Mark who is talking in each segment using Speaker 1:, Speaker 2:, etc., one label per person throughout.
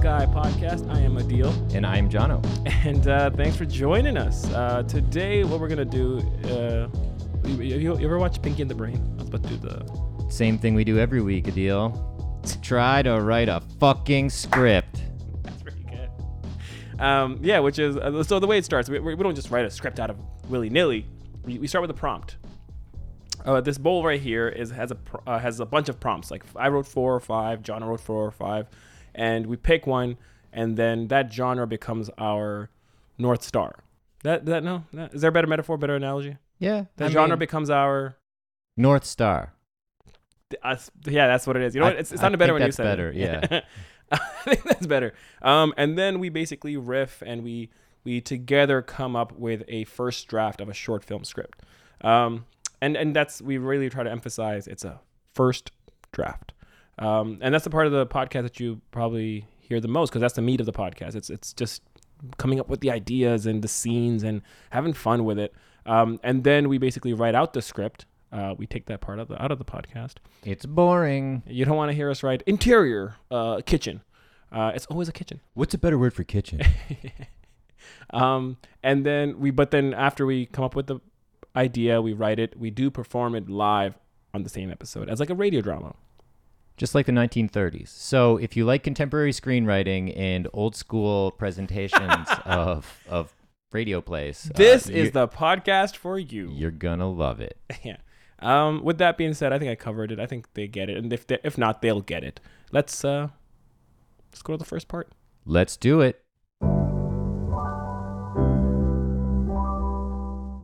Speaker 1: Sky Podcast. I am Adeel,
Speaker 2: And I'm Jono.
Speaker 1: and uh, thanks for joining us. Uh, today, what we're gonna do? Uh, you, you, you ever watch Pinky and the Brain? I was about to do the.
Speaker 2: Same thing we do every week, Adeel. Try to write a fucking script.
Speaker 1: That's pretty good. Um, yeah, which is uh, so the way it starts. We, we don't just write a script out of willy nilly. We, we start with a prompt. Uh, this bowl right here is has a uh, has a bunch of prompts. Like I wrote four or five, John wrote four or five, and we pick one, and then that genre becomes our north star. That that no, that, is there a better metaphor, better analogy?
Speaker 2: Yeah.
Speaker 1: The
Speaker 2: I
Speaker 1: genre
Speaker 2: mean,
Speaker 1: becomes our.
Speaker 2: North Star.
Speaker 1: Us, yeah, that's what it is. You know
Speaker 2: I-
Speaker 1: what? It's, it
Speaker 2: I
Speaker 1: sounded better when you said
Speaker 2: better,
Speaker 1: it.
Speaker 2: yeah.
Speaker 1: I think that's better. Um, and then we basically riff and we we together come up with a first draft of a short film script. Um, and and that's we really try to emphasize it's a first draft. Um, and that's the part of the podcast that you probably hear the most because that's the meat of the podcast. It's it's just coming up with the ideas and the scenes and having fun with it. Um, and then we basically write out the script. Uh, we take that part of the, out of the podcast.
Speaker 2: It's boring.
Speaker 1: You don't want to hear us write interior uh, kitchen. Uh, it's always a kitchen.
Speaker 2: What's a better word for kitchen?
Speaker 1: Um, and then we, but then after we come up with the idea, we write it. We do perform it live on the same episode as like a radio drama.
Speaker 2: Just like the 1930s. So if you like contemporary screenwriting and old school presentations of of radio plays, uh,
Speaker 1: This is the podcast for you.
Speaker 2: you're gonna love it.
Speaker 1: yeah. Um, with that being said, I think I covered it. I think they get it, and if they, if not, they'll get it. Let's uh, let's go to the first part.
Speaker 2: Let's do it.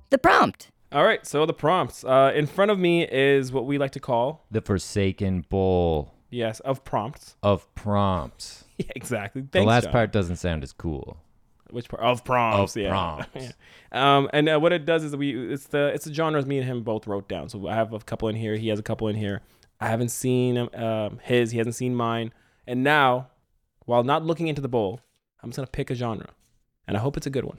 Speaker 3: The prompt.
Speaker 1: All right. So the prompts. Uh, in front of me is what we like to call
Speaker 2: The Forsaken Bowl
Speaker 1: yes of prompts.
Speaker 2: of prompts.
Speaker 1: Yeah, exactly.
Speaker 2: the last
Speaker 1: John.
Speaker 2: part doesn't sound as cool.
Speaker 1: Which part of prompts?
Speaker 2: Of
Speaker 1: yeah.
Speaker 2: prompts.
Speaker 1: Yeah. Um, and uh, what it does is we it's the it's the genres me and him both wrote down. So I have a couple in here. He has a couple in here. I haven't seen um, um, his. He hasn't seen mine. And now, while not looking into the bowl, I'm just gonna pick a genre, and I hope it's a good one.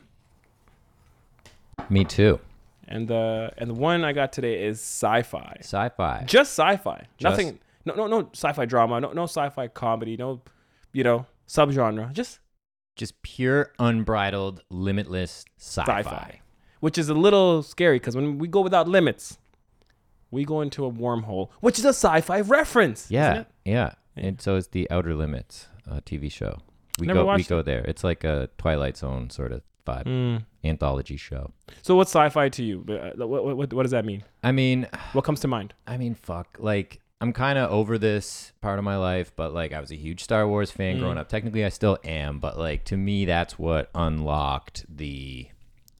Speaker 2: Me too.
Speaker 1: And the and the one I got today is sci-fi.
Speaker 2: Sci-fi.
Speaker 1: Just sci-fi.
Speaker 2: Just-
Speaker 1: Nothing. No no no sci-fi drama. No no sci-fi comedy. No, you know subgenre. Just
Speaker 2: just pure unbridled limitless sci-fi,
Speaker 1: Sci-fi. which is a little scary because when we go without limits, we go into a wormhole, which is a sci-fi reference.
Speaker 2: yeah
Speaker 1: it?
Speaker 2: yeah
Speaker 1: Yeah.
Speaker 2: and so it's the outer limits uh, tv show we
Speaker 1: Never
Speaker 2: go we
Speaker 1: watched
Speaker 2: go there it's like a twilight zone sort of vibe
Speaker 1: Mm.
Speaker 2: Anthology show
Speaker 1: So what's sci-fi to you? Uh, What, what, what, what does that mean?
Speaker 2: i mean
Speaker 1: What comes to mind?
Speaker 2: i mean fuck like i'm kind of over this part of my life but like i was a huge star wars fan
Speaker 1: Mm.
Speaker 2: growing up technically i still am but like to me that's what unlocked the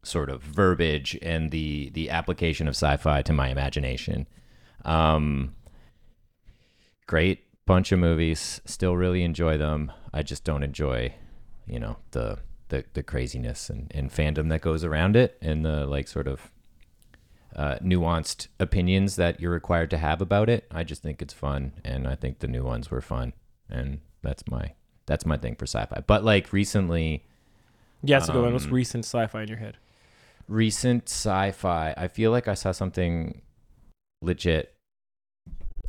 Speaker 2: sort of verbiage and the the application of sci-fi to my imagination um great bunch of movies still really enjoy them i just don't enjoy you know the the, the craziness and, and fandom that goes around it and the like sort of uh, nuanced opinions that you're required to have about it i just think it's fun and i think the new ones were fun and that's my that's my thing for sci-fi but like recently
Speaker 1: Yeah, it's a good one. What's
Speaker 2: Um,
Speaker 1: recent sci-fi in your head?
Speaker 2: recent sci-fi i feel like i saw something legit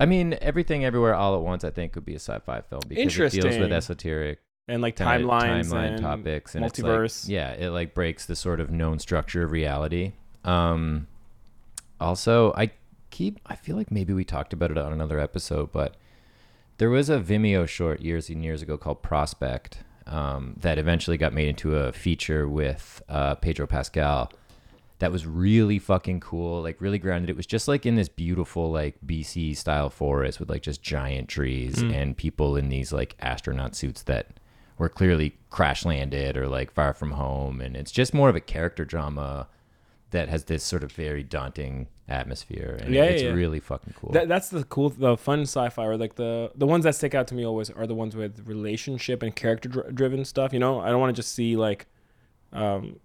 Speaker 2: i mean everything everywhere all at once i think could be a sci-fi film because it deals with esoteric
Speaker 1: And like timelines,
Speaker 2: timeline
Speaker 1: and
Speaker 2: topics and it's like-
Speaker 1: multiverse.
Speaker 2: yeah it like breaks the sort of known structure of reality um also i keep i feel like maybe we talked about it on another episode but there was a vimeo short years and years ago called prospect um, that eventually got made into a feature with uh, pedro pascal that was really fucking cool like really grounded it was just like in this beautiful like bc style forest with like just giant trees
Speaker 1: Mm.
Speaker 2: and people in these like astronaut suits that were clearly crash landed or like far from home and it's just more of a character drama that has this sort of very daunting atmosphere and
Speaker 1: Yeah,
Speaker 2: it's
Speaker 1: yeah,
Speaker 2: really fucking cool
Speaker 1: That, that's the cool, the fun sci-fi, or like the the ones that stick out to me always are the ones with relationship and character dr- driven stuff. You know, I don't want to just see like, um,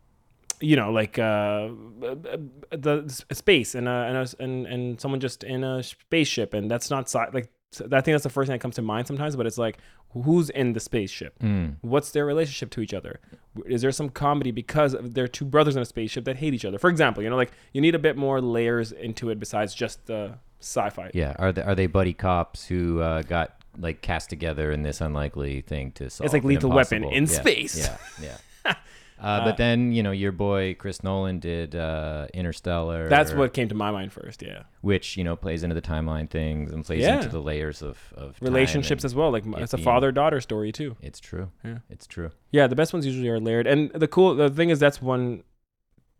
Speaker 1: you know, like uh, the, the space and uh, and, a, and and someone just in a spaceship, and that's not sci- like I think that's the first thing that comes to mind sometimes. But it's like, who's in the spaceship?
Speaker 2: Mm.
Speaker 1: What's their relationship to each other? Is there some comedy because they're two brothers in a spaceship that hate each other? For example, you know, like you need a bit more layers into it besides just the sci-fi.
Speaker 2: yeah are they, are they buddy cops who uh, got like cast together in this unlikely thing to solve.
Speaker 1: It's
Speaker 2: like
Speaker 1: Lethal Weapon in
Speaker 2: yeah,
Speaker 1: space.
Speaker 2: Yeah, yeah. Uh, but then you know your boy Chris Nolan did uh, Interstellar.
Speaker 1: That's what came to my mind first. Yeah,
Speaker 2: which you know plays into the timeline things and plays
Speaker 1: Yeah.
Speaker 2: into the layers of of
Speaker 1: relationships as well. Like
Speaker 2: it
Speaker 1: it's a father daughter story too.
Speaker 2: It's true.
Speaker 1: Yeah.
Speaker 2: It's true.
Speaker 1: Yeah, the best ones usually are layered. And the cool the thing is that's one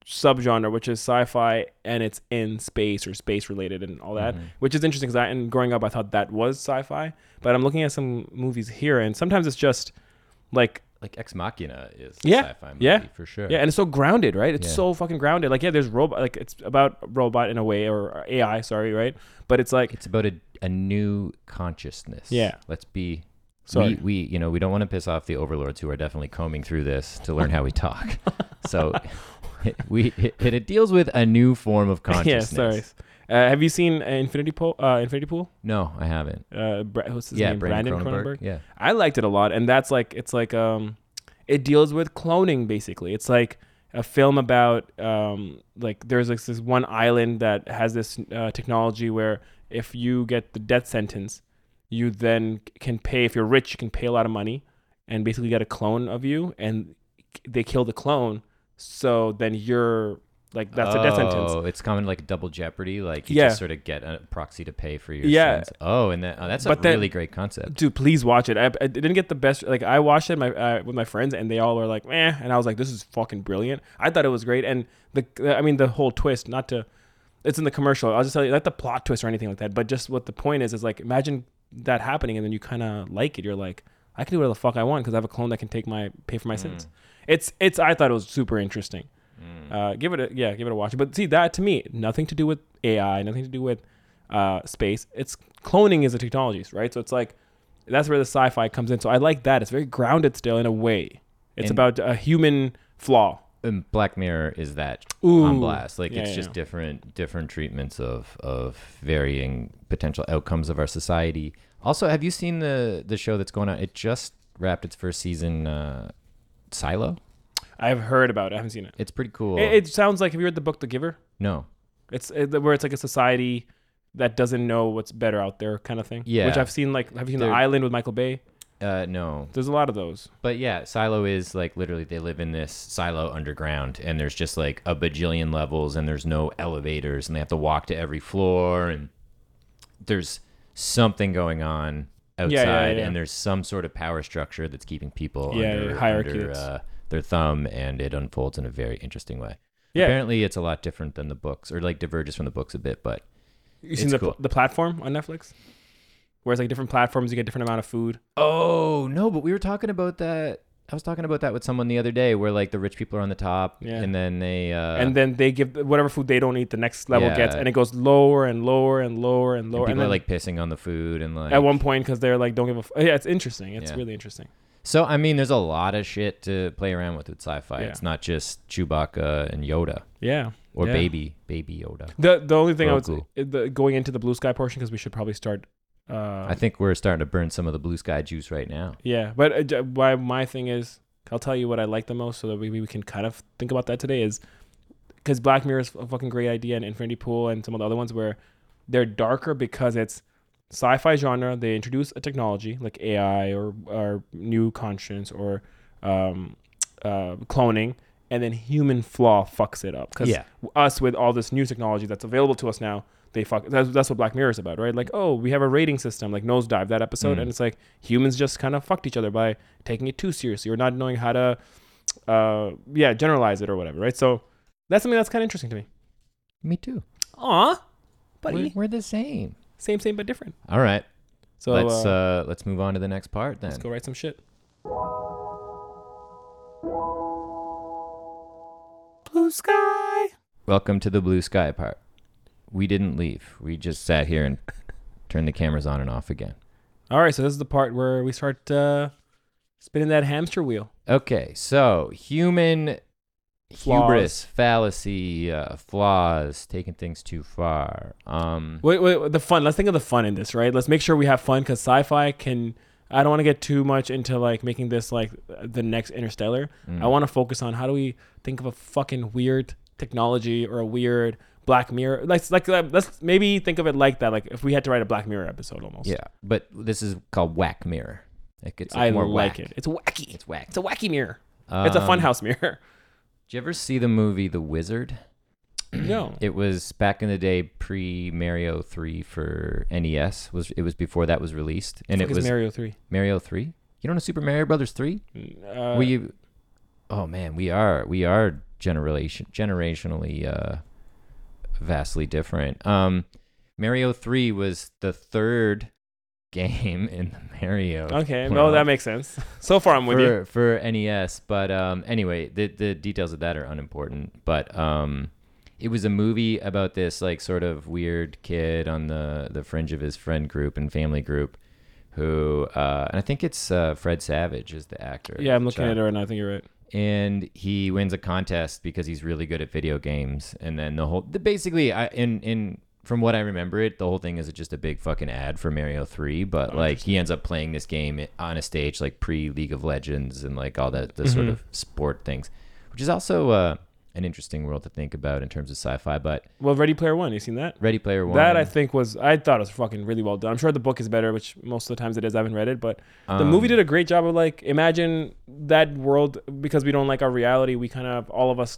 Speaker 1: subgenre which is sci-fi and it's in space or space related and all that,
Speaker 2: Mhm.
Speaker 1: which is interesting because I and growing up I thought that was sci-fi, but I'm looking at some movies here and sometimes it's just like
Speaker 2: Like Ex Machina is
Speaker 1: Yeah,
Speaker 2: sci-fi movie
Speaker 1: yeah,
Speaker 2: for sure.
Speaker 1: yeah, and it's so grounded, right? It's
Speaker 2: Yeah.
Speaker 1: so fucking grounded. Like yeah, there's robot like it's about robot in a way or AI, sorry, right? But it's like
Speaker 2: It's about a, a new consciousness.
Speaker 1: Yeah.
Speaker 2: Let's be.
Speaker 1: Sorry.
Speaker 2: We, we, you know, we don't want to piss off the overlords who are definitely combing through this to learn how we talk. so, we it, it deals with a new form of
Speaker 1: yeah,
Speaker 2: consciousness.
Speaker 1: sorry. Uh, have you seen uh, Infinity Pool? Uh, Infinity Pool?
Speaker 2: No, I haven't.
Speaker 1: Uh, Bra- what's his
Speaker 2: yeah,
Speaker 1: name?
Speaker 2: Brandon,
Speaker 1: Brandon
Speaker 2: Cronenberg.
Speaker 1: Cronenberg.
Speaker 2: Yeah.
Speaker 1: I liked it a lot, and that's like it's like um, it deals with cloning basically. It's like a film about um, like there's like this one island that has this uh, technology where if you get the death sentence, you then can pay. If you're rich, you can pay a lot of money, and basically get a clone of you, and they kill the clone, so then you're like that's a death sentence.
Speaker 2: Oh, it's common like double jeopardy. Like you
Speaker 1: Yeah.
Speaker 2: just sort of get a proxy to pay for your
Speaker 1: Yeah.
Speaker 2: sins. Oh, and that, oh, that's a
Speaker 1: then-
Speaker 2: really great concept.
Speaker 1: Dude, please watch it. I, I didn't get the best. Like I watched it my, uh, with my friends, and they all were like, "eh," and I was like, "This is fucking brilliant." I thought it was great, and the I mean the whole twist. Not to, it's in the commercial. I'll just tell you, not the plot twist or anything like that, but just what the point is is like imagine that happening, and then you kind of like it. You're like, I can do whatever the fuck I want because I have a clone that can take my pay for my sins. It's it's. I thought it was super interesting. Uh, give it a yeah, give it a watch. But see that to me, nothing to do with AI, nothing to do with uh, space. It's cloning is a technology, right? So it's like that's where the sci-fi comes in. So I like that. It's very grounded still in a way. It's
Speaker 2: And-
Speaker 1: about a human flaw.
Speaker 2: And Black Mirror is that
Speaker 1: Ooh.
Speaker 2: on blast. Like
Speaker 1: Yeah,
Speaker 2: it's
Speaker 1: yeah,
Speaker 2: just
Speaker 1: yeah.
Speaker 2: different different treatments of of varying potential outcomes of our society. Also, have you seen the the show that's going on? It just wrapped its first season. Uh, Silo.
Speaker 1: I've heard about it. I haven't seen it.
Speaker 2: It's pretty cool.
Speaker 1: It, it sounds like have you read the book The Giver?
Speaker 2: no.
Speaker 1: It's it, where it's like a society that doesn't know what's better out there, kind of thing.
Speaker 2: Yeah.
Speaker 1: Which I've seen. Like, have you seen The
Speaker 2: They're-
Speaker 1: Island with Michael Bay?
Speaker 2: Uh, no.
Speaker 1: There's a lot of those.
Speaker 2: But yeah, Silo is like literally they live in this silo underground, and there's just like a bajillion levels, and there's no elevators, and they have to walk to every floor, and there's something going on
Speaker 1: yeah,
Speaker 2: outside,
Speaker 1: yeah.
Speaker 2: and there's some sort of power structure that's keeping people
Speaker 1: Yeah,
Speaker 2: under,
Speaker 1: yeah, hierarchy
Speaker 2: under uh, their thumb, and it unfolds in a very interesting way.
Speaker 1: Yeah.
Speaker 2: Apparently, it's a lot different than the books, or like diverges from the books a bit, but
Speaker 1: You seen the
Speaker 2: cool.
Speaker 1: the platform on Netflix? Whereas like different platforms, you get different amount of food.
Speaker 2: Oh no, but we were talking about that. I was talking about that with someone the other day, where like the rich people are on the top,
Speaker 1: Yeah.
Speaker 2: and then they uh,
Speaker 1: and then they give whatever food they don't eat, the next level
Speaker 2: Yeah.
Speaker 1: gets, and it goes lower and lower and lower and
Speaker 2: and
Speaker 1: lower.
Speaker 2: people
Speaker 1: And, then
Speaker 2: are like pissing on the food and like
Speaker 1: at one point, because they're like, don't give a. F-. Yeah, it's interesting. It's
Speaker 2: Yeah.
Speaker 1: really interesting.
Speaker 2: So I mean, there's a lot of shit to play around with with sci-fi.
Speaker 1: Yeah.
Speaker 2: It's not just Chewbacca and Yoda
Speaker 1: Yeah.
Speaker 2: or
Speaker 1: Yeah.
Speaker 2: baby baby Yoda.
Speaker 1: The the only thing I would say, the, going into the blue sky portion because we should probably start. Uh,
Speaker 2: I think we're starting to burn some of the blue sky juice right now.
Speaker 1: Yeah, but uh, why my thing is, I'll tell you what I like the most, so that we, we can kind of think about that today. Is because Black Mirror is a fucking great idea, and Infinity Pool and some of the other ones where they're darker because it's sci-fi genre. They introduce a technology like AI or or new conscience or um, uh, cloning, and then human flaw fucks it up. Because
Speaker 2: Yeah.
Speaker 1: us with all this new technology that's available to us now, they fuck. That's, that's what Black Mirror is about, right? Like, oh, we have a rating system, like Nosedive, that episode,
Speaker 2: Mm.
Speaker 1: and it's like humans just kind of fucked each other by taking it too seriously or not knowing how to, uh, yeah, generalize it or whatever, right? So that's something that's kind of interesting to me.
Speaker 2: Me too.
Speaker 1: Aw,
Speaker 2: We're,
Speaker 1: buddy,
Speaker 2: we're the same.
Speaker 1: Same, same, but different.
Speaker 2: All right,
Speaker 1: So
Speaker 2: let's
Speaker 1: uh,
Speaker 2: uh, let's move on to the next part then.
Speaker 1: let's go write some shit. Blue sky.
Speaker 2: Welcome to the blue sky part. We didn't leave. We just sat here and turned the cameras on and off again.
Speaker 1: All right, so this is the part where we start uh, spinning that hamster wheel.
Speaker 2: Okay, so human
Speaker 1: Flaws.
Speaker 2: hubris, fallacy, uh, flaws, taking things too far. Um,
Speaker 1: Wait, wait, wait, the fun. Let's think of the fun in this, right? Let's make sure we have fun because sci-fi can. I don't want to get too much into like making this like the next Interstellar.
Speaker 2: mm.
Speaker 1: I want to focus on how do we think of a fucking weird technology or a weird Black Mirror. Like like uh, let's maybe think of it like that. Like if we had to write a Black Mirror episode almost.
Speaker 2: Yeah, but this is called Whack Mirror. It gets
Speaker 1: I
Speaker 2: more
Speaker 1: like
Speaker 2: whack.
Speaker 1: it. It's wacky.
Speaker 2: It's whack.
Speaker 1: It's a wacky mirror. it's a
Speaker 2: Um,
Speaker 1: funhouse mirror.
Speaker 2: Did you ever see the movie The Wizard?
Speaker 1: no.
Speaker 2: It was back in the day pre Mario 3 for NES. Was it was before that was released and it was
Speaker 1: Mario Three.
Speaker 2: Mario 3? You don't know Super Mario Brothers 3?
Speaker 1: Uh,
Speaker 2: we Oh man, we are we are generation generationally uh vastly different. Um Mario 3 was the third game in the Mario
Speaker 1: okay. No, that makes sense. So far, I'm with you.
Speaker 2: for, for NES. But um, anyway, the the details of that are unimportant. But um, it was a movie about this like sort of weird kid on the the fringe of his friend group and family group, who uh, and I think it's uh, Fred Savage is the actor.
Speaker 1: Yeah, I'm looking
Speaker 2: Chuck.
Speaker 1: at it right now. I think you're right.
Speaker 2: And he wins a contest because he's really good at video games. And then the whole the, basically, I in in from what I remember, it the whole thing is just a big fucking ad for Mario Three. But
Speaker 1: Oh,
Speaker 2: like he ends up playing this game on a stage like pre League of Legends and like all that the sort
Speaker 1: Mhm.
Speaker 2: of sport things, which is also uh, an interesting world to think about in terms of sci-fi. But
Speaker 1: Well, Ready Player One. You seen that?
Speaker 2: Ready Player One,
Speaker 1: That I think was I thought it was fucking really well done. I'm sure the book is better, which most of the times it is. I haven't read it, but the movie
Speaker 2: um,
Speaker 1: did a great job of like imagine that world because we don't like our reality. We kind of all of us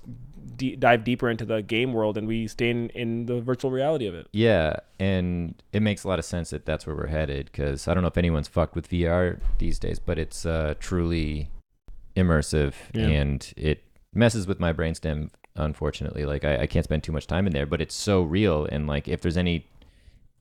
Speaker 1: d- dive deeper into the game world and we stay in, in the virtual reality of it.
Speaker 2: Yeah, and it makes a lot of sense that that's where we're headed because I don't know if anyone's fucked with VR these days, but it's uh, truly immersive
Speaker 1: Yeah.
Speaker 2: and it messes with my brainstem. Unfortunately, like I, I can't spend too much time in there, but it's so real. And like if there's any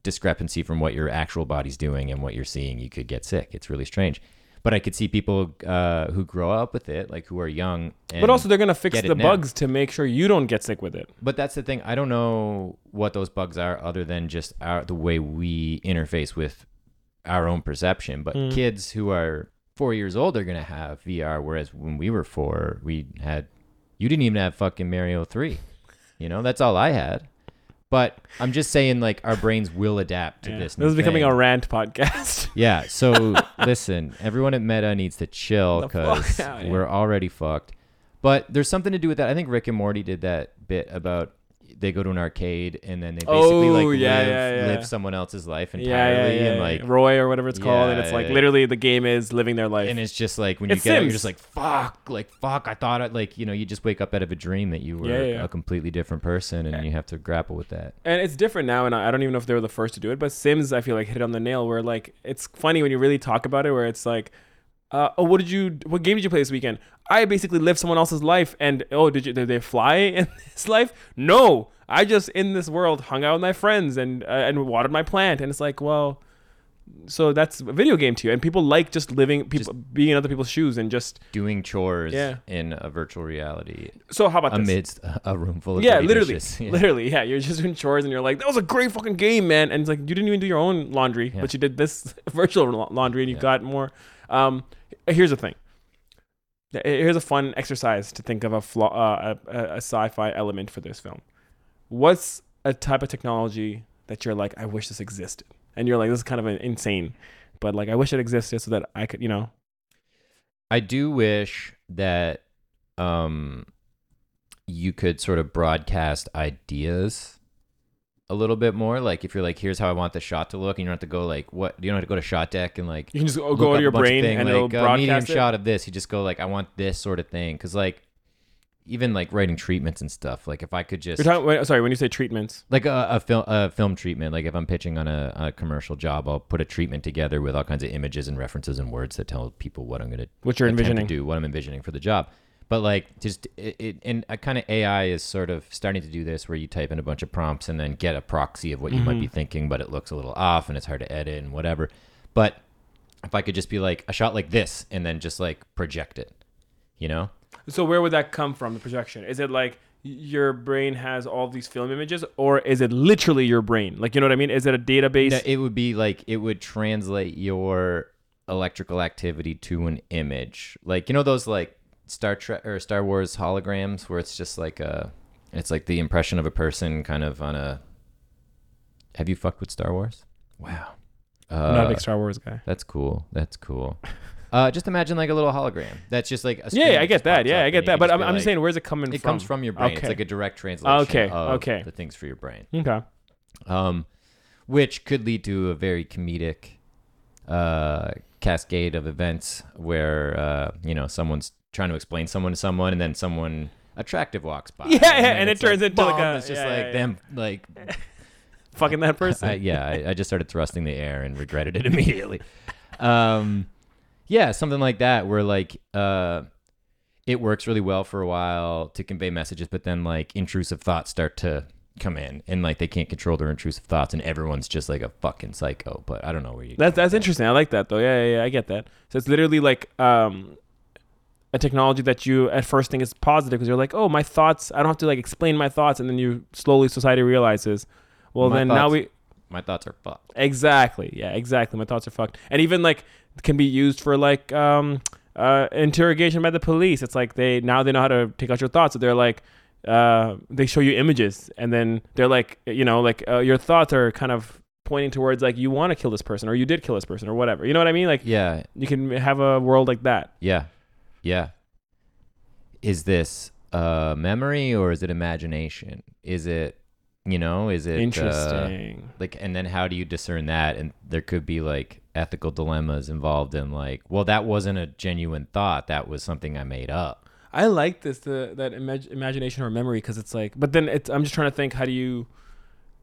Speaker 2: discrepancy from what your actual body's doing and what you're seeing, you could get sick. It's really strange. But I could see people uh, who grow up with it, like who are young, and
Speaker 1: but also they're gonna fix the bugs to make sure you don't get sick with it.
Speaker 2: But that's the thing. I don't know what those bugs are, other than just our the way we interface with our own perception. But
Speaker 1: Mm.
Speaker 2: kids who are four years old are gonna have VR, whereas when we were four, we had you didn't even have fucking Mario three. You know, that's all I had. But I'm just saying, like our brains will adapt to
Speaker 1: Yeah.
Speaker 2: this.
Speaker 1: This is becoming
Speaker 2: thing.
Speaker 1: a rant podcast.
Speaker 2: Yeah. So listen, everyone at Meta needs to chill because
Speaker 1: yeah.
Speaker 2: we're already fucked. But there's something to do with that. I think Rick and Morty did that bit about they go to an arcade and then they basically
Speaker 1: Oh,
Speaker 2: like
Speaker 1: yeah,
Speaker 2: live,
Speaker 1: yeah, yeah.
Speaker 2: live someone else's life entirely and like
Speaker 1: Roy or whatever it's called, and it's like literally the game is living their life.
Speaker 2: and it's just like when you
Speaker 1: It's
Speaker 2: get out, you're just like fuck, like fuck. I thought it like you know you just wake up out of a dream that you were a completely different person and you have to grapple with that.
Speaker 1: and it's different now and i I don't even know if they were the first to do it but sims i feel like hit it on the nail where like it's funny when you really talk about it where it's like uh, oh what did you what game did you play this weekend i basically lived someone else's life and oh did you did they fly in this life no i just in this world hung out with my friends and uh, and watered my plant and it's like well so that's a video game to you and people like just living people being in other people's shoes and just
Speaker 2: Doing chores
Speaker 1: Yeah.
Speaker 2: in a virtual reality
Speaker 1: so how about this
Speaker 2: amidst a- a room full of
Speaker 1: yeah, literally.
Speaker 2: Yeah.
Speaker 1: literally, yeah. You're just doing chores, and you're like, "That was a great fucking game, man." And it's like you didn't even do your own laundry,
Speaker 2: Yeah.
Speaker 1: but you did this virtual laundry, and you got more. Um, here's the thing. Here's a fun exercise to think of a, flaw, uh, a, a sci-fi element for this film. What's a type of technology that you're like, I wish this existed, and you're like, this is kind of an insane, but like, I wish it existed so that I could, you know,
Speaker 2: I do wish that um you could sort of broadcast ideas a little bit more. Like if you're like, here's how I want the shot to look, and you don't have to go like what you don't have to go to ShotDeck and like
Speaker 1: you can just go, go to your brain
Speaker 2: thing,
Speaker 1: and
Speaker 2: like,
Speaker 1: it'll
Speaker 2: a medium
Speaker 1: it.
Speaker 2: shot of this. You just go like, I want this sort of thing, because like even like writing treatments and stuff. Like if I could just
Speaker 1: You're talking. wait, Sorry, when you say treatments,
Speaker 2: like a, a film a film treatment like if i'm pitching on a, a commercial job i'll put a treatment together with all kinds of images and references and words that tell people what i'm going to
Speaker 1: what you're envisioning.
Speaker 2: to do what i'm envisioning for the job but like just it, it and a kind of ai is sort of starting to do this where you type in a bunch of prompts and then get a proxy of what you might be
Speaker 1: Mhm.
Speaker 2: thinking but it looks a little off and it's hard to edit and whatever but if i could just be like a shot like this and then just like project it you know
Speaker 1: So where would that come from? The projection? Is it like your brain has all these film images, or is it literally your brain? Like you know what I mean? Is it a database?
Speaker 2: No, it would be like it would translate your electrical activity to an image. Like you know those like Star Trek or Star Wars holograms where it's just like a it's like the impression of a person kind of on a Have you fucked with Star Wars? Wow. Uh,
Speaker 1: I'm not a big Star Wars guy.
Speaker 2: that's cool. That's cool. Uh, just imagine like a little hologram. That's just like a screen
Speaker 1: Yeah, I get that. Yeah, I get that. But I'm,
Speaker 2: be
Speaker 1: I'm just saying, where's it coming
Speaker 2: it
Speaker 1: from?
Speaker 2: It comes from your brain. It's like a direct translation
Speaker 1: Okay,
Speaker 2: of
Speaker 1: okay.
Speaker 2: the things for your brain.
Speaker 1: Okay.
Speaker 2: um, which could lead to a very comedic uh, cascade of events where uh, you know someone's trying to explain someone to someone, and then someone attractive walks by.
Speaker 1: Yeah, yeah, and it turns
Speaker 2: like,
Speaker 1: into like a-
Speaker 2: It's just
Speaker 1: yeah,
Speaker 2: like
Speaker 1: yeah,
Speaker 2: them like.
Speaker 1: Fucking that person.
Speaker 2: I, yeah, I, I just started thrusting the air and regretted it immediately. um, yeah, something like that, where like uh, it works really well for a while to convey messages, but then like intrusive thoughts start to come in, and like they can't control their intrusive thoughts, and everyone's just like a fucking psycho. But I don't know where you.
Speaker 1: That's that's interesting. I like that though. Yeah, yeah, yeah, I get that. So it's literally like um, a technology that you at first think is positive because you're like, oh, my thoughts. I don't have to like explain my thoughts, and then you slowly society realizes, well,
Speaker 2: My
Speaker 1: then now we
Speaker 2: My thoughts are fucked.
Speaker 1: exactly, yeah, exactly. My thoughts are fucked, and even like can be used for like um, uh, interrogation by the police. It's like they now they know how to take out your thoughts. So they're like. Uh, they show you images, and then they're like, you know, like uh, your thoughts are kind of pointing towards like you want to kill this person, or you did kill this person, or whatever. You know what I mean? Like
Speaker 2: Yeah,
Speaker 1: you can have a world like that.
Speaker 2: yeah, yeah. Is this uh memory or is it imagination? Is it, you know, is it uh,
Speaker 1: Interesting.
Speaker 2: like and then how do you discern that and there could be like ethical dilemmas involved in like well that wasn't a genuine thought that was something i made up
Speaker 1: I like this the that imag- imagination or memory because it's like, but then it's I'm just trying to think how do you,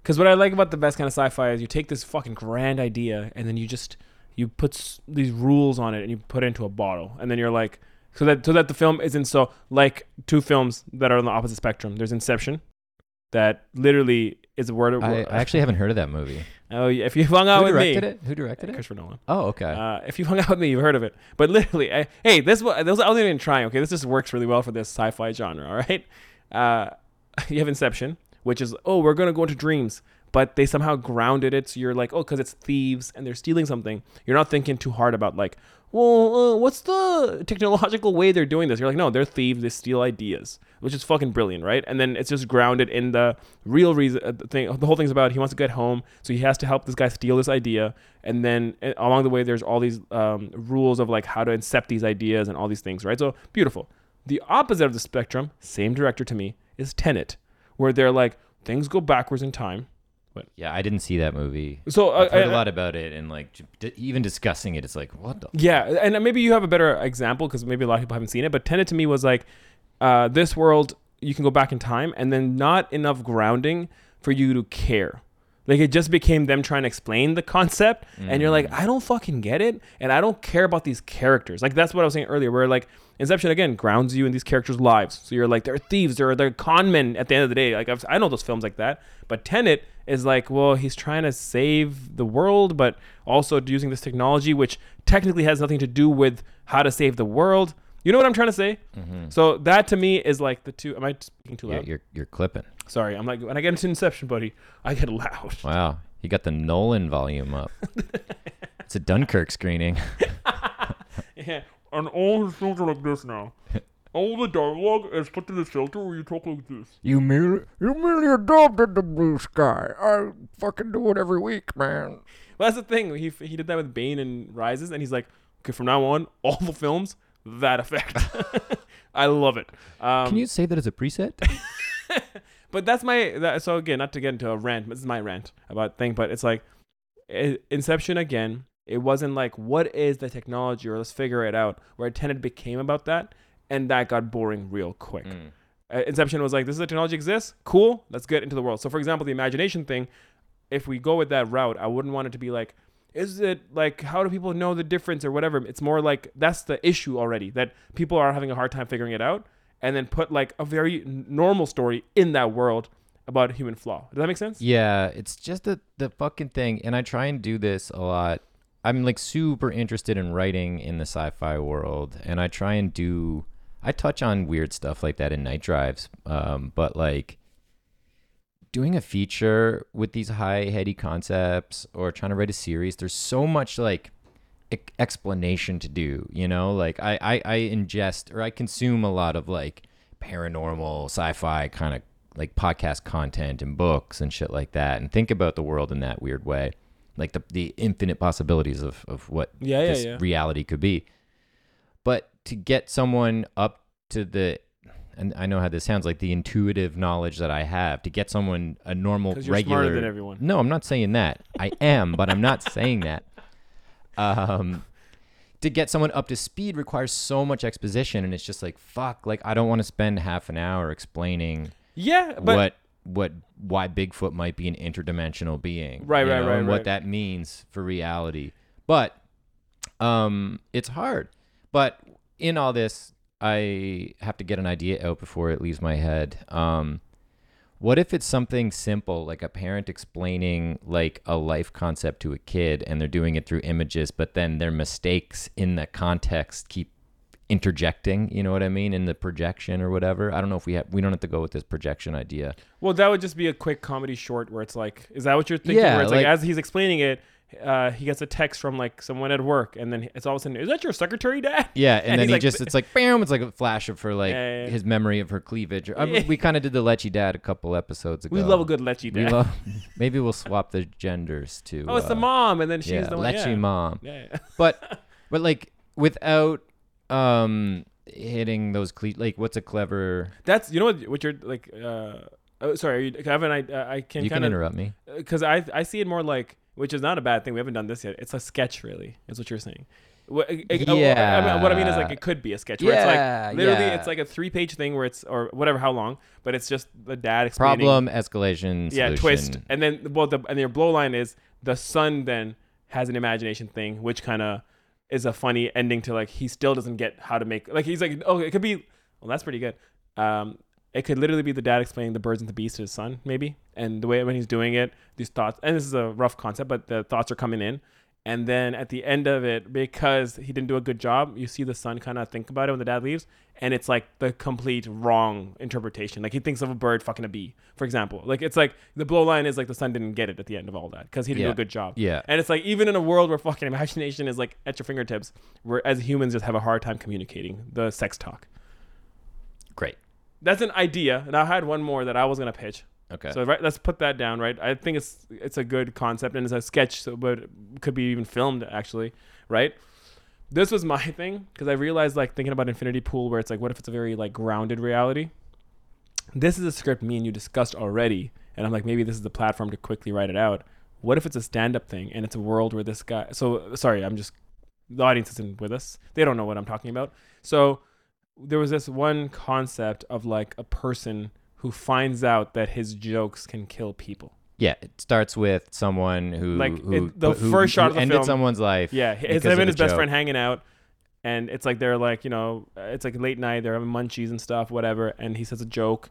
Speaker 1: because what I like about the best kind of sci-fi is you take this fucking grand idea and then you just you put s- these rules on it and you put it into a bottle and then you're like so that so that the film isn't so like two films that are on the opposite spectrum. There's Inception, that literally is a word.
Speaker 2: I, I actually haven't heard of that movie
Speaker 1: oh yeah, if you hung out
Speaker 2: who
Speaker 1: with me,
Speaker 2: directed it who directed it
Speaker 1: Christopher Nolan.
Speaker 2: oh okay
Speaker 1: Uh, if you hung out with me, you've heard of it. But literally, I, hey, this was, this I wasn't even trying. Okay, this just works really well for this sci-fi genre. All right, uh, you have Inception, which is oh, we're gonna go into dreams, but they somehow grounded it. So you're like, oh, because it's thieves and they're stealing something. You're not thinking too hard about like, well, uh, what's the technological way they're doing this? You're like, no, they're thieves. They steal ideas, which is fucking brilliant, right? And then it's just grounded in the real reason. Uh, the thing, the whole thing's about he wants to get home, so he has to help this guy steal this idea. And then uh, along the way, there's all these um, rules of like how to incept these ideas and all these things, right? So beautiful. The opposite of the spectrum, same director to me, is Tenet, where they're like things go backwards in time.
Speaker 2: Yeah i didn't see that movie
Speaker 1: So uh,
Speaker 2: i've heard
Speaker 1: uh,
Speaker 2: a lot about it and like j- even discussing it it's like what the
Speaker 1: Yeah, and maybe you have a better example because maybe a lot of people haven't seen it. But Tenet to me was like, uh, this world you can go back in time, and then not enough grounding for you to care. Like it just became them trying to explain the concept, and you're like, I don't fucking get it, and I don't care about these characters. Like that's what I was saying earlier, where like Inception again grounds you in these characters' lives. So you're like, they're thieves, they're they're con men at the end of the day. Like I've, I know those films like that, but Tenet is like, well, he's trying to save the world, but also using this technology, which technically has nothing to do with how to save the world. You know what I'm trying to say? Mm-hmm. So that to me is like the two. Am I speaking too
Speaker 2: you're,
Speaker 1: loud?
Speaker 2: you're, you're clipping
Speaker 1: Sorry, I'm like when I get into Inception, buddy, I get loud.
Speaker 2: wow you got the nolan volume up it's a dunkirk screening
Speaker 1: Yeah, and all his films are like this now. All the dialogue is put in this filter where you talk like this.
Speaker 3: You merely, you merely adopted the blue sky. I fucking do it every week, man.
Speaker 1: Well, that's the thing. He he did that with Bane and Rises, and he's like, okay, from now on, all the films that effect. I love it. Um,
Speaker 2: can you say that as a preset
Speaker 1: but that's my that, so again not to get into a rant but this is my rant about thing but it's like inception again it wasn't like what is the technology or let's figure it out where tenet became about that and that got boring real quick.
Speaker 2: Mm.
Speaker 1: uh, inception was like this is the technology exists? Cool let's get into the world. So for example the imagination thing if we go with that route i wouldn't want it to be like is it like how do people know the difference or whatever? It's more like that's the issue already that people are having a hard time figuring it out and then put like a very normal story in that world about a human flaw. Does that make sense?
Speaker 2: Yeah, it's just the the fucking thing, and I try and do this a lot. I'm like super interested in writing in the sci-fi world, and I try and do. I touch on weird stuff like that in Night Drives, um, but like doing a feature with these high heady concepts or trying to write a series. There's so much like e- explanation to do, you know. Like I I, I ingest or I consume a lot of like paranormal sci-fi kind of like podcast content and books and shit like that and think about the world in that weird way like the, the infinite possibilities of, of what
Speaker 1: Yeah, yeah,
Speaker 2: this
Speaker 1: yeah.
Speaker 2: reality could be But to get someone up to the and I know how this sounds like the intuitive knowledge that I have to get someone a normal
Speaker 1: you're
Speaker 2: regular
Speaker 1: smarter than everyone.
Speaker 2: No, I'm not saying that. I am, but I'm not saying that. Um to get someone up to speed requires so much exposition and it's just like fuck, like I don't want to spend half an hour explaining
Speaker 1: Yeah, but
Speaker 2: what what why Bigfoot might be an interdimensional being,
Speaker 1: Right, right,
Speaker 2: know,
Speaker 1: right,
Speaker 2: and
Speaker 1: right.
Speaker 2: what that means for reality. But um, it's hard. But in all this, I have to get an idea out before it leaves my head. Um, what if it's something simple, like a parent explaining like a life concept to a kid, and they're doing it through images, but then their mistakes in the context keep interjecting you know what i mean in the projection or whatever i don't know if we have we don't have to go with this projection idea
Speaker 1: well, that would just be a quick comedy short where it's like, is that what you're thinking?
Speaker 2: Yeah,
Speaker 1: where it's like,
Speaker 2: like-
Speaker 1: as he's explaining it, uh, he gets a text from like someone at work, and then it's all of a sudden, is that your secretary, Dad?
Speaker 2: Yeah, and,
Speaker 1: And
Speaker 2: then he
Speaker 1: like-
Speaker 2: just it's like bam, it's like a flash of for like
Speaker 1: Yeah, yeah, yeah.
Speaker 2: his memory of her cleavage. I mean, we kind of did the Lechy Dad a couple episodes ago.
Speaker 1: We love a good lechy
Speaker 2: We
Speaker 1: dad.
Speaker 2: love. Maybe we'll swap the genders too.
Speaker 1: oh, it's the
Speaker 2: uh,
Speaker 1: mom, and then she's the one.
Speaker 2: Lechy
Speaker 1: yeah.
Speaker 2: mom. But but like without um hitting those cle- like what's a clever
Speaker 1: That's you know what what you're like. Uh, oh, sorry, you, Kevin. I I can
Speaker 2: you can
Speaker 1: kind of
Speaker 2: interrupt me
Speaker 1: because I I see it more like, which is not a bad thing. We haven't done this yet. It's a sketch, really. Is what you're saying. What, I- I- I mean, what I mean is like
Speaker 2: Yeah.
Speaker 1: it could be a sketch where it's
Speaker 2: Yeah,
Speaker 1: like literally
Speaker 2: yeah.
Speaker 1: it's like a three page thing where it's or whatever how long, but it's just the dad explaining
Speaker 2: problem escalation
Speaker 1: yeah
Speaker 2: solution.
Speaker 1: twist and then well the and your blow line is the son then has an imagination thing which kind of is a funny ending to like he still doesn't get how to make like he's like oh it could be well that's pretty good. Um it could literally be the dad explaining the birds and the beast to his son maybe and the way when he's doing it these thoughts and this is a rough concept but the thoughts are coming in and then at the end of it because he didn't do a good job you see the son kind of think about it when the dad leaves and it's like the complete wrong interpretation. Like he thinks of a bird fucking a bee for example. Like it's like the blow line is like the son didn't get it at the end of all that because he didn't do a good job.
Speaker 2: Yeah.
Speaker 1: and it's like even in a world where fucking imagination is like at your fingertips where as humans just have a hard time communicating the sex talk.
Speaker 2: Great.
Speaker 1: that's an idea and i had one more that i was going to pitch
Speaker 2: Okay.
Speaker 1: so right, let's put that down, right? I think it's it's a good concept and it's a sketch, so, but could be even filmed actually, right? This was my thing because I realized like thinking about Infinity Pool, where it's like, what if it's a very like grounded reality? This is a script me and you discussed already, and I'm like, maybe this is the platform to quickly write it out. What if it's a stand-up thing and it's a world where this guy? So sorry, I'm just the audience isn't with us; they don't know what I'm talking about. So there was this one concept of like a person who finds out that his jokes can kill people.
Speaker 2: yeah, it starts with someone who
Speaker 1: Like,
Speaker 2: who,
Speaker 1: it- the
Speaker 2: who-
Speaker 1: first shot
Speaker 2: who
Speaker 1: of the film
Speaker 2: ended
Speaker 1: film-
Speaker 2: someone's life.
Speaker 1: Yeah, his
Speaker 2: because
Speaker 1: him and his best
Speaker 2: joke.
Speaker 1: friend hanging out, and it's like they're like you know it's like late night, they're having munchies and stuff, whatever, and he says a joke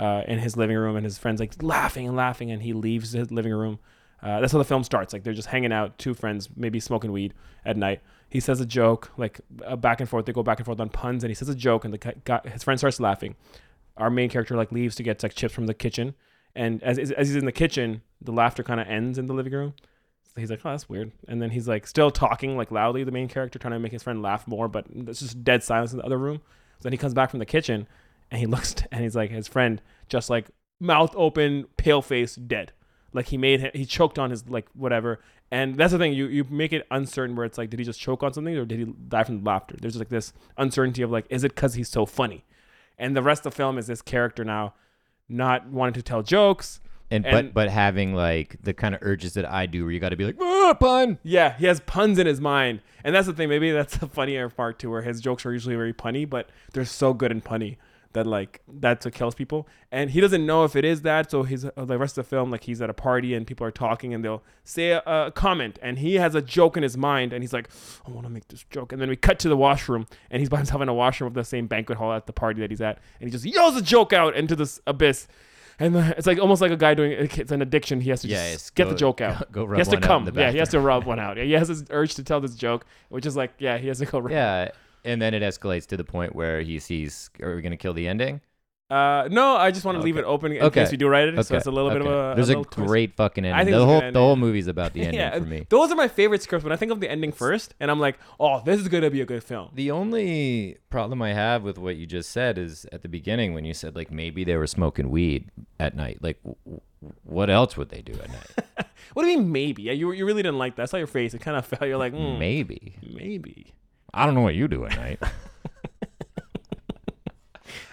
Speaker 1: uh, in his living room, and his friends like laughing and laughing, and he leaves his living room. Uh, that's how the film starts. Like they're just hanging out, two friends, maybe smoking weed at night. He says a joke, like uh, back and forth. They go back and forth on puns, and he says a joke, and the guy, his friend starts laughing. Our main character like leaves to get like chips from the kitchen, and as as he's in the kitchen, the laughter kind of ends in the living room. So he's like, oh, that's weird. And then he's like still talking like loudly, the main character trying to make his friend laugh more, but it's just dead silence in the other room. So then he comes back from the kitchen and he looks and he's like his friend just like mouth open, pale face, dead. Like he made he choked on his like whatever. And that's the thing, you you make it uncertain where it's like, did he just choke on something or did he die from laughter? There's like this uncertainty of like, is it because he's so funny? And the rest of the film is this character now not wanting to tell jokes.
Speaker 2: and,
Speaker 1: and-
Speaker 2: but but having like the kind of urges that I do, where you got to be like, ah, pun.
Speaker 1: Yeah, he has puns in his mind, and that's the thing. Maybe that's the funnier part too, where his jokes are usually very punny, but they're so good and punny that like that's what kills people. And he doesn't know if it is that. So he's uh, the rest of the film, like he's at a party and people are talking, and they'll say a, a comment, and he has a joke in his mind, and he's like, I want to make this joke. And then we cut to the washroom, and he's by himself in a washroom of the same banquet hall at the party that he's at, and he just yells a joke out into this abyss. And it's like almost like a guy doing it's an addiction. He has to
Speaker 2: Yeah,
Speaker 1: just get
Speaker 2: go-
Speaker 1: the joke out.
Speaker 2: go rub
Speaker 1: he has to come. Yeah, he has to rub one out. Yeah, he has this urge to tell this joke, which is like, yeah, he has to go. Rub.
Speaker 2: Yeah, and then it escalates to the point where he sees, are we gonna kill the ending?
Speaker 1: Uh, no, I just want to leave it open in
Speaker 2: Okay.
Speaker 1: case we do write it. So it's a little bit of a.
Speaker 2: There's a,
Speaker 1: twist.
Speaker 2: great fucking ending.
Speaker 1: I think
Speaker 2: the whole the whole movie's about the ending
Speaker 1: yeah,
Speaker 2: for me.
Speaker 1: those are my favorite scripts. When I think of the ending first, and I'm like, oh, this is gonna be a good film.
Speaker 2: The only problem I have with what you just said is at the beginning when you said like maybe they were smoking weed at night. Like, what else would they do at night?
Speaker 1: What do you mean maybe? Yeah, you you really didn't like that. I saw your face. It kind of felt. You're like, mm,
Speaker 2: maybe.
Speaker 1: maybe.
Speaker 2: I don't know what you do at night.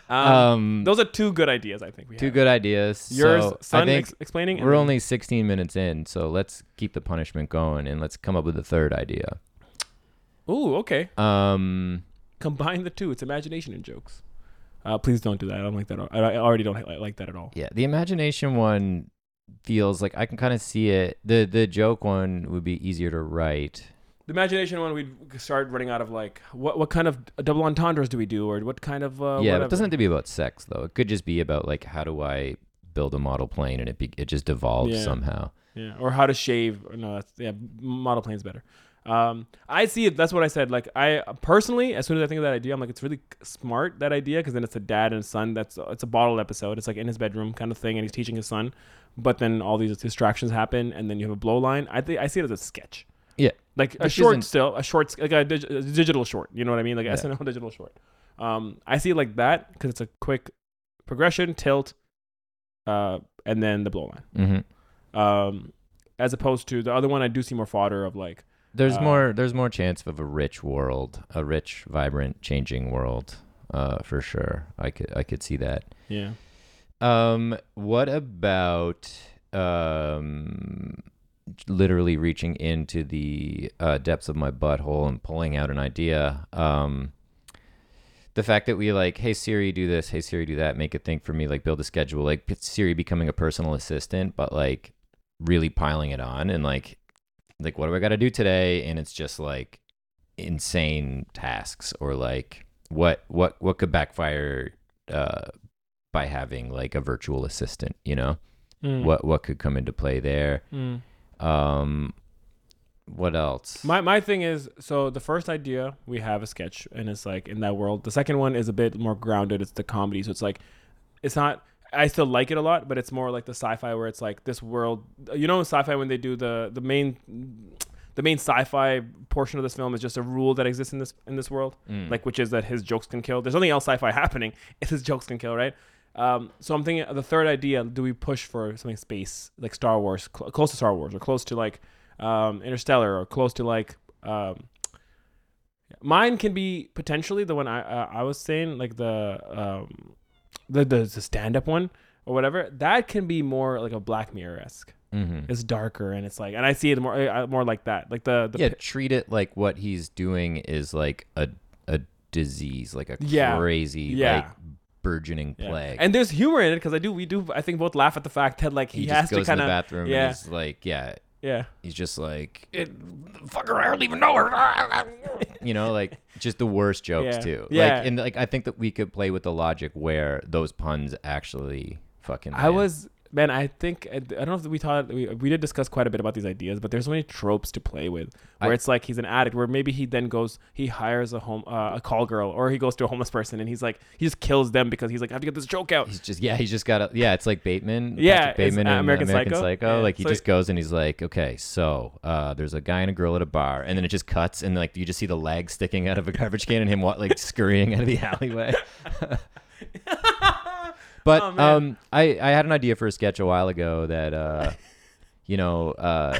Speaker 1: Um,
Speaker 2: Um,
Speaker 1: those are two good ideas. I think we
Speaker 2: two
Speaker 1: have.
Speaker 2: good ideas.
Speaker 1: Yours,
Speaker 2: so
Speaker 1: son,
Speaker 2: I think
Speaker 1: ex- explaining. and
Speaker 2: we're
Speaker 1: then-
Speaker 2: only 16 minutes in, so let's keep the punishment going and let's come up with a third idea.
Speaker 1: Ooh, okay.
Speaker 2: Um,
Speaker 1: Combine the two. It's imagination and jokes. Uh, please don't do that. I don't like that. I, I already don't li- like that at all.
Speaker 2: yeah, the imagination one feels like I can kind of see it. The the joke one would be easier to write.
Speaker 1: The imagination one, we'd start running out of like, what what kind of double entendres do we do, or what kind of uh,
Speaker 2: yeah, it doesn't have to be about sex though. It could just be about like how do I build a model plane and it be, it just devolves
Speaker 1: Yeah.
Speaker 2: somehow.
Speaker 1: Yeah, or how to shave. No, that's yeah. Model plane's better. Um, I see it. That's what I said. Like I personally, as soon as I think of that idea, I'm like, it's really smart that idea because then it's a dad and son. That's it's a bottle episode. It's like in his bedroom kind of thing, and he's teaching his son. But then all these distractions happen, and then you have a blow line. I think I see it as a sketch. Like a short still, a short, like a, dig- a digital short. You know what I mean? Like a
Speaker 2: Yeah.
Speaker 1: SNL digital short. Um, I see it like that because it's a quick progression, tilt, uh, and then the blow line
Speaker 2: Mm-hmm.
Speaker 1: um, as opposed to the other one. I do see more fodder of like,
Speaker 2: There's
Speaker 1: Uh,
Speaker 2: more. There's more chance of a rich world, a rich, vibrant, changing world, uh, for sure. I could I could see that.
Speaker 1: yeah,
Speaker 2: Um, what about um, literally reaching into the uh, depths of my butthole and pulling out an idea? Um, the fact that we like, hey Siri, do this, hey Siri, do that, make a thing for me, like build a schedule, like Siri becoming a personal assistant, but like really piling it on and like, like what do I got to do today? And it's just like insane tasks or like what what what could backfire uh by having like a virtual assistant you know
Speaker 1: Mm.
Speaker 2: what what could come into play there
Speaker 1: Mm.
Speaker 2: Um what else
Speaker 1: My my thing is so the first idea we have a sketch and it's like in that world. The second one is a bit more grounded. It's the comedy, so it's like it's not. I still like it a lot, but it's more like the sci-fi where it's like this world. You know, in sci-fi when they do the the main the main sci-fi portion of this film is just a rule that exists in this in this world,
Speaker 2: Mm.
Speaker 1: like which is that his jokes can kill. There's nothing else sci-fi happening. It's his jokes can kill, right? Um, so I'm thinking the third idea: do we push for something space like Star Wars, cl- close to Star Wars, or close to like um, Interstellar, or close to like um, mine can be potentially the one I uh, I was saying like the um, the the, the stand up one or whatever. That can be more like a Black Mirror esque.
Speaker 2: hmm
Speaker 1: It's darker and it's like, and I see it more uh, more like that, like the the
Speaker 2: yeah treat it like what he's doing is like a a disease like a
Speaker 1: Yeah.
Speaker 2: crazy
Speaker 1: Yeah.
Speaker 2: like burgeoning
Speaker 1: Yeah.
Speaker 2: plague
Speaker 1: And there's humor in it because I do we do I think both laugh at the fact that like he,
Speaker 2: he,
Speaker 1: has
Speaker 2: just
Speaker 1: to
Speaker 2: goes
Speaker 1: kind
Speaker 2: the
Speaker 1: of
Speaker 2: bathroom
Speaker 1: yeah.
Speaker 2: and he's like yeah
Speaker 1: yeah
Speaker 2: he's just like it, fucker i don't even know her you know like just the worst jokes
Speaker 1: Yeah.
Speaker 2: too
Speaker 1: Yeah.
Speaker 2: like and like i think that we could play with the logic where those puns actually fucking
Speaker 1: I
Speaker 2: land.
Speaker 1: was man I think I don't know if we thought we, we did discuss quite a bit about these ideas but there's so many tropes to play with where
Speaker 2: I-
Speaker 1: it's like he's an addict where maybe he then goes he hires a home uh, a call girl or he goes to a homeless person and he's like he just kills them because he's like I have to get this joke out.
Speaker 2: He's just yeah he's just got a yeah it's like bateman
Speaker 1: Yeah,
Speaker 2: Patrick bateman
Speaker 1: uh,
Speaker 2: in
Speaker 1: American
Speaker 2: american,
Speaker 1: Psycho.
Speaker 2: psycho,
Speaker 1: Yeah,
Speaker 2: like he
Speaker 1: so-
Speaker 2: just goes and he's like okay so uh there's a guy and a girl at a bar and then it just cuts and like you just see the legs sticking out of a garbage can and him like scurrying out of the alleyway But
Speaker 1: Oh,
Speaker 2: um, I I had an idea for a sketch a while ago that uh, you know, uh,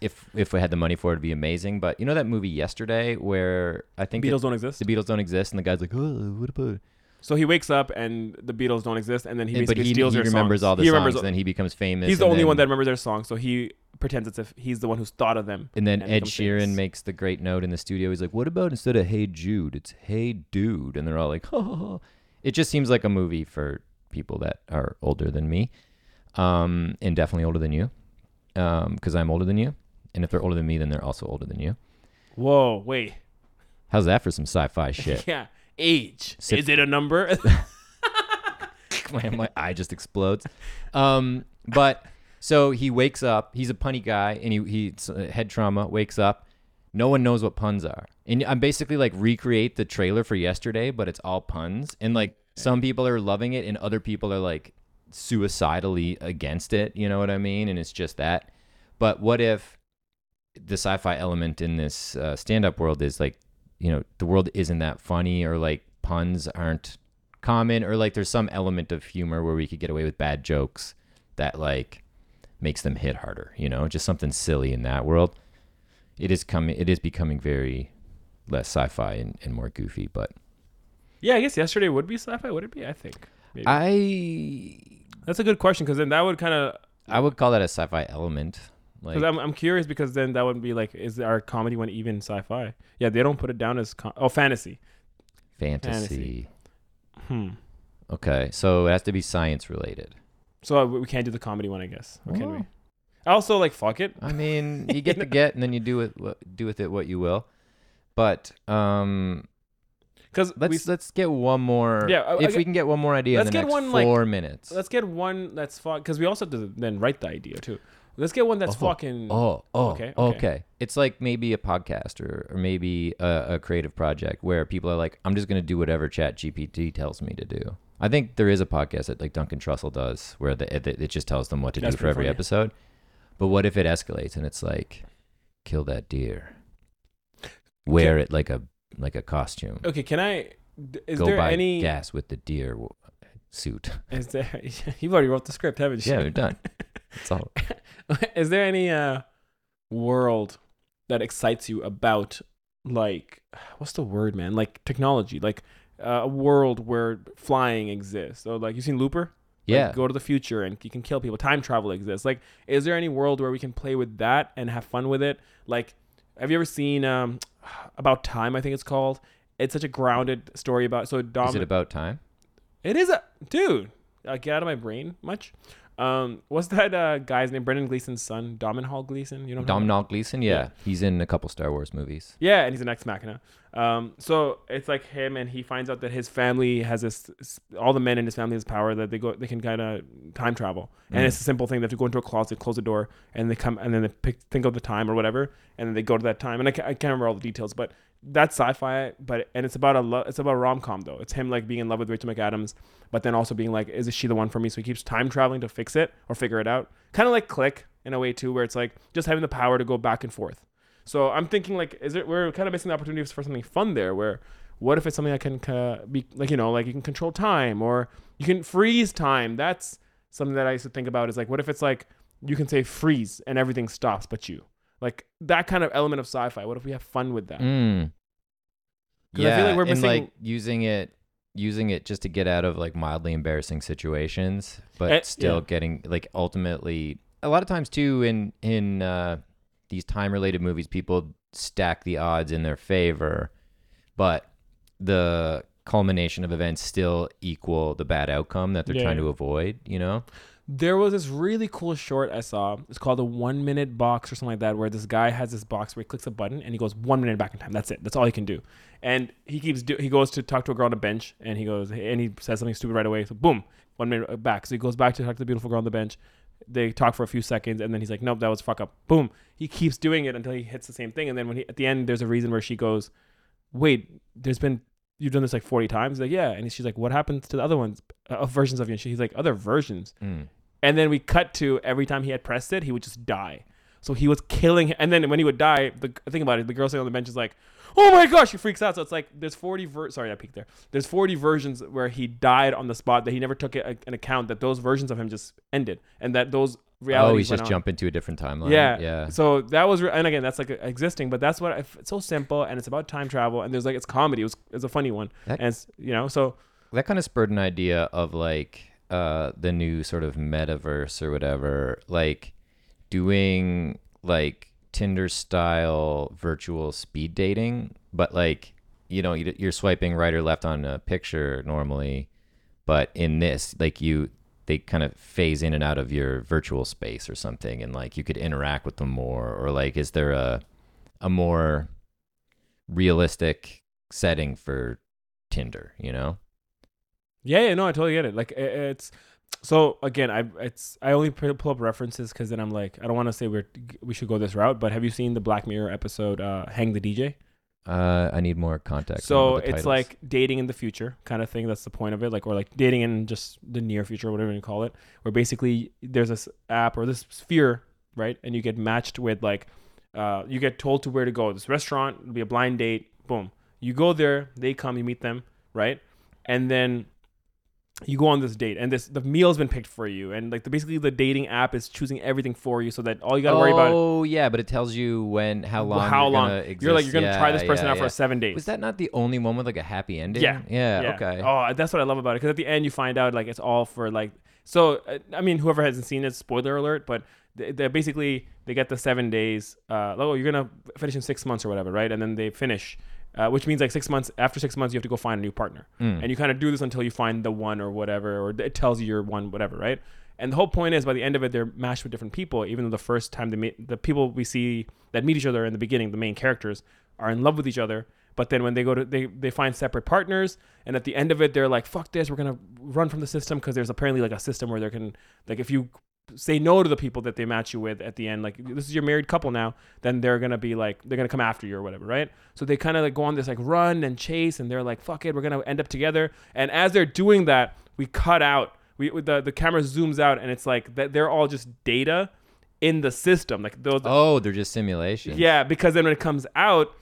Speaker 2: if if we had the money for it, it'd be amazing. But you know that movie Yesterday, where I think The
Speaker 1: Beatles
Speaker 2: it-
Speaker 1: don't exist
Speaker 2: the Beatles don't exist, and the guy's like, oh, what about?
Speaker 1: so he wakes up and the Beatles don't exist and then he
Speaker 2: And-
Speaker 1: basically
Speaker 2: he,
Speaker 1: steals
Speaker 2: he
Speaker 1: their
Speaker 2: remembers
Speaker 1: songs.
Speaker 2: all the
Speaker 1: he
Speaker 2: songs,
Speaker 1: remembers
Speaker 2: and then he becomes famous.
Speaker 1: he's the only one that remembers their songs so he pretends as if he's the one who's thought of them
Speaker 2: And then
Speaker 1: and
Speaker 2: Ed Sheeran
Speaker 1: famous.
Speaker 2: makes the great note in the studio. He's like, "What about instead of Hey Jude, it's Hey Dude?" And they're all like, "Oh." It just seems like a movie for people that are older than me, um, and definitely older than you, because I'm older than you. And if they're older than me, then they're also older than you.
Speaker 1: whoa wait
Speaker 2: How's that for some sci-fi shit?
Speaker 1: yeah age
Speaker 2: Sip-
Speaker 1: is it a number
Speaker 2: my, my eye just explodes. Um, but so he wakes up. He's a punny guy, and he he head trauma. Wakes up. No one knows what puns are, and I'm basically like recreate the trailer for yesterday, but it's all puns. And like some people are loving it, and other people are like suicidally against it. You know what I mean? And it's just that. But what if the sci-fi element in this uh, stand-up world is like, you know, the world isn't that funny, or like puns aren't common or like there's some element of humor where we could get away with bad jokes that like makes them hit harder you know just something silly in that world it is coming it is becoming very less sci-fi and, and more goofy but
Speaker 1: Yeah, I guess yesterday would be sci-fi. Would it be? I think. Maybe.
Speaker 2: I
Speaker 1: That's a good question because then that would kind of.
Speaker 2: I would call that a sci-fi element. Like
Speaker 1: I'm, I'm curious because then that would be like, is our comedy one even sci-fi? Yeah, they don't put it down as con- oh fantasy.
Speaker 2: fantasy.
Speaker 1: Hmm.
Speaker 2: Okay, so it has to be science related.
Speaker 1: So uh, we can't do the comedy one, I guess. Or can we?
Speaker 2: Well.
Speaker 1: Also, like, fuck it.
Speaker 2: I mean, you get the get, and then you do it do with it what you will. But um,
Speaker 1: Because
Speaker 2: let's let's get one more.
Speaker 1: Yeah, I
Speaker 2: if
Speaker 1: get-
Speaker 2: we can get one more idea
Speaker 1: let's
Speaker 2: in the
Speaker 1: get one, like-
Speaker 2: four minutes.
Speaker 1: let's get one that's fun. Because we also have to then write the idea too. Let's get one that's
Speaker 2: Oh,
Speaker 1: fucking.
Speaker 2: Oh, oh,
Speaker 1: Okay,
Speaker 2: okay,
Speaker 1: okay.
Speaker 2: It's like maybe a podcast or, or maybe a, a creative project where people are like, I'm just going to do whatever Chat GPT tells me to do. I think there is a podcast that like Duncan Trussell does where the, it, it just tells them what to
Speaker 1: That's
Speaker 2: do for every
Speaker 1: funny.
Speaker 2: episode. But what if it escalates and it's like, kill that deer, wear it like a like a costume,
Speaker 1: Okay, can I? Is
Speaker 2: go
Speaker 1: there
Speaker 2: buy
Speaker 1: any?
Speaker 2: gas with the deer suit.
Speaker 1: Is there? You've already wrote the script, haven't you?
Speaker 2: yeah, we're done. That's all.
Speaker 1: is there any uh world that excites you about like what's the word, man? Like technology, like uh, a world where flying exists. So like you seen Looper? Like,
Speaker 2: Yeah.
Speaker 1: go to the future and you can kill people. Time travel exists. Like, is there any world where we can play with that and have fun with it? Like, have you ever seen um about time? I think it's called. It's such a grounded story about. So Dom.
Speaker 2: Is it about time?
Speaker 1: It is a dude. Uh, get out of my brain, much. Um, what's that uh, guy's name? Brendan Gleeson's son, Domhnall Gleeson. You know.
Speaker 2: Domhnall Gleeson? Yeah.
Speaker 1: Yeah.
Speaker 2: He's in a couple Star Wars movies.
Speaker 1: Yeah, and he's an ex machina. Um, so it's like him, and he finds out that his family has this. All the men in his family has power that they go, they can kind of time travel, and
Speaker 2: Mm.
Speaker 1: it's a simple thing. They have to go into a closet, close the door, and they come, and then they pick, think of the time or whatever, and then they go to that time. And I, ca- I can't remember all the details, but that's sci-fi. But and it's about a lo- it's about a rom com though. It's him like being in love with Rachel McAdams, but then also being like, is she the one for me? So he keeps time traveling to fix it or figure it out. Kind of like Click in a way too, where it's like just having the power to go back and forth. So I'm thinking like, is it we're kind of missing the opportunity for something fun there? Where what if it's something that can uh, be like you know like you can control time or you can freeze time? That's something that I used to think about. Is like what if it's like you can say freeze and everything stops but you like that kind of element of sci-fi. What if we have fun with that?
Speaker 2: Mm.
Speaker 1: 'Cause I
Speaker 2: Yeah,
Speaker 1: feel like we're
Speaker 2: and like using it, using it just to get out of like mildly embarrassing situations, but
Speaker 1: Eh,
Speaker 2: still
Speaker 1: yeah.
Speaker 2: getting like ultimately. A lot of times too, in in uh, these time related movies, people stack the odds in their favor, but the culmination of events still equal the bad outcome that they're
Speaker 1: Yeah.
Speaker 2: trying to avoid. You know?
Speaker 1: There was this really cool short I saw. It's called a one minute box or something like that, where this guy has this box where he clicks a button and he goes one minute back in time. That's it. That's all he can do. And he keeps do- he goes to talk to a girl on a bench and he goes and he says something stupid right away. So boom, one minute back. So he goes back to talk to the beautiful girl on the bench. They talk for a few seconds and then he's like, nope, that was fuck up. Boom. He keeps doing it until he hits the same thing. And then when he at the end, there's a reason where she goes, wait, there's been you've done this like 40 times. He's like, yeah. And she's like, what happens to the other ones, uh, versions of you? And she's like, other versions.
Speaker 2: Mm.
Speaker 1: And then we cut to every time he had pressed it, he would just die. So he was killing. him. And then when he would die, the think about it, the girl sitting on the bench is like, "Oh my gosh!" he freaks out. So it's like there's 40 ver- sorry, I peeked there. There's 40 versions where he died on the spot that he never took it, an account that those versions of him just ended, and that those realities.
Speaker 2: Oh, he's just
Speaker 1: on.
Speaker 2: jumping to a different timeline.
Speaker 1: Yeah,
Speaker 2: yeah.
Speaker 1: So that was, re- and again, that's like existing, but that's what I f it's so simple, and it's about time travel, and there's like it's comedy. It was it's a funny one,
Speaker 2: That-
Speaker 1: and you know, so
Speaker 2: that kind of spurred an idea of like uh the new sort of metaverse or whatever like doing like tinder style virtual speed dating but like you know you- you're swiping right or left on a picture normally but in this like you they kind of phase in and out of your virtual space or something and like you could interact with them more or like is there a a more realistic setting for tinder you know
Speaker 1: Yeah, yeah, no, I totally get it. Like it's so again, I it's I only pull up references because then I'm like, I don't want to say we're we should go this route, but have you seen the Black Mirror episode uh, "Hang the DJ"?
Speaker 2: Uh, I need more context.
Speaker 1: So it's
Speaker 2: titles.
Speaker 1: like dating in the future kind of thing. That's the point of it, like or like dating in just the near future, whatever you call it. Where basically there's this app or this sphere, right, and you get matched with like, uh, you get told to where to go. This restaurant it'll be a blind date. Boom, you go there. They come, you meet them, right, and then you go on this date and this the meal's been picked for you and like the, basically the dating app is choosing everything for you so that all you got to worry about
Speaker 2: Oh yeah, but it tells you when how long
Speaker 1: how
Speaker 2: you're
Speaker 1: long
Speaker 2: gonna exist.
Speaker 1: you're like you're gonna
Speaker 2: Yeah,
Speaker 1: try this person
Speaker 2: yeah,
Speaker 1: out
Speaker 2: yeah.
Speaker 1: for seven days.
Speaker 2: Was that not the only one with like a happy ending?
Speaker 1: Yeah.
Speaker 2: Yeah. Okay.
Speaker 1: Oh, that's what I love about it because at the end you find out like it's all for like. So uh, I mean, whoever hasn't seen it, spoiler alert, but they, they basically they get the seven days. Uh, oh, you're gonna finish in six months or whatever, right? And then they finish. Uh, which means like six months after six months you have to go find a new partner.
Speaker 2: Mm.
Speaker 1: and you kind of do this until you find the one or whatever or it tells you you're one whatever right? And the whole point is by the end of it they're matched with different people even though the first time they meet the people we see that meet each other in the beginning the main characters are in love with each other. But then when they go to they, they find separate partners and at the end of it they're like fuck this we're gonna run from the system because there's apparently like a system where they can like if you say no to the people that they match you with at the end like this is your married couple now then they're gonna be like they're gonna come after you or whatever right so they kind of like go on this like run and chase and they're like fuck it we're gonna end up together and as they're doing that we cut out we the, the camera zooms out and it's like that they're all just data in the system like those
Speaker 2: Oh, they're just simulations.
Speaker 1: yeah, because then when it comes out,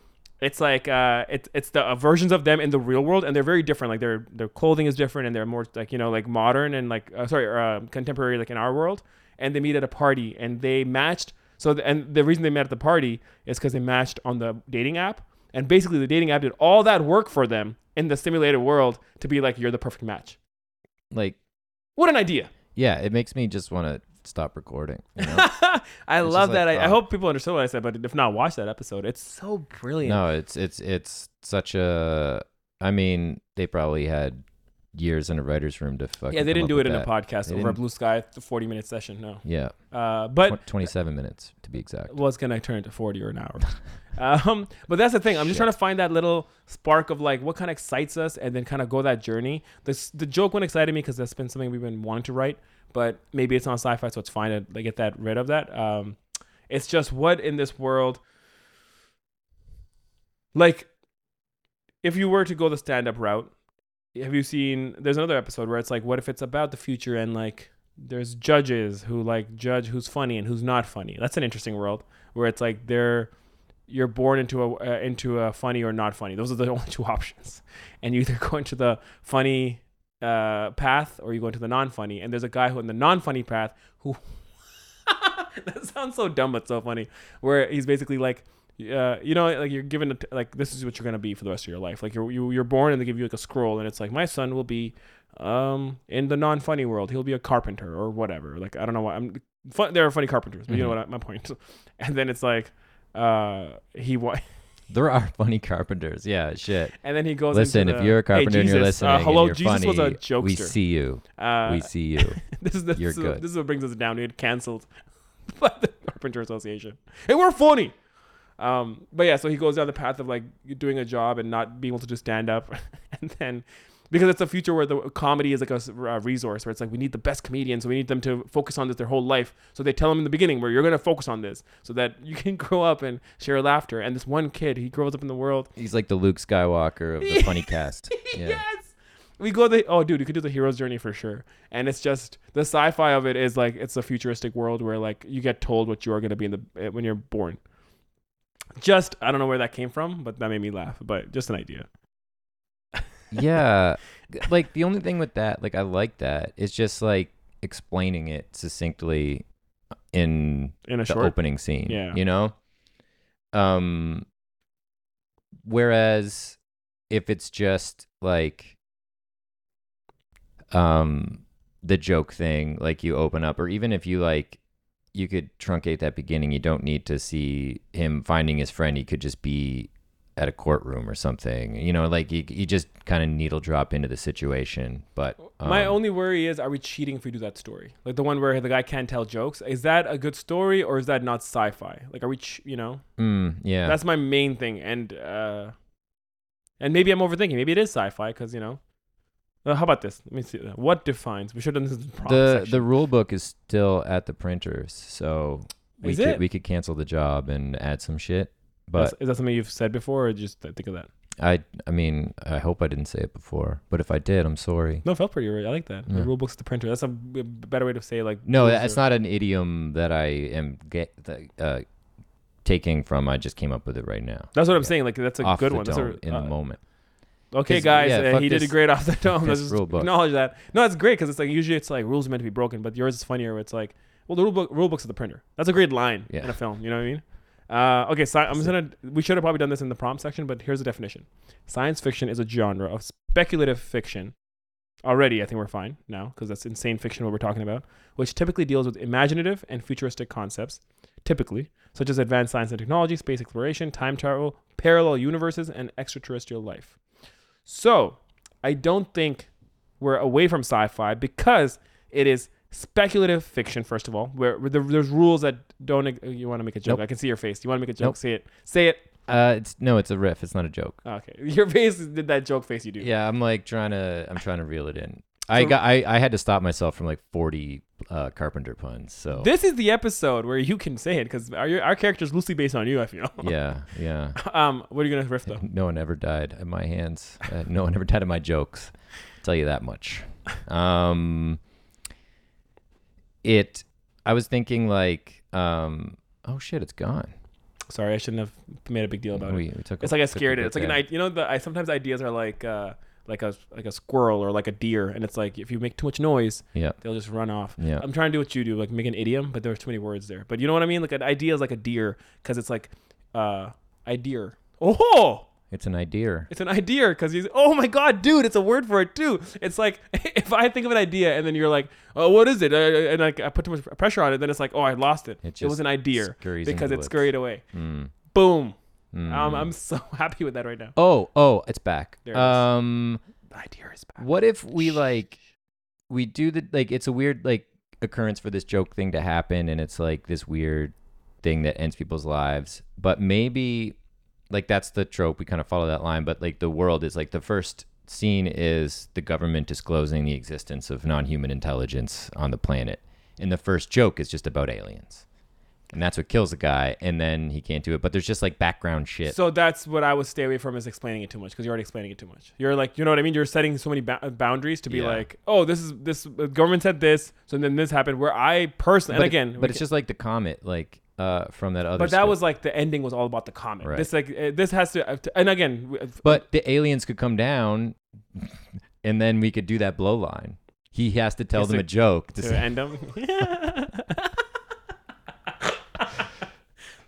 Speaker 1: it's like uh, it's it's the uh, versions of them in the real world, and they're very different. Like their their clothing is different, and they're more like you know like modern and like uh, sorry uh, contemporary like in our world. And they meet at a party, and they matched. So the, and the reason they met at the party is because they matched on the dating app, and basically the dating app did all that work for them in the simulated world to be like you're the perfect match.
Speaker 2: Like
Speaker 1: What an idea!
Speaker 2: yeah, it makes me just want to stop recording. You know?
Speaker 1: I
Speaker 2: It's
Speaker 1: love that.
Speaker 2: like,
Speaker 1: I, I hope people understood what I said, but if not, watch that episode. It's so brilliant.
Speaker 2: no, it's it's it's such a. I mean, they probably had years in a writer's room to fucking.
Speaker 1: Yeah, they didn't do it in a podcast
Speaker 2: They
Speaker 1: over a blue sky, the 40 minute session. No.
Speaker 2: Yeah,
Speaker 1: Uh, but
Speaker 2: twenty-seven minutes to be exact.
Speaker 1: was going to turn to 40 or an hour. um, but that's the thing. I'm just trying to find that little spark of like what kind of excites us and then kind of go that journey. This, the joke one excited me because that's been something we've been wanting to write, but maybe it's on sci fi, so it's fine to like, get that rid of that. Um, it's just what in this world, like, if you were to go the stand up route, have you seen there's another episode where it's like what if it's about the future and like there's judges who like judge who's funny and who's not funny? That's an interesting world where it's like they're you're born into a uh, into a funny or not funny. Those are the only two options. And you either go into the funny uh, path or you go into the non-funny and there's a guy who in the non-funny path who that sounds so dumb but so funny where he's basically like uh, you know, like you're given a t- like this is what you're gonna be for the rest of your life. Like you're you, you're born and they give you like a scroll and it's like my son will be um in the non funny world. He'll be a carpenter or whatever. Like I don't know what I'm. Fun, there are funny carpenters, but you know
Speaker 2: Mhm.
Speaker 1: what I, my point. And then it's like uh he wa-
Speaker 2: There are funny carpenters. Yeah, shit.
Speaker 1: and then he goes.
Speaker 2: Listen,
Speaker 1: into
Speaker 2: if you're a
Speaker 1: "Hey,
Speaker 2: carpenter and you're listening,
Speaker 1: uh, hello,
Speaker 2: you're
Speaker 1: Jesus
Speaker 2: funny,
Speaker 1: was a
Speaker 2: we see you.
Speaker 1: Uh,
Speaker 2: we see you.
Speaker 1: this is this,
Speaker 2: You're
Speaker 1: is,
Speaker 2: good.
Speaker 1: this is what brings us down. We get canceled by the Carpenter Association. Hey, we're funny. Um, but yeah, so he goes down the path of like doing a job and not being able to just stand up, and then because it's a future where the comedy is like a, resource where it's like we need the best comedians, so we need them to focus on this their whole life. So they tell them in the beginning where you're gonna focus on this so that you can grow up and share laughter. And this one kid, he grows up in the world
Speaker 2: He's like the Luke Skywalker of the funny cast. Yeah.
Speaker 1: yes. We go the oh dude, you could do the hero's journey for sure. And it's just the sci-fi of it is like it's a futuristic world where like you get told what you are gonna be in the eh, when you're born. Just I don't know where that came from, but that made me laugh. But just an idea.
Speaker 2: Yeah like the only thing with that like i like that it's just like explaining it succinctly in
Speaker 1: In a
Speaker 2: the
Speaker 1: short.
Speaker 2: opening scene
Speaker 1: Yeah.
Speaker 2: you know um whereas if it's just like um the joke thing like you open up or even if you like you could truncate that beginning you don't need to see him finding his friend he could just be at a courtroom or something you know like you, you just kind of needle drop into the situation but
Speaker 1: My
Speaker 2: um,
Speaker 1: only worry is, are we cheating if we do that story? Like the one where the guy can't tell jokes. Is that a good story or is that not sci-fi? Like, are we, ch- you know?
Speaker 2: mm, yeah
Speaker 1: That's my main thing. And uh, and maybe I'm overthinking. Maybe it is sci-fi because you know. Uh, how about this? Let me see. What defines? We should have done this in the
Speaker 2: the
Speaker 1: section.
Speaker 2: the rule book is still at the printers so we
Speaker 1: Is
Speaker 2: could
Speaker 1: it?
Speaker 2: we could cancel the job and add some shit but
Speaker 1: That's- is that something you've said before, or just think of that?
Speaker 2: I I mean I hope I didn't say it before, but if I did, I'm sorry.
Speaker 1: No, it felt pretty right. I like that. The rule book's the printer. That's a b- better way to say like.
Speaker 2: No, that's
Speaker 1: are-
Speaker 2: not an idiom that I am get uh, taking from. I just came up with it right now.
Speaker 1: That's what I'm saying. Like that's a
Speaker 2: Off
Speaker 1: good one. That's
Speaker 2: dome
Speaker 1: a,
Speaker 2: in
Speaker 1: uh,
Speaker 2: the moment.
Speaker 1: Okay, guys,
Speaker 2: yeah,
Speaker 1: uh, he did a great off the dome. Let's just acknowledge that. No, it's great because it's like usually it's like rules are meant to be broken, but yours is funnier. Where it's like, well, the rule book rule book's at the printer. That's a great line
Speaker 2: Yeah.
Speaker 1: in a film. You know what I mean? Uh, okay, so I'm just gonna. We should have probably done this in the prompt section, but here's the definition: Science fiction is a genre of speculative fiction. Already, I think we're fine now because that's insane fiction what we're talking about, which typically deals with imaginative and futuristic concepts, typically such as advanced science and technology, space exploration, time travel, parallel universes, and extraterrestrial life. So, I don't think we're away from sci-fi because it is speculative fiction. First of all, where, where there, there's rules that don't. You want to make a joke?
Speaker 2: Nope.
Speaker 1: I can see your face. You want to make a joke?
Speaker 2: Nope.
Speaker 1: Say it. Say it.
Speaker 2: Uh, it's no, it's a riff. It's not a joke.
Speaker 1: Okay, your face did that joke face you do.
Speaker 2: Yeah, I'm like trying to. I'm trying to reel it in. I got. I, I had to stop myself from like 40 uh, carpenter puns. So
Speaker 1: This is the episode where you can say it because our our character is loosely based on you. I feel.
Speaker 2: yeah, yeah.
Speaker 1: um, what are you gonna riff though?
Speaker 2: No one ever died at my hands. Uh, no one ever died at my jokes. I'll tell you that much. Um, it. I was thinking like, um, oh shit, it's gone.
Speaker 1: Sorry, I shouldn't have made a big deal about it.
Speaker 2: We, we took.
Speaker 1: It's
Speaker 2: a-
Speaker 1: like I scared it. It's like an idea. You know, the, I sometimes ideas are like uh, like a like a squirrel or like a deer, and it's like if you make too much noise,
Speaker 2: Yeah,
Speaker 1: they'll just run off.
Speaker 2: yeah.
Speaker 1: I'm trying to do what you do, like make an idiom, but there's too many words there. But you know what I mean? Like an idea is like a deer because it's like uh, idea. Oh,
Speaker 2: It's an idea.
Speaker 1: it's an idea because he's Oh my god, dude, it's a word for it too. It's like if I think of an idea and then you're like, oh, what is it? Uh, and like I put too much pressure on it, then it's like, oh, I lost it.
Speaker 2: It
Speaker 1: It, was an idea because it scurried away.
Speaker 2: Mm.
Speaker 1: Boom.
Speaker 2: Mm.
Speaker 1: Um, I'm so happy with that right now.
Speaker 2: Oh, oh, it's back.
Speaker 1: It
Speaker 2: um,
Speaker 1: The idea is back.
Speaker 2: what if we like we do the like it's a weird like occurrence for this joke thing to happen and it's like this weird thing that ends people's lives but maybe like that's the trope we kind of follow that line but like the world is like the first scene is the government disclosing the existence of non-human intelligence on the planet and the first joke is just about aliens and that's what kills the guy and then he can't do it but there's just like background shit
Speaker 1: So that's what I would stay away from is explaining it too much because you're already explaining it too much. You're like, you know what I mean? You're setting so many ba- boundaries to be
Speaker 2: Yeah.
Speaker 1: like, oh, this is this government said this, so then this happened. Where I personally,
Speaker 2: but
Speaker 1: and
Speaker 2: it-
Speaker 1: again,
Speaker 2: but it's
Speaker 1: can-
Speaker 2: just like the comet like uh from that other
Speaker 1: but that
Speaker 2: script.
Speaker 1: was like the ending was all about the comet.
Speaker 2: Right.
Speaker 1: This like uh, this has to, uh, to- and again, w-
Speaker 2: But the aliens could come down, and then we could do that blow line. He has to tell them
Speaker 1: to-
Speaker 2: a joke. To
Speaker 1: to end them.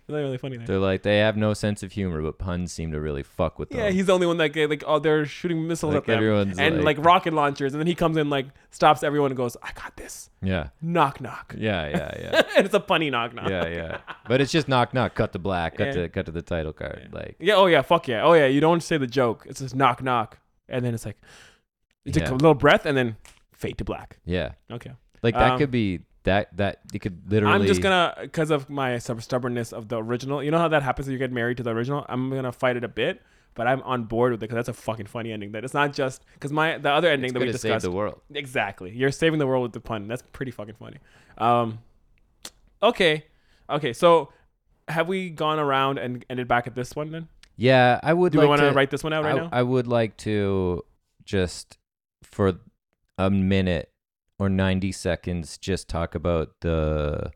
Speaker 1: Isn't really funny? There?
Speaker 2: they're like they have no sense of humor, but puns seem to really fuck with them.
Speaker 1: Yeah, he's the only one that get like, oh, they're shooting missiles
Speaker 2: Like,
Speaker 1: at them,
Speaker 2: everyone's
Speaker 1: and
Speaker 2: like-
Speaker 1: like rocket launchers, and then he comes in like stops everyone and goes, I got this.
Speaker 2: yeah,
Speaker 1: Knock knock.
Speaker 2: yeah, yeah, yeah,
Speaker 1: and it's a funny knock knock.
Speaker 2: yeah, yeah. But it's just knock knock, cut to black, cut
Speaker 1: Yeah.
Speaker 2: to cut to the title card. Like
Speaker 1: Yeah. Oh yeah. Fuck yeah. Oh yeah. You don't say the joke. It's just knock knock, and then it's like it's
Speaker 2: Yeah.
Speaker 1: a little breath, and then fade to black.
Speaker 2: yeah,
Speaker 1: Okay.
Speaker 2: like that
Speaker 1: Um,
Speaker 2: could be that that you could literally.
Speaker 1: I'm just gonna because of my stubbornness of the original. You know how that happens when you get married to the original. I'm gonna fight it a bit, but I'm on board with it because that's a fucking funny ending. That it's not just because my the other ending
Speaker 2: It's
Speaker 1: that we discussed.
Speaker 2: the world.
Speaker 1: Exactly. You're saving the world with the pun. That's pretty fucking funny. Um, okay, okay. So have we gone around and ended back at this one then?
Speaker 2: Yeah, I would.
Speaker 1: Do
Speaker 2: like
Speaker 1: we want to
Speaker 2: to
Speaker 1: write this one out right
Speaker 2: I,
Speaker 1: now?
Speaker 2: I would like to just for a minute or 90 seconds just talk about the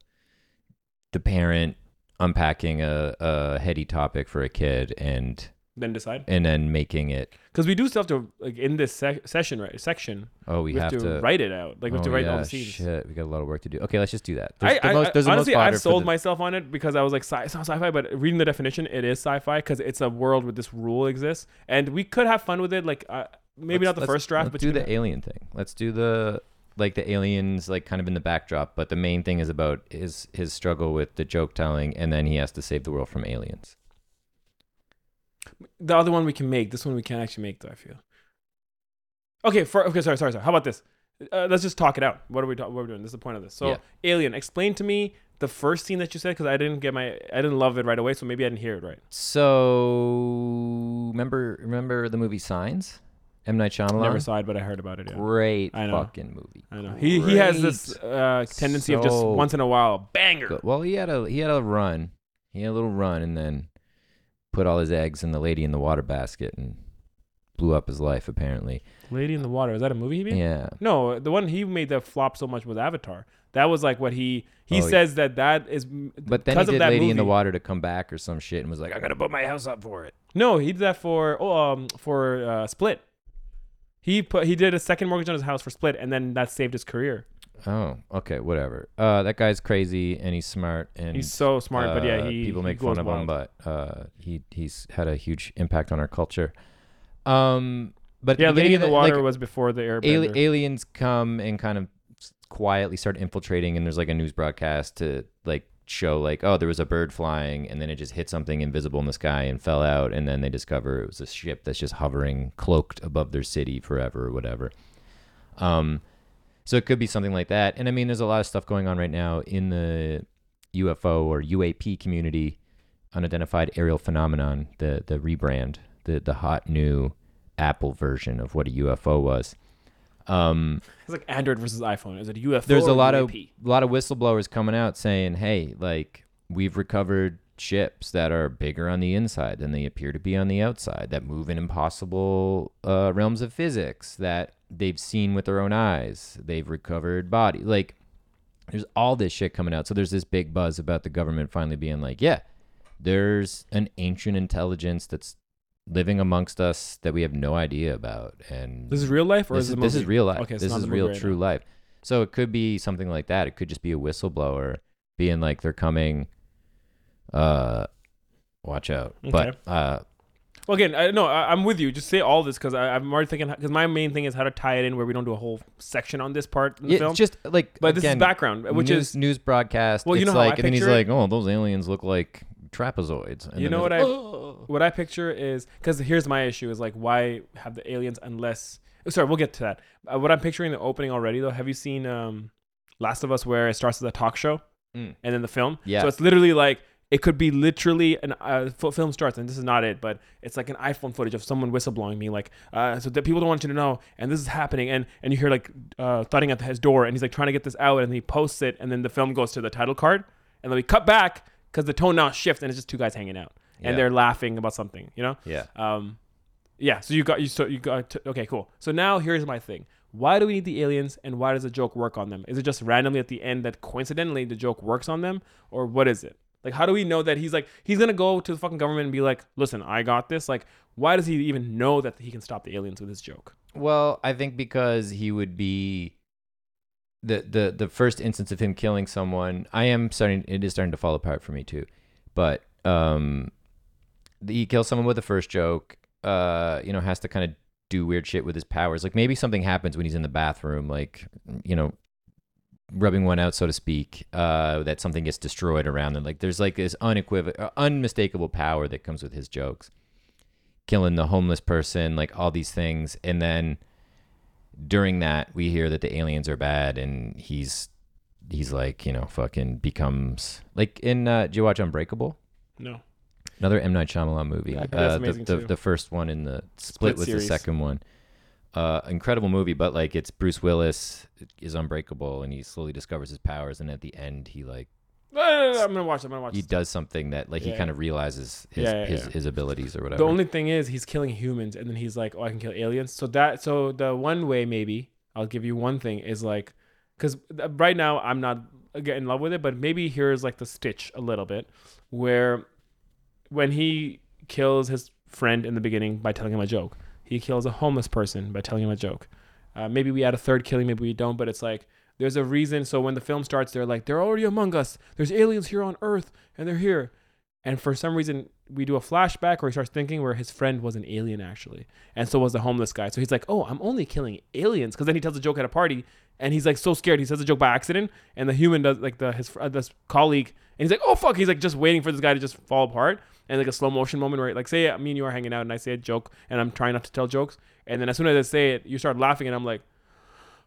Speaker 2: the parent unpacking a, a heady topic for a kid and
Speaker 1: then decide
Speaker 2: and then making it
Speaker 1: because we do still have to like in this sec- session right section.
Speaker 2: oh we,
Speaker 1: We, have, to, write it out. Like we have to
Speaker 2: oh,
Speaker 1: write all the scenes.
Speaker 2: shit we got a lot of work to do okay let's just do that
Speaker 1: I,
Speaker 2: the
Speaker 1: I,
Speaker 2: most- there's most
Speaker 1: honestly, I sold
Speaker 2: the-
Speaker 1: myself on it because I was like, sci- it's not sci-fi, but reading the definition, it is sci-fi because it's a world where this rule exists, and we could have fun with it. Like, uh, maybe
Speaker 2: Let's-
Speaker 1: not the first draft,
Speaker 2: let's
Speaker 1: but
Speaker 2: do the
Speaker 1: could-
Speaker 2: alien thing let's do the like the aliens like kind of in the backdrop but the main thing is about his his struggle with the joke telling and then he has to save the world from aliens
Speaker 1: the other one we can make. This one we can't actually make, though. I feel. Okay. For okay, sorry, sorry, sorry. How about this? Uh, let's just talk it out. What are we? talk- what are we doing? This is the point of this. So,
Speaker 2: Yeah.
Speaker 1: Alien. Explain to me the first scene that you said because I didn't get my, I didn't love it right away, so maybe I didn't hear it right.
Speaker 2: So remember remember the movie Signs? M Night Shyamalan.
Speaker 1: Never saw it, but I heard about it. Yeah.
Speaker 2: Great
Speaker 1: I know.
Speaker 2: fucking movie.
Speaker 1: I know. He he has this uh, tendency of just
Speaker 2: So
Speaker 1: once in a while banger.
Speaker 2: Good. Well, he had a he had a run. He had a little run and then put all his eggs in the lady in the water basket and blew up his life apparently.
Speaker 1: Lady in the Water. Is that a movie he made?
Speaker 2: Yeah.
Speaker 1: No, the one he made that flop so much was Avatar. That was like what he he
Speaker 2: Oh,
Speaker 1: says that that is
Speaker 2: But then he
Speaker 1: because of
Speaker 2: did
Speaker 1: that
Speaker 2: Lady in the Water to come back or some shit and was like, I'm gonna put my house up for it.
Speaker 1: No, he did that for oh um for uh, Split. He put he did a second mortgage on his house for Split, and then that saved his career.
Speaker 2: Oh, okay, whatever. Uh, that guy's crazy and he's smart and
Speaker 1: He's so smart, but yeah,
Speaker 2: uh,
Speaker 1: he
Speaker 2: people
Speaker 1: he
Speaker 2: make
Speaker 1: goes
Speaker 2: fun of him, but uh, he he's had a huge impact on our culture. Um, but at
Speaker 1: Yeah, Lady
Speaker 2: beginning
Speaker 1: in the Water
Speaker 2: like,
Speaker 1: was before the
Speaker 2: ali-
Speaker 1: Airbender.
Speaker 2: aliens come and kind of s- quietly start infiltrating, and there's like a news broadcast to like show like, oh, there was a bird flying, and then it just hit something invisible in the sky and fell out, and then they discover it was a ship that's just hovering, cloaked above their city forever or whatever. Um, so it could be something like that. And I mean, there's a lot of stuff going on right now in the UFO or UAP community, unidentified aerial phenomenon, the the rebrand, the the hot new Apple version of what a UFO was. Um,
Speaker 1: it's like Android versus iPhone. Is it UFO?
Speaker 2: there's a lot of a lot of whistleblowers coming out saying, "Hey, like we've recovered ships that are bigger on the inside than they appear to be on the outside, that move in impossible uh, realms of physics that they've seen with their own eyes. They've recovered body like." There's all this shit coming out. So there's this big buzz about the government finally being like, yeah, there's an ancient intelligence that's living amongst us that we have no idea about. And
Speaker 1: This is real life, or
Speaker 2: this
Speaker 1: is
Speaker 2: is, this is real life.
Speaker 1: Okay,
Speaker 2: this is real,
Speaker 1: right
Speaker 2: true
Speaker 1: now.
Speaker 2: life. So it could be something like that. It could just be a whistleblower being like, they're coming. Uh, watch out. But uh,
Speaker 1: Well, again, I, no, I, I'm with you. Just say all this because I'm already thinking because my main thing is how to tie it in where we don't do a whole section on this part in the
Speaker 2: yeah,
Speaker 1: film.
Speaker 2: it's just like,
Speaker 1: but this is background, which
Speaker 2: news,
Speaker 1: is
Speaker 2: news broadcast.
Speaker 1: Well, you
Speaker 2: it's
Speaker 1: know
Speaker 2: like, and then he's
Speaker 1: it?
Speaker 2: like, oh, those aliens look like trapezoids. And
Speaker 1: you know what I
Speaker 2: "Oh."
Speaker 1: what I picture is because here's my issue is like why have the aliens unless oh, sorry we'll get to that. Uh, what I'm picturing the opening already though. Have you seen um, Last of Us where it starts as a talk show
Speaker 2: Mm.
Speaker 1: and then the film?
Speaker 2: Yeah.
Speaker 1: So it's literally like it could be literally an uh, film starts and this is not it, but it's like an iPhone footage of someone whistleblowing me like uh, so that people don't want you to know and this is happening and and you hear like uh, thudding at his door and he's like trying to get this out and he posts it and then the film goes to the title card and then we cut back because the tone now shifts and it's just two guys hanging out and
Speaker 2: Yeah.
Speaker 1: they're laughing about something, you know.
Speaker 2: yeah.
Speaker 1: Um, yeah. So you got you so you got to, okay, cool. So now here's my thing. Why do we need the aliens, and why does the joke work on them? Is it just randomly at the end that coincidentally the joke works on them, or what is it? Like, how do we know that he's like he's gonna go to the fucking government and be like, "Listen, I got this." Like, why does he even know that he can stop the aliens with his joke?
Speaker 2: Well, I think because he would be the the the first instance of him killing someone. I am starting. It is starting to fall apart for me too, but um, he kills someone with the first joke. Uh, you know, has to kind of do weird shit with his powers. Like maybe something happens when he's in the bathroom, like you know, rubbing one out, so to speak. Uh, that something gets destroyed around him. Like there's like this unequivocal, uh, unmistakable power that comes with his jokes. Killing the homeless person, like all these things, and then during that we hear that the aliens are bad and he's he's like you know fucking becomes like in uh did you watch unbreakable?
Speaker 1: No.
Speaker 2: another m. Night Shyamalan movie.
Speaker 1: Yeah, that's
Speaker 2: uh,
Speaker 1: amazing
Speaker 2: the, the, the first one in the split,
Speaker 1: Split
Speaker 2: was
Speaker 1: series.
Speaker 2: the second one. Uh incredible movie but like it's bruce willis is unbreakable and he slowly discovers his powers and at the end he like
Speaker 1: No, no, no, I'm gonna watch. it. I'm gonna watch.
Speaker 2: he does something that like he
Speaker 1: Yeah.
Speaker 2: kind of realizes his
Speaker 1: Yeah, yeah,
Speaker 2: his,
Speaker 1: yeah.
Speaker 2: his abilities or whatever
Speaker 1: The only thing is he's killing humans, and then he's like, "Oh, I can kill aliens." So that, so the one way maybe I'll give you one thing is like, because right now I'm not getting in love with it, but maybe here's like the stitch a little bit, where when he kills his friend in the beginning by telling him a joke, he kills a homeless person by telling him a joke. Uh, maybe we add a third killing, maybe we don't, but it's like there's a reason. So when the film starts, they're like, they're already among us. There's aliens here on Earth, and they're here. And for some reason, we do a flashback where he starts thinking where his friend was an alien actually, and so was the homeless guy. So he's like, "Oh, I'm only killing aliens," because then he tells a joke at a party, and he's like so scared he says a joke by accident, and the human does like the his uh, this colleague, and he's like, "Oh fuck!" He's like just waiting for this guy to just fall apart, and like a slow motion moment where like say me and you are hanging out, and I say a joke, and I'm trying not to tell jokes, and then as soon as I say it, you start laughing, and I'm like.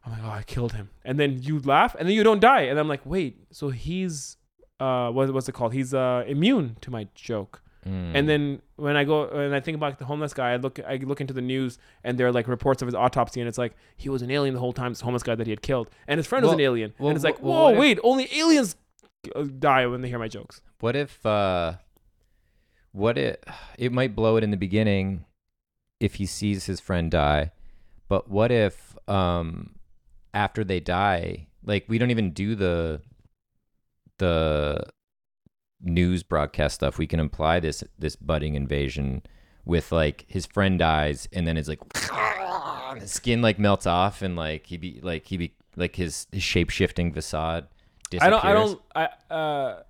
Speaker 1: I'm like, oh, I killed him, and then you laugh, and then you don't die, and I'm like, wait, so he's, uh, what, what's it called? He's uh immune to my joke.
Speaker 2: Mm.
Speaker 1: And then when I go and I think about the homeless guy, I look I look into the news and there are like reports of his autopsy and it's like he was an alien the whole time. This homeless guy that he had killed, and his friend was an alien.
Speaker 2: well,
Speaker 1: and it's like,
Speaker 2: well,
Speaker 1: whoa,
Speaker 2: if-
Speaker 1: wait, only aliens uh, die when they hear my jokes.
Speaker 2: What if uh what it it might blow it in the beginning if he sees his friend die, but what if um after they die, like we don't even do the the news broadcast stuff. We can imply this this budding invasion with like his friend dies and then it's like his skin like melts off and like he be like he be like his, his shape shifting facade.
Speaker 1: I don't. I don't. I uh,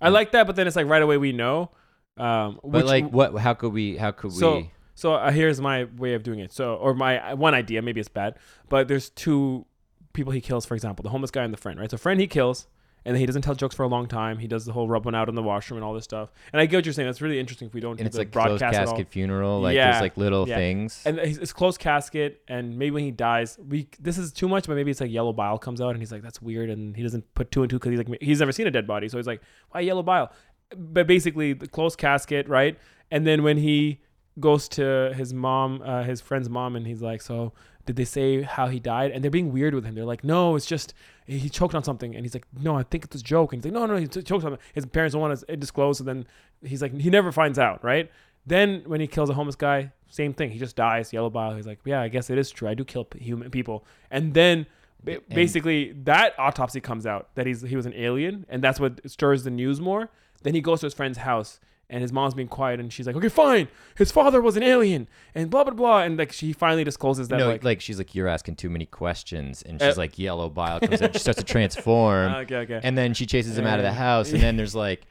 Speaker 1: I like that, but then it's like right away we know. Um,
Speaker 2: But
Speaker 1: which-
Speaker 2: like, what? How could we? How could
Speaker 1: So
Speaker 2: we?
Speaker 1: So uh, here's my way of doing it. So or my one idea, maybe it's bad, but there's two people he kills. For example, the homeless guy and the friend. Right. So friend he kills, and then he doesn't tell jokes for a long time. He does the whole rub one out in the washroom and all this stuff. And I get what you're saying. That's really interesting if we don't
Speaker 2: And
Speaker 1: do
Speaker 2: it's
Speaker 1: the
Speaker 2: like
Speaker 1: broadcast
Speaker 2: casket funeral. Like
Speaker 1: Yeah,
Speaker 2: there's like little
Speaker 1: yeah.
Speaker 2: things.
Speaker 1: And it's, it's closed casket, and maybe when he dies, we this is too much, but maybe it's like yellow bile comes out, and he's like, "That's weird," and he doesn't put two and two because he's like, he's never seen a dead body, so he's like, "Why yellow bile?" But basically, the closed casket, right? And then when he goes to his mom, uh, his friend's mom, and he's like, "So did they say how he died?" And they're being weird with him. They're like, "No, it's just he choked on something," and he's like, "No, I think it's a joke." And he's like, "No, no, he t- choked on." His parents don't want to disclose, and then he's like, he never finds out, right? Then when he kills a homeless guy, same thing. He just dies, yellow bile. He's like, yeah, I guess it is true. I do kill p- human people. And then ba-
Speaker 2: And-
Speaker 1: basically that autopsy comes out that he's he was an alien, and that's what stirs the news more. Then he goes to his friend's house, and his mom's being quiet, and she's like, okay, fine. His father was an alien, and blah blah blah. And like she finally discloses that
Speaker 2: no,
Speaker 1: like,
Speaker 2: like, she's like, you're asking too many questions, and
Speaker 1: Uh,
Speaker 2: she's like, yellow bile comes out. She starts to transform,
Speaker 1: okay, okay.
Speaker 2: and then she chases him out of the house, and then there's like,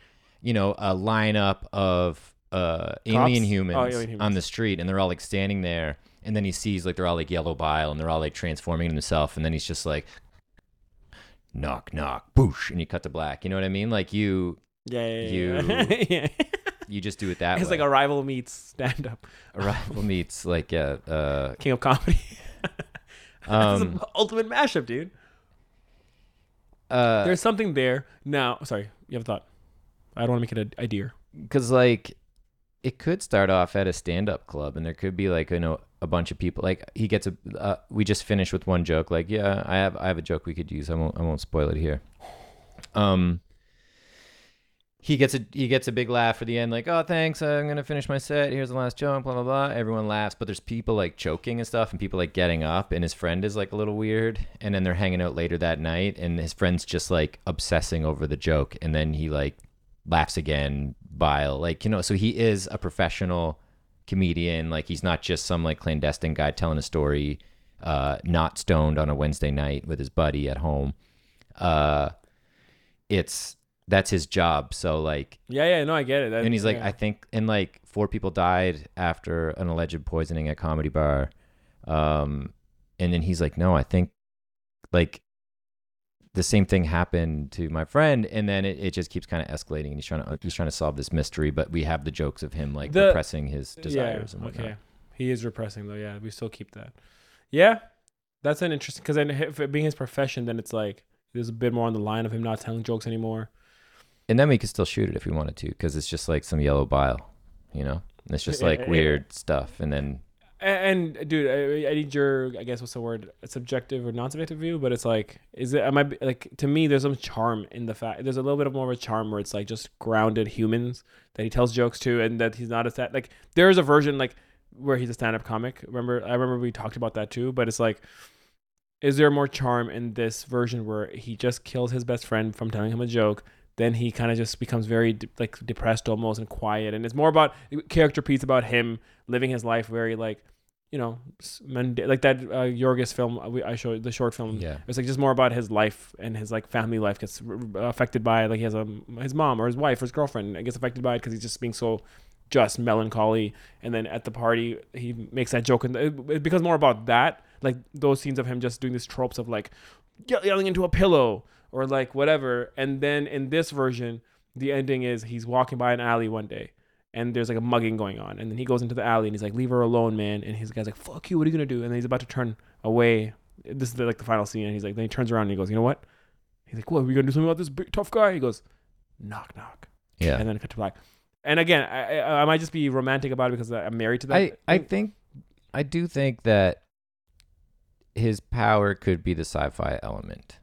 Speaker 2: you know, a lineup of uh, alien humans,
Speaker 1: Oh, alien
Speaker 2: on the street, and they're all like standing there, and then he sees like they're all like yellow bile, and they're all like transforming himself, and then he's just like. Knock knock, boosh, and you cut to black. You know what I mean? Like you,
Speaker 1: yeah, yeah, yeah.
Speaker 2: you-
Speaker 1: yeah.
Speaker 2: You just do it that way.
Speaker 1: it's
Speaker 2: way.
Speaker 1: like Arrival meets stand up,
Speaker 2: Arrival meets like uh, uh
Speaker 1: king of comedy. That's
Speaker 2: um
Speaker 1: the ultimate mashup, dude.
Speaker 2: uh
Speaker 1: There's something there now. Sorry, you have a thought. I don't want to make it a idea.
Speaker 2: because like it could start off at a stand-up club and there could be like you know a bunch of people like he gets a uh, we just finished with one joke like yeah i have i have a joke we could use i won't i won't spoil it here um he gets a he gets a big laugh for the end like oh thanks i'm gonna finish my set here's the last joke blah blah blah. Everyone laughs but there's people like choking and stuff and people like getting up and his friend is like a little weird and then they're hanging out later that night and his friend's just like obsessing over the joke and then he like laughs again bile like you know so he is a professional comedian like he's not just some like clandestine guy telling a story uh not stoned on a wednesday night with his buddy at home. Uh it's that's his job so like
Speaker 1: Yeah, yeah, no, I get it. That-
Speaker 2: and he's like
Speaker 1: yeah.
Speaker 2: i think and like four people died after an alleged poisoning at comedy bar um and then he's like no i think like the same thing happened to my friend and then it, it just keeps kind of escalating and he's trying to he's trying to solve this mystery but we have the jokes of him like
Speaker 1: The-
Speaker 2: repressing his desires and whatnot
Speaker 1: Okay, he is repressing though. Yeah, we still keep that. Yeah, that's an interesting because then if it being his profession, then it's like there's a bit more on the line of him not telling jokes anymore.
Speaker 2: And then we could still shoot it if we wanted to because it's just like some yellow bile you know it's just like weird stuff and then
Speaker 1: And, and dude, I, I need your, I guess what's the word, subjective or non-subjective view, but it's like, is it? Am I like to me? There's some charm in the fact. There's a little bit of more of a charm where it's like just grounded humans that he tells jokes to, and that he's not a sta- like. There is a version like where he's a stand-up comic. Remember, I remember we talked about that too. But it's like, is there more charm in this version where he just kills his best friend from telling him a joke? Then he kind of just becomes very de- like depressed almost and quiet, and it's more about character piece about him living his life very like you know, like that uh, Yorgos film uh, I showed the short film.
Speaker 2: yeah
Speaker 1: It's like just more about his life and his like family life gets affected by it. Like he has a his mom or his wife or his girlfriend gets affected by it because he's just being so just melancholy. And then at the party he makes that joke and it, it becomes more about that. Like those scenes of him just doing these tropes of like yelling into a pillow or like whatever. And then in this version, the ending is he's walking by an alley one day and there's like a mugging going on. And then he goes into the alley and he's like, "Leave her alone, man." And his guy's like, "Fuck you! What are you gonna do?" And then he's about to turn away. This is the, like the final scene. And he's like, then he turns around and he goes, "You know what?" He's like, "What? Are we gonna do something about this big tough guy?" He goes, "Knock knock."
Speaker 2: yeah
Speaker 1: And then cut to black. And again, I, I, I might just be romantic about it because I'm married to that.
Speaker 2: I, I think I do think that his power could be the sci-fi element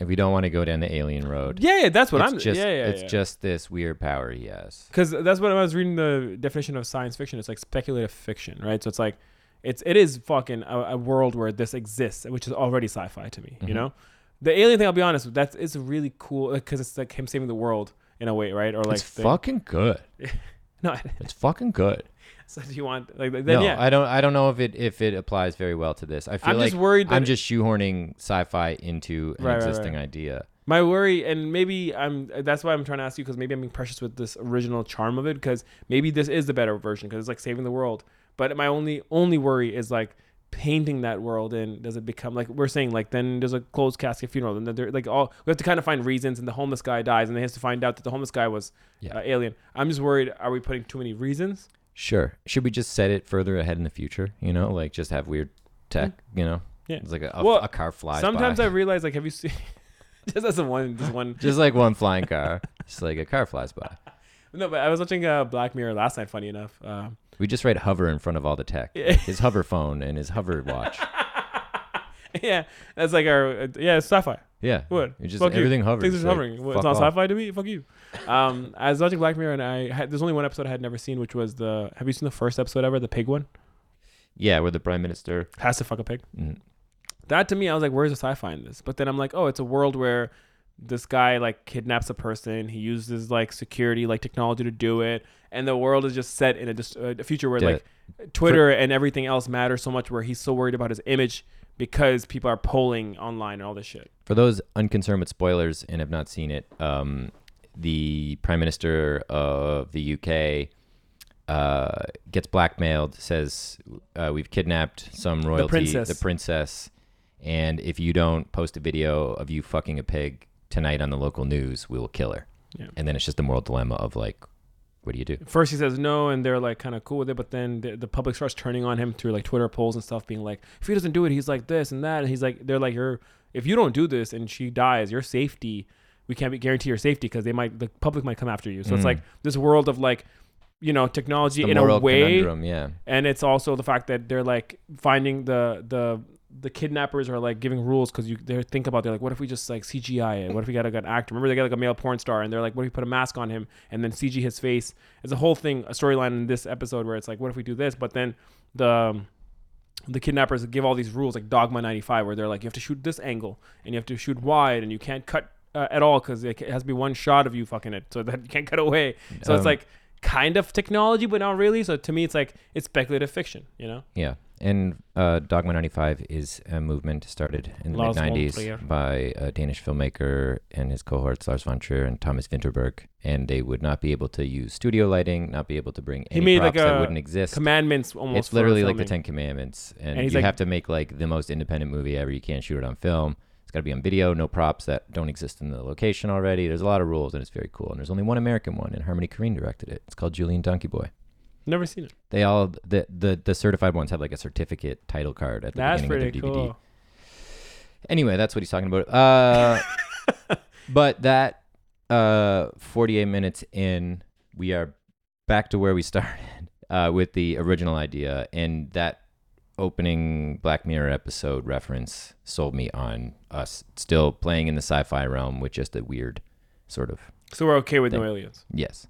Speaker 2: If we don't want to go down the alien road,
Speaker 1: Yeah, yeah, that's what
Speaker 2: it's
Speaker 1: I'm.
Speaker 2: just
Speaker 1: yeah, yeah,
Speaker 2: it's
Speaker 1: yeah.
Speaker 2: just this weird power he has.
Speaker 1: because that's what I was reading the definition of science fiction. It's like speculative fiction, right? So it's like it's it is fucking a, a world where this exists, which is already sci-fi to me. You
Speaker 2: Mhm.
Speaker 1: know, the alien thing. I'll be honest, that's it's really cool because it's like him saving the world in a way, right? Or like
Speaker 2: it's
Speaker 1: the-
Speaker 2: fucking good.
Speaker 1: no.
Speaker 2: It's fucking good.
Speaker 1: So do you want like then
Speaker 2: no,
Speaker 1: yeah?
Speaker 2: I don't. I don't know if it if it applies very well to this. I feel
Speaker 1: I'm
Speaker 2: like
Speaker 1: just worried that
Speaker 2: I'm just shoehorning sci-fi into an
Speaker 1: Right, right,
Speaker 2: existing
Speaker 1: right.
Speaker 2: idea.
Speaker 1: My worry, and maybe I'm. That's why I'm trying to ask you because maybe I'm being precious with this original charm of it because maybe this is the better version because it's like saving the world. But my only only worry is like painting that world in. Does it become like we're saying like then there's a closed casket funeral and then they're like all we have to kind of find reasons and the homeless guy dies and they has to find out that the homeless guy was
Speaker 2: Yeah.
Speaker 1: uh, alien. I'm just worried. Are we putting too many reasons?
Speaker 2: Sure. Should we just set it further ahead in the future? You know, like just have weird tech. You know,
Speaker 1: Yeah.
Speaker 2: it's like a, a,
Speaker 1: Well,
Speaker 2: a car flies.
Speaker 1: Sometimes
Speaker 2: by.
Speaker 1: I realize like have you seen just as a one just one
Speaker 2: just like one flying car, just like a car flies by.
Speaker 1: no but I was watching uh, Black Mirror last night. Funny enough. Um,
Speaker 2: We just write hover in front of all the tech.
Speaker 1: Yeah.
Speaker 2: His hover phone and his hover watch.
Speaker 1: yeah, that's like our uh, yeah it's sci-fi.
Speaker 2: Yeah.
Speaker 1: What?
Speaker 2: It's just
Speaker 1: Fuck you.
Speaker 2: everything hovers.
Speaker 1: Things are
Speaker 2: like,
Speaker 1: hovering. What, it's not
Speaker 2: off.
Speaker 1: sci-fi to me. Fuck you. Um, I was watching Black Mirror and I had there's only one episode I had never seen, which was the. Have you seen the first episode ever, the pig one?
Speaker 2: Yeah, where the prime minister.
Speaker 1: Has to fuck a pig.
Speaker 2: mm,
Speaker 1: That to me, I was like, where's the sci-fi in this? But then I'm like, oh, it's a world where this guy like kidnaps a person. He uses like security, like technology to do it, and the world is just set in a, just, a future where
Speaker 2: Yeah.
Speaker 1: like Twitter and everything else matters so much. Where he's so worried about his image because people are polling online and all this shit.
Speaker 2: For those unconcerned with spoilers and have not seen it, um, the prime minister of the UK uh, gets blackmailed. Says uh, we've kidnapped some royalty,
Speaker 1: princess.
Speaker 2: the princess, and if you don't post a video of you fucking a pig tonight on the local news, we will kill her.
Speaker 1: Yeah.
Speaker 2: And then it's just a moral dilemma of like, what do you do?
Speaker 1: First he says no, and they're like kind of cool with it, but then the, the public starts turning on him through like Twitter polls and stuff, being like, if he doesn't do it, he's like this and that, and he's like, they're like, you're if you don't do this and she dies, your safety, we can't be guarantee your safety because they might the public might come after you. So it's
Speaker 2: Mm.
Speaker 1: like this world of like, you know, technology in a way,
Speaker 2: yeah.
Speaker 1: and it's also the fact that they're like finding the the the kidnappers are like giving rules because you they think about they're like what if we just like CGI it what if we got like, an actor remember they got like a male porn star and they're like what if we put a mask on him and then CG his face it's a whole thing a storyline in this episode where it's like what if we do this but then the um, the kidnappers give all these rules like Dogma 95 where they're like you have to shoot this angle and you have to shoot wide and you can't cut uh, at all because it has to be one shot of you fucking it so that you can't cut away so it's
Speaker 2: Um,
Speaker 1: like kind of technology but not really so to me it's like it's speculative fiction you know
Speaker 2: Yeah, and uh, Dogma 95 is a movement started in the mid 90s by a Danish filmmaker and his cohorts Lars von Trier and Thomas Vinterberg, and they would not be able to use studio lighting, not be able to bring any
Speaker 1: made, like,
Speaker 2: props that wouldn't exist.
Speaker 1: commandments almost
Speaker 2: it's literally like the. Ten Commandments, and,
Speaker 1: And
Speaker 2: you
Speaker 1: like-
Speaker 2: have to make like the most independent movie ever. You can't shoot it on film. It's got to be on video, no props that don't exist in the location already. There's a lot of rules, and it's very cool. And there's only one American one, and Harmony Korine directed it. It's called Julien Donkey Boy.
Speaker 1: never seen it
Speaker 2: They all the the the certified ones have like a certificate title card at the
Speaker 1: that's
Speaker 2: beginning of their DVD.
Speaker 1: cool
Speaker 2: Anyway, that's what he's talking about. Uh, but that uh 48 minutes in, we are back to where we started uh, with the original idea, and that opening Black Mirror episode reference sold me on us still playing in the sci-fi realm with just a weird sort of
Speaker 1: so we're okay with no aliens
Speaker 2: yes.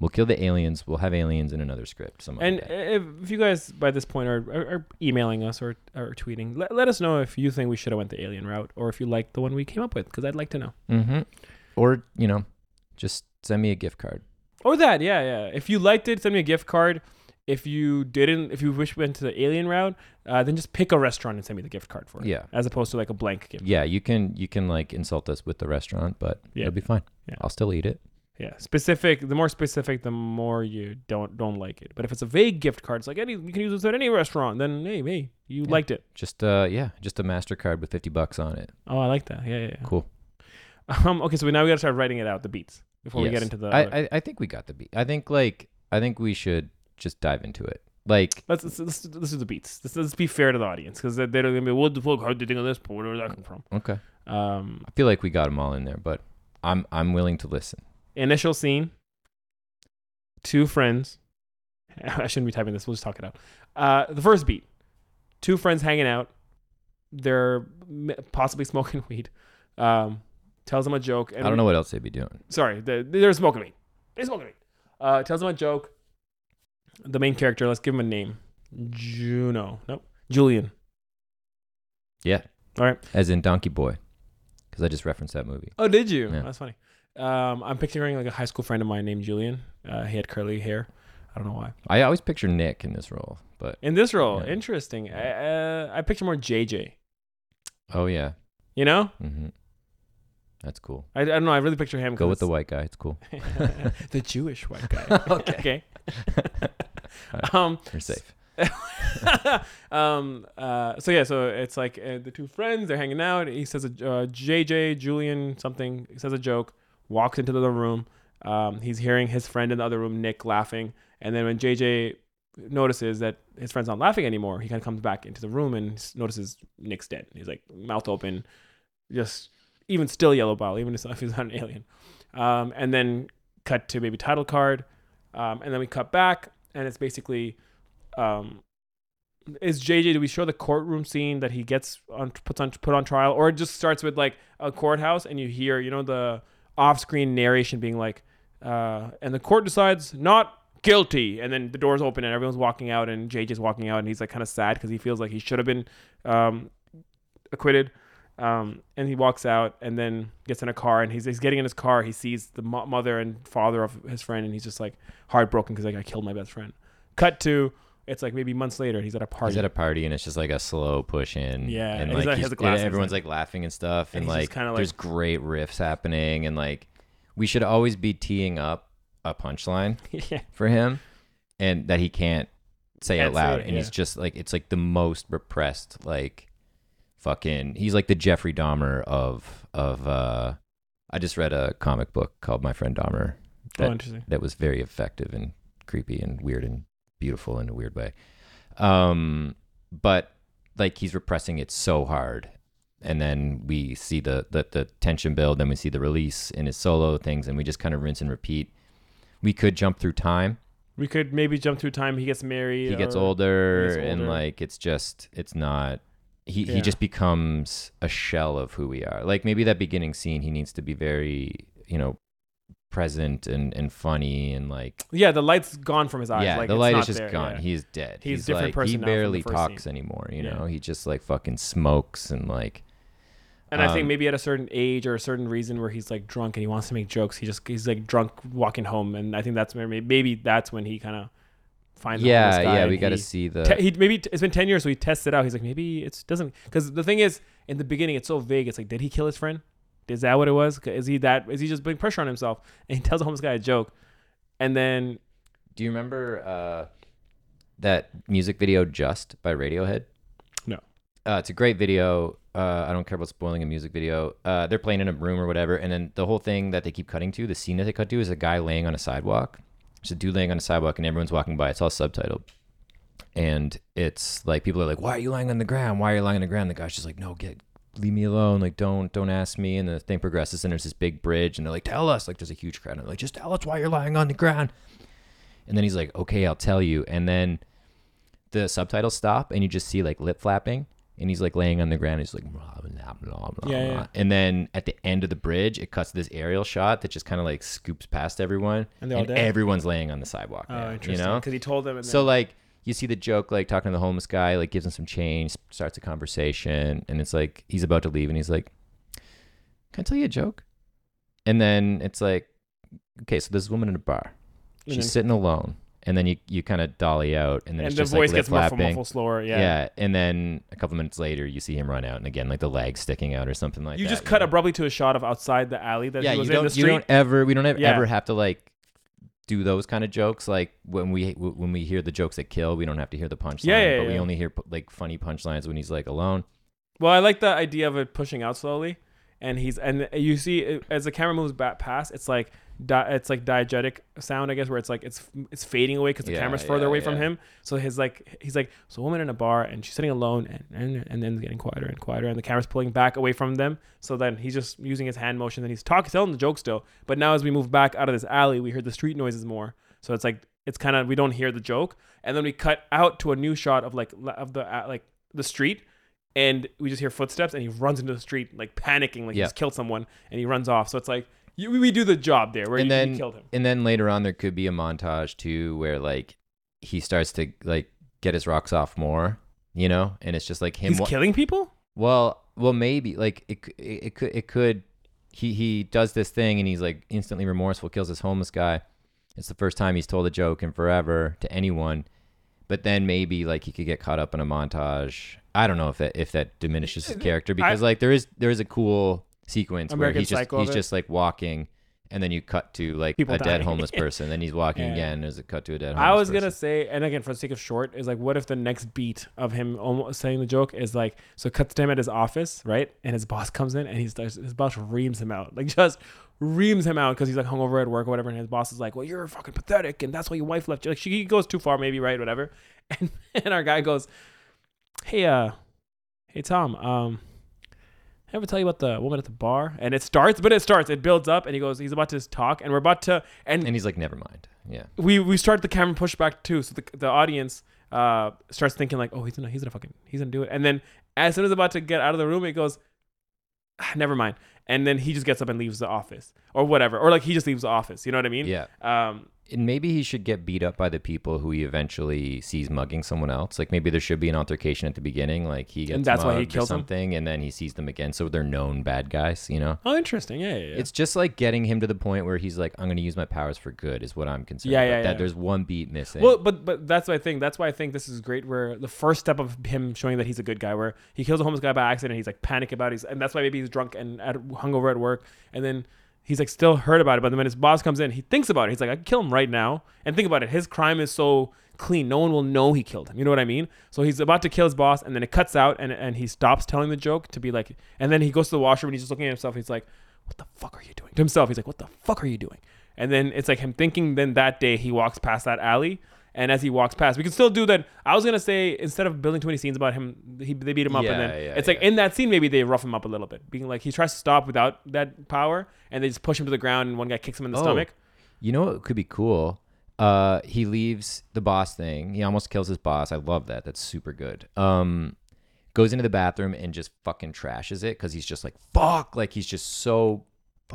Speaker 2: We'll kill the aliens. We'll have aliens in another script. Some
Speaker 1: and if, if you guys by this point are, are, are emailing us or, or tweeting let, let us know if you think we should have went the alien route or if you like the one we came up with because i'd like to know
Speaker 2: Mm-hmm. Or, you know, just send me a gift card.
Speaker 1: or that yeah yeah if you liked it send me a gift card if you didn't if you wish we went to the alien route uh, then just pick a restaurant and send me the gift card for it
Speaker 2: Yeah.
Speaker 1: as opposed to like a blank gift
Speaker 2: Yeah, you can you can like insult us with the restaurant, but
Speaker 1: Yeah.
Speaker 2: it'll be fine.
Speaker 1: Yeah.
Speaker 2: I'll still eat it.
Speaker 1: Yeah, specific. The more specific, the more you don't don't like it. But if it's a vague gift card, it's like any you can use this at any restaurant. Then hey, hey, you liked it.
Speaker 2: Just uh yeah, just a Mastercard with fifty bucks on it.
Speaker 1: Oh, I like that. Yeah, yeah. yeah.
Speaker 2: Cool.
Speaker 1: Um, okay, so we, now we gotta start writing it out, the beats, before we get into the.
Speaker 2: I, I I think we got the beat. I think like I think we should just dive into it. Like
Speaker 1: let's, let's let's let's do the beats. Let's, let's be fair to the audience because they, they're gonna be what the fuck? How did you think of this? Where did that come from?
Speaker 2: okay,
Speaker 1: Um,
Speaker 2: I feel like we got them all in there, but I'm I'm willing to listen.
Speaker 1: initial scene. Two friends. I shouldn't be typing this. We'll just talk it out. Uh, the first beat. Two friends hanging out. They're possibly smoking weed. Um, tells them a joke. And
Speaker 2: I don't know what else they'd be doing.
Speaker 1: Sorry, the, they're smoking weed. They're smoking weed. Uh, tells them a joke. The main character, let's give him a name. Juno. Nope. Julian.
Speaker 2: Yeah.
Speaker 1: All right.
Speaker 2: As in Donkey Boy, because I just referenced that movie.
Speaker 1: Oh, did you?
Speaker 2: Yeah.
Speaker 1: That's funny. Um, I'm picturing like a high school friend of mine named Julian. Uh, he had curly hair. I don't know why.
Speaker 2: I always picture Nick in this role, but
Speaker 1: In this role,
Speaker 2: Yeah.
Speaker 1: interesting. I, uh, I picture more JJ.
Speaker 2: oh yeah,
Speaker 1: You know,
Speaker 2: hmm that's cool.
Speaker 1: I, I don't know. I really picture him.
Speaker 2: Go with the white guy. It's cool.
Speaker 1: the Jewish white guy.
Speaker 2: Okay.
Speaker 1: okay. um,
Speaker 2: You're safe.
Speaker 1: um uh so yeah so it's like uh, the two friends they're hanging out he says a uh, jj julian something he says a joke walks into the room um he's hearing his friend in the other room nick laughing and then when jj notices that his friend's not laughing anymore he kind of comes back into the room and notices nick's dead he's like mouth open just even still yellow ball, even if he's not an alien. Um and then cut to maybe title card. Um and then we cut back and it's basically um is JJ do we show the courtroom scene that he gets on puts on put on trial? Or it just starts with like a courthouse and you hear you know the off-screen narration being like uh and the court decides not guilty. And then the doors open and everyone's walking out and JJ's walking out and he's like kind of sad because he feels like he should have been um acquitted um and he walks out and then gets in a car and he's, he's getting in his car. He sees the mo- mother and father of his friend and he's just like heartbroken because like I killed my best friend. Cut to it's like maybe months later and he's at a party.
Speaker 2: He's at a party and it's just like a slow push in.
Speaker 1: Yeah,
Speaker 2: and
Speaker 1: and
Speaker 2: like
Speaker 1: like-
Speaker 2: he's-
Speaker 1: the
Speaker 2: everyone's
Speaker 1: like-
Speaker 2: like laughing and stuff,
Speaker 1: and
Speaker 2: and, like
Speaker 1: kinda
Speaker 2: there's great riffs happening, and like we should always be teeing up a punchline
Speaker 1: yeah.
Speaker 2: for him, and that he can't say
Speaker 1: Can't
Speaker 2: out
Speaker 1: say
Speaker 2: loud,
Speaker 1: it,
Speaker 2: and he's just like it's like the most repressed, like fucking. He's like the Jeffrey Dahmer of of. uh I just read a comic book called My Friend Dahmer
Speaker 1: oh
Speaker 2: that
Speaker 1: interesting
Speaker 2: that was very effective and creepy and weird and beautiful in a weird way. Um, but like he's repressing it so hard, and then we see the the, the tension build, then we see the release in his solo things, and we just kind of rinse and repeat. We could jump through time.
Speaker 1: we could maybe jump through time he gets married
Speaker 2: He gets older,
Speaker 1: he gets
Speaker 2: and like it's just it's not. He
Speaker 1: Yeah.
Speaker 2: he just becomes a shell of who we are. Like maybe that beginning scene, he needs to be very you know present and and funny and like
Speaker 1: yeah the light's gone from his eyes
Speaker 2: yeah,
Speaker 1: like,
Speaker 2: the light is just
Speaker 1: there,
Speaker 2: gone.
Speaker 1: yeah.
Speaker 2: He's dead.
Speaker 1: He's a
Speaker 2: He's,
Speaker 1: different
Speaker 2: like
Speaker 1: person
Speaker 2: he
Speaker 1: now from the
Speaker 2: barely talks
Speaker 1: scene.
Speaker 2: anymore. You
Speaker 1: Yeah.
Speaker 2: know, he just like fucking smokes and like
Speaker 1: and i think
Speaker 2: um,
Speaker 1: maybe at a certain age or a certain reason where he's like drunk and he wants to make jokes he just he's like drunk walking home and i think that's where maybe, maybe that's when he kind of finds the
Speaker 2: yeah,
Speaker 1: guy
Speaker 2: yeah. We got to see the
Speaker 1: te- he maybe it's been 10 years so he tests it out he's like maybe it doesn't because the thing is in the beginning it's so vague it's like did he kill his friend is that what it was is he that is he just putting pressure on himself and he tells the homeless guy a joke and then
Speaker 2: Do you remember uh, that music video "Just" by Radiohead?
Speaker 1: No.
Speaker 2: Uh, it's a great video. Uh, I don't care about spoiling a music video. Uh, they're playing in a room or whatever, and then the whole thing that they keep cutting to, the scene that they cut to, is a guy laying on a sidewalk. There's a dude laying on a sidewalk, and everyone's walking by. It's all subtitled, and it's like people are like, "Why are you lying on the ground? Why are you lying on the ground?" The guy's just like, "No, get." Leave me alone, like don't don't ask me. And the thing progresses, and there's this big bridge, and they're like, "Tell us!" Like there's a huge crowd, and they're like, "Just tell us why you're lying on the ground." And then he's like, okay, I'll tell you. And then the subtitles stop and you just see like lip flapping. And he's like laying on the ground. He's like, blah, blah, blah, blah,
Speaker 1: Yeah, yeah.
Speaker 2: And then at the end of the bridge, it cuts to this aerial shot that just kind of like scoops past everyone.
Speaker 1: And they're all dead?
Speaker 2: everyone's laying on the sidewalk.
Speaker 1: oh
Speaker 2: now,
Speaker 1: interesting
Speaker 2: You know?
Speaker 1: because he told them and
Speaker 2: So like you see the joke, like talking to the homeless guy, like gives him some change, starts a conversation, and it's like he's about to leave, and he's like, "Can I tell you a joke?" And then it's like, okay, so a woman in a bar,
Speaker 1: And
Speaker 2: she's
Speaker 1: then-
Speaker 2: sitting alone, and then you you kind of dolly out, and then
Speaker 1: and
Speaker 2: it's
Speaker 1: the
Speaker 2: just
Speaker 1: voice
Speaker 2: like
Speaker 1: gets muffled, muffled slower yeah,
Speaker 2: Yeah. and then a couple minutes later, you see him run out, and again, like the legs sticking out or something like that.
Speaker 1: you
Speaker 2: that.
Speaker 1: just cut
Speaker 2: know?
Speaker 1: abruptly to a shot of outside the alley that
Speaker 2: yeah,
Speaker 1: he
Speaker 2: you
Speaker 1: was in the
Speaker 2: don't
Speaker 1: street
Speaker 2: you don't ever we don't ever,
Speaker 1: Yeah.
Speaker 2: ever have to like do those kind of jokes like when we when we hear the jokes that kill we don't have to hear the punchline
Speaker 1: Yeah, yeah,
Speaker 2: but we only hear like funny punchlines when he's like alone
Speaker 1: Well, I like the idea of it pushing out slowly, and he's and you see as the camera moves back past, it's like di- it's like diegetic sound, I guess, where it's like it's it's fading away because the
Speaker 2: Yeah,
Speaker 1: camera's further
Speaker 2: yeah,
Speaker 1: away from
Speaker 2: yeah.
Speaker 1: him. So his like he's like so a woman in a bar and she's sitting alone and and and then it's getting quieter and quieter and the camera's pulling back away from them. So then he's just using his hand motion and he's talking, telling the joke still. But now as we move back out of this alley, we hear the street noises more. So it's like it's kind of we don't hear the joke, and then we cut out to a new shot of like of the uh, like the street and we just hear footsteps, and he runs into the street like panicking, like
Speaker 2: Yeah.
Speaker 1: he's killed someone, and he runs off. So it's like you, we do the job there where
Speaker 2: and
Speaker 1: you,
Speaker 2: then
Speaker 1: you killed him.
Speaker 2: and then later on there could be a montage too where like he starts to like get his rocks off more, you know, and it's just like him.
Speaker 1: He's
Speaker 2: wa-
Speaker 1: killing people.
Speaker 2: well, well, maybe like it. It, it could. It could. He he does this thing and he's like instantly remorseful, kills this homeless guy. It's the first time he's told a joke in forever to anyone. But then maybe like he could get caught up in a montage. I don't know if that if that diminishes his character because like there is there is a cool sequence
Speaker 1: American
Speaker 2: where he's just he's just like walking and then you cut to like
Speaker 1: People
Speaker 2: a dead homeless person. then he's walking
Speaker 1: Yeah.
Speaker 2: again. There's a cut to a dead. Homeless
Speaker 1: I was gonna say, and again, for the sake of short, is like, what if the next beat of him almost saying the joke is like, so cuts to him at his office, right? And his boss comes in, and he's his boss reams him out, like just reams him out because he's like hungover at work or whatever. And his boss is like, well, you're fucking pathetic, and that's why your wife left you. Like she goes too far, maybe, right? Whatever. And and our guy goes, hey, uh, hey Tom, um. I ever tell you about the woman at the bar? And it starts, but it starts, it builds up, and he goes, he's about to talk, and we're about to, and
Speaker 2: and he's like, never mind. Yeah.
Speaker 1: we we start the camera pushback too, so the the audience uh starts thinking like, oh, he's gonna he's gonna fucking he's gonna do it, and then as soon as about to get out of the room, it goes, ah, never mind, and then he just gets up and leaves the office or whatever, or like he just leaves the office. You know what I mean?
Speaker 2: Yeah.
Speaker 1: Um.
Speaker 2: And maybe he should get beat up by the people who he eventually sees mugging someone else. Like maybe there should be an altercation at the beginning, like he gets
Speaker 1: And that's why he
Speaker 2: mugged or
Speaker 1: kills him?
Speaker 2: something, and then he sees them again, so they're known bad guys. You know,
Speaker 1: Oh, interesting. Yeah, yeah. yeah.
Speaker 2: it's just like getting him to the point where he's like, "I'm going to use my powers for good," is what I'm concerned.
Speaker 1: Yeah,
Speaker 2: about.
Speaker 1: yeah,
Speaker 2: That
Speaker 1: yeah.
Speaker 2: there's one beat missing.
Speaker 1: Well, but but that's what I think. That's why I think this is great. Where the first step of him showing that he's a good guy, where he kills a homeless guy by accident, he's like panic about it, and that's why maybe he's drunk and at, hungover at work, and then he's like still hurt about it. But then when his boss comes in, he thinks about it. He's like, I can kill him right now, and think about it. His crime is so clean, no one will know he killed him. You know what I mean? So he's about to kill his boss, and then it cuts out, and and he stops telling the joke to be like, and then he goes to the washroom and he's just looking at himself. He's like, What the fuck are you doing? To himself, he's like, What the fuck are you doing? And then it's like him thinking. Then that day he walks past that alley, and as he walks past, we can still do that. I was gonna say instead of building too many scenes about him, he, they beat him up, and then
Speaker 2: yeah,
Speaker 1: it's like in that scene maybe they rough him up a little bit, being like he tries to stop without that power, and they just push him to the ground, and one guy kicks him in the
Speaker 2: Oh.
Speaker 1: stomach.
Speaker 2: You know what could be cool? Uh, he leaves the boss thing. He almost kills his boss. I love that. That's super good. Um, goes into the bathroom and just fucking trashes it because he's just like fuck. Like he's just so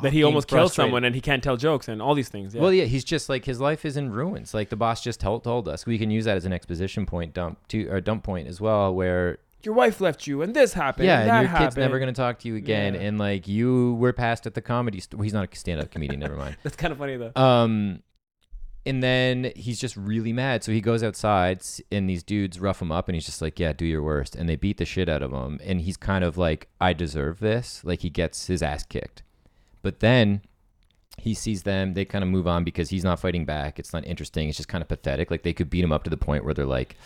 Speaker 1: That he almost killed someone and he can't tell jokes and all these things. Yeah.
Speaker 2: Well, yeah, he's just like his life is in ruins. Like the boss just told, told us, we can use that as an exposition point dump to or dump point as well, where
Speaker 1: Your wife left you, and this happened.
Speaker 2: yeah,
Speaker 1: and,
Speaker 2: and
Speaker 1: that
Speaker 2: your
Speaker 1: happened.
Speaker 2: kid's never gonna talk to you again,
Speaker 1: Yeah.
Speaker 2: and like you were passed at the comedy. St- well, he's not a stand-up comedian. never mind.
Speaker 1: That's kind of funny though.
Speaker 2: Um, and then he's just really mad. So he goes outside, and these dudes rough him up, and he's just like, "Yeah, do your worst." And they beat the shit out of him, and he's kind of like, "I deserve this." Like he gets his ass kicked, but then he sees them. They kind of move on because he's not fighting back. It's not interesting. It's just kind of pathetic. Like they could beat him up to the point where they're like,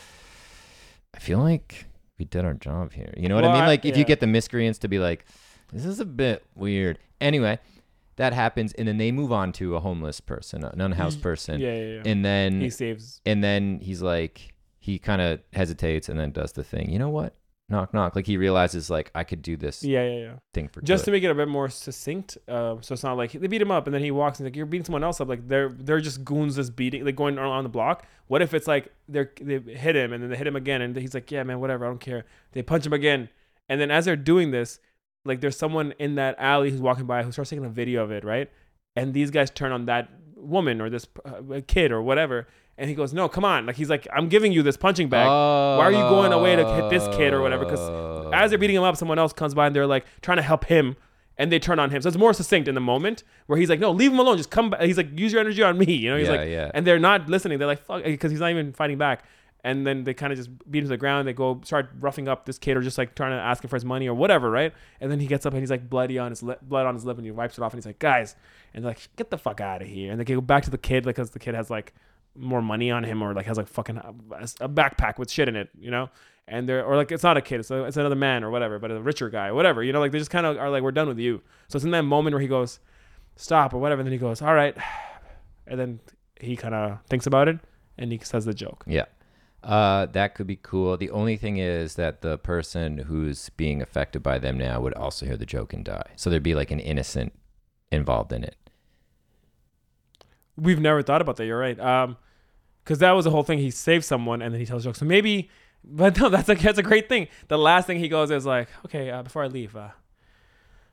Speaker 2: "I feel like we did our job here." You know what
Speaker 1: Well,
Speaker 2: I mean?
Speaker 1: I-
Speaker 2: Like if you get the miscreants to be like, "This is a bit weird." Anyway. That happens, and then they move on to a homeless person, an unhoused mm. person,
Speaker 1: yeah, yeah, yeah.
Speaker 2: and then
Speaker 1: he saves.
Speaker 2: and then he's like he kind of hesitates and then does the thing you know what knock knock like he realizes like i could do this
Speaker 1: Yeah, yeah, yeah.
Speaker 2: thing for
Speaker 1: Just to make it a bit more succinct, uh, so it's not like they beat him up and then he walks and like you're beating someone else up. Like they're they're just goons just beating, like going around the block. What if it's like they're they hit him and then they hit him again and he's like, yeah, man, whatever, I don't care. They punch him again, and then as they're doing this, like there's someone in that alley who's walking by who starts taking a video of it, right? And these guys turn on that woman or this uh, kid or whatever, and he goes, no, come on, like he's like, I'm giving you this punching bag. why are you going away to hit this kid or whatever? Because as they're beating him up, someone else comes by and they're like trying to help him, and they turn on him. So it's more succinct in the moment where he's like, "No, leave him alone. Just come back." He's like, "Use your energy on me." You know, he's
Speaker 2: Yeah,
Speaker 1: like,
Speaker 2: yeah.
Speaker 1: and they're not listening. They're like, "Fuck," because he's not even fighting back. And then they kind of just beat him to the ground. They go start roughing up this kid or just like trying to ask him for his money or whatever, right? And then he gets up and he's like bloody on his blood on his lip, and he wipes it off and he's like, "Guys," and they're like, "Get the fuck out of here!" And they go back to the kid because the kid has like more money on him or like has like fucking a, a backpack with shit in it, you know? And they're or like it's not a kid, it's, a, it's another man or whatever, but a richer guy, whatever, you know? Like they just kind of are like, we're done with you. So it's in that moment where he goes, stop or whatever, and then he goes, all right, and then he kind of thinks about it and he says the joke.
Speaker 2: yeah uh, that could be cool the only thing is that the person who's being affected by them now would also hear the joke and die so there'd be like an innocent involved in it
Speaker 1: We've never thought about that. You're right. Um, because that was the whole thing. He saves someone and then he tells jokes. So maybe But no, that's a that's a great thing. The last thing he goes is like, okay, uh, before I leave, uh,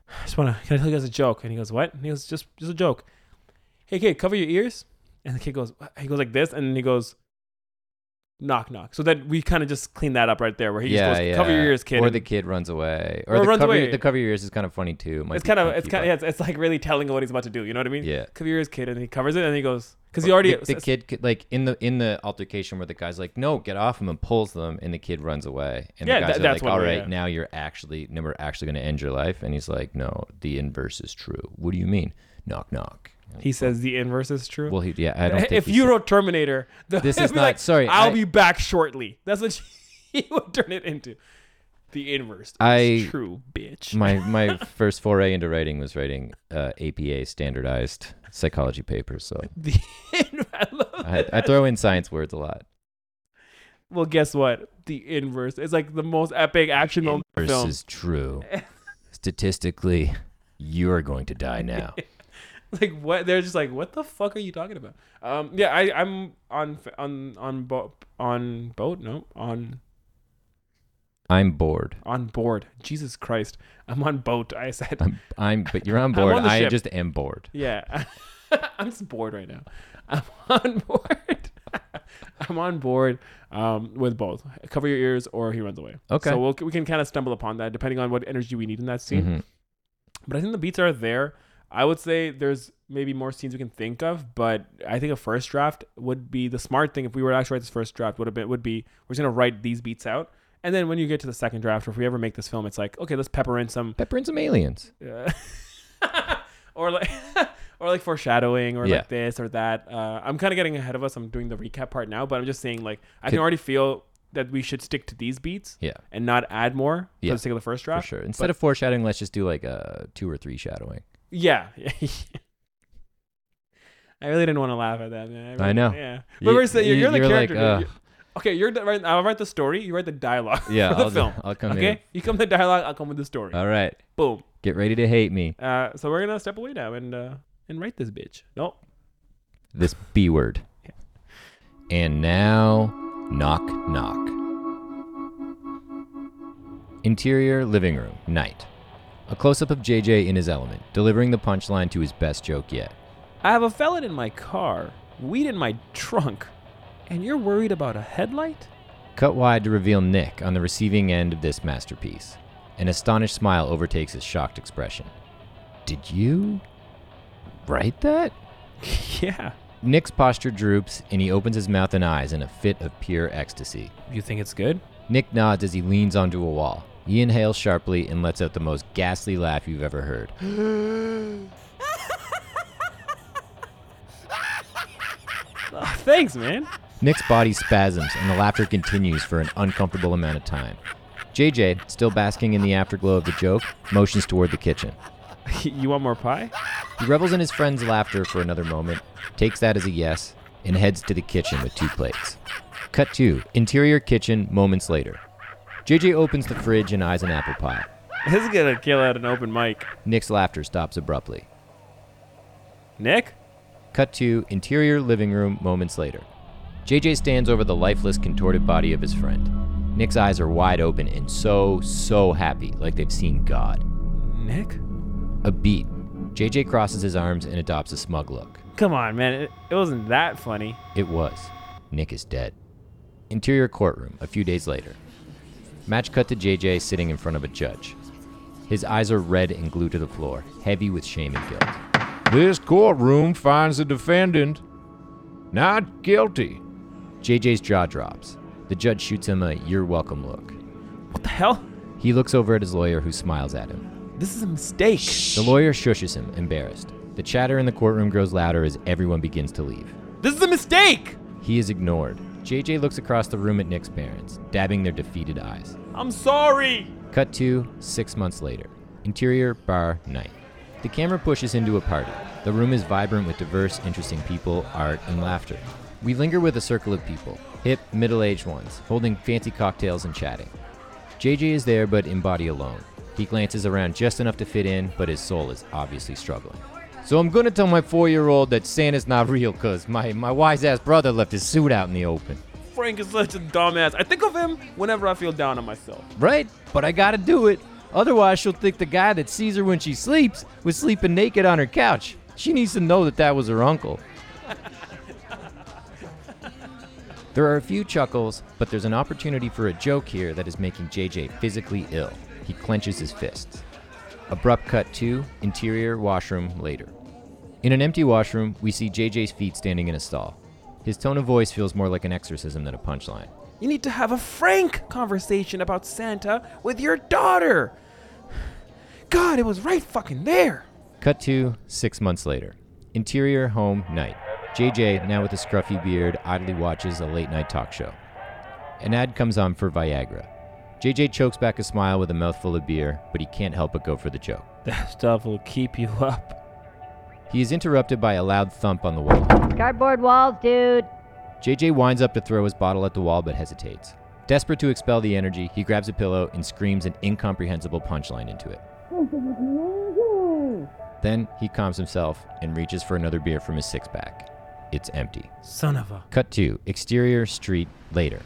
Speaker 1: I just wanna can I tell you guys a joke? And he goes, what? And he goes, just just a joke. Hey kid, cover your ears. And the kid goes, he goes like this, and then he goes, knock knock. So then we kind of just clean that up right there, where he
Speaker 2: yeah,
Speaker 1: just goes,
Speaker 2: yeah.
Speaker 1: cover your ears, kid.
Speaker 2: Or the kid runs away.
Speaker 1: Or
Speaker 2: Or, the
Speaker 1: runs
Speaker 2: cover,
Speaker 1: away.
Speaker 2: The cover your ears is kind of funny too. It
Speaker 1: it's kind of it's kind of yeah, it's, it's like really telling him what he's about to do. You know what I mean?
Speaker 2: Yeah.
Speaker 1: Cover your ears, kid, and he covers it, and he goes because he already
Speaker 2: the, the kid could- like in the in the altercation where the guy's like no get off him and pulls them and the kid runs away and
Speaker 1: Yeah,
Speaker 2: the guys
Speaker 1: tha-
Speaker 2: are
Speaker 1: that's
Speaker 2: like all right now you're actually now we're actually going to end your life and he's like no the inverse is true what do you mean knock knock
Speaker 1: he says the inverse is true.
Speaker 2: well he yeah I don't think
Speaker 1: if you wrote Terminator, the,
Speaker 2: This is not-
Speaker 1: like,
Speaker 2: sorry,
Speaker 1: I'll
Speaker 2: I-
Speaker 1: be back shortly. That's what he would turn it into. The inverse. is
Speaker 2: I-
Speaker 1: true, bitch.
Speaker 2: my my first foray into writing was writing uh, APA standardized psychology papers so
Speaker 1: the I
Speaker 2: I. I throw in science words a lot
Speaker 1: well, guess what? The inverse is like the most epic action moment in
Speaker 2: inverse
Speaker 1: film.
Speaker 2: is true statistically you're going to die now
Speaker 1: like what? They're just like, what the fuck are you talking about? Um, yeah, I I'm on on on boat on boat. No, on
Speaker 2: I'm bored
Speaker 1: on board. Jesus Christ, I'm on boat. I said.
Speaker 2: I'm, I'm but you're on board
Speaker 1: on
Speaker 2: I
Speaker 1: ship.
Speaker 2: just am bored
Speaker 1: Yeah. I'm just bored right now. I'm on board. I'm on board um, with both. Cover your ears or he runs away.
Speaker 2: Okay.
Speaker 1: So we'll, we can kind of stumble upon that depending on what energy we need in that scene.
Speaker 2: Mhm.
Speaker 1: But I think the beats are there. I would say there's maybe more scenes we can think of, but I think a first draft would be the smart thing if we were to actually write this first draft would have been would be we're just gonna write these beats out. And then when you get to the second draft, or if we ever make this film, it's like, okay, let's pepper in some
Speaker 2: Pepper in some aliens.
Speaker 1: yeah. or like or like foreshadowing or
Speaker 2: Yeah.
Speaker 1: like this or that. Uh, I'm kind of getting ahead of us. I'm doing the recap part now, but I'm just saying like I
Speaker 2: Could-
Speaker 1: can already feel that we should stick to these beats
Speaker 2: Yeah,
Speaker 1: and not add more
Speaker 2: Yeah,
Speaker 1: for the sake of the first draft.
Speaker 2: for sure. Instead of foreshadowing, let's just do like a two or three shadowing.
Speaker 1: Yeah. I really didn't want to laugh at that, man.
Speaker 2: I
Speaker 1: really-
Speaker 2: know.
Speaker 1: Yeah.
Speaker 2: You-
Speaker 1: But we're saying you're,
Speaker 2: you-
Speaker 1: you're the
Speaker 2: you're like,
Speaker 1: character.
Speaker 2: uh,
Speaker 1: dude. You- okay, you're the, right. I'll write the story. You write the dialogue.
Speaker 2: Yeah,
Speaker 1: for the
Speaker 2: I'll,
Speaker 1: film.
Speaker 2: I'll come
Speaker 1: okay,
Speaker 2: in.
Speaker 1: you come with the dialogue. I'll come with the story.
Speaker 2: All right,
Speaker 1: Boom.
Speaker 2: get ready to hate me.
Speaker 1: Uh, so we're gonna step away now and uh, and write this bitch. Nope.
Speaker 2: This B word. And now, knock knock. Interior living room, night. A close up of JJ in his element, delivering the punchline to his best joke yet.
Speaker 1: I have a felon in my car, weed in my trunk, and you're worried about a headlight?
Speaker 2: Cut wide to reveal Nick on the receiving end of this masterpiece. An astonished smile overtakes his shocked expression. Did you write that?
Speaker 1: yeah.
Speaker 2: Nick's posture droops and he opens his mouth and eyes in a fit of pure ecstasy.
Speaker 1: You think it's good?
Speaker 2: Nick nods as he leans onto a wall. He inhales sharply and lets out the most ghastly laugh you've ever heard.
Speaker 1: Ah, thanks, man.
Speaker 2: Nick's body spasms and the laughter continues for an uncomfortable amount of time. JJ, still basking in the afterglow of the joke, motions toward the kitchen.
Speaker 1: you want more pie?
Speaker 2: He revels in his friend's laughter for another moment, takes that as a yes, and heads to the kitchen with two plates. Cut 2. Interior kitchen moments later. JJ opens the fridge and eyes an apple pie.
Speaker 1: This is gonna kill at an open mic.
Speaker 2: Nick's laughter stops abruptly.
Speaker 1: Nick?
Speaker 2: Cut to interior living room moments later. JJ stands over the lifeless, contorted body of his friend. Nick's eyes are wide open and so, so happy, like they've seen God.
Speaker 1: Nick?
Speaker 2: A beat. JJ crosses his arms and adopts a smug look.
Speaker 1: Come on, man. It, it wasn't that funny.
Speaker 2: It was. Nick is dead. Interior courtroom, a few days later. Match cut to JJ sitting in front of a judge. His eyes are red and glued to the floor, heavy with shame and guilt.
Speaker 3: This courtroom finds the defendant not guilty.
Speaker 2: JJ's jaw drops. The judge shoots him a you're welcome look.
Speaker 1: What the hell?
Speaker 2: He looks over at his lawyer who smiles at him.
Speaker 1: This is a mistake.
Speaker 2: The lawyer shushes him, embarrassed. The chatter in the courtroom grows louder as everyone begins to leave.
Speaker 1: This is a mistake.
Speaker 2: He is ignored. JJ looks across the room at Nick's parents, dabbing their defeated eyes.
Speaker 1: I'm sorry.
Speaker 2: Cut to six months later. Interior bar night. The camera pushes into a party. The room is vibrant with diverse, interesting people, art, and laughter. We linger with a circle of people, hip, middle aged ones, holding fancy cocktails and chatting. JJ is there, but in body alone. He glances around just enough to fit in, but his soul is obviously struggling. So I'm gonna tell my four year old that Santa's not real, cause my, my wise ass brother left his suit out in the open.
Speaker 1: Frank is such a dumbass. I think of him whenever I feel down on myself.
Speaker 2: Right? But I gotta do it. Otherwise, she'll think the guy that sees her when she sleeps was sleeping naked on her couch. She needs to know that that was her uncle. there are a few chuckles, but there's an opportunity for a joke here that is making JJ physically ill. He clenches his fists. Abrupt cut to interior washroom later. In an empty washroom, we see JJ's feet standing in a stall. His tone of voice feels more like an exorcism than a punchline.
Speaker 1: You need to have a frank conversation about Santa with your daughter. God, it was right fucking there.
Speaker 2: Cut to six months later. Interior home night. JJ, now with a scruffy beard, idly watches a late night talk show. An ad comes on for Viagra. JJ chokes back a smile with a mouthful of beer, but he can't help but go for the joke.
Speaker 1: That stuff will keep you up.
Speaker 2: He is interrupted by a loud thump on the wall.
Speaker 4: Cardboard walls, dude.
Speaker 2: JJ winds up to throw his bottle at the wall but hesitates. Desperate to expel the energy, he grabs a pillow and screams an incomprehensible punchline into it. Then he calms himself and reaches for another beer from his six pack. It's empty.
Speaker 1: Son of a.
Speaker 2: Cut to exterior street later.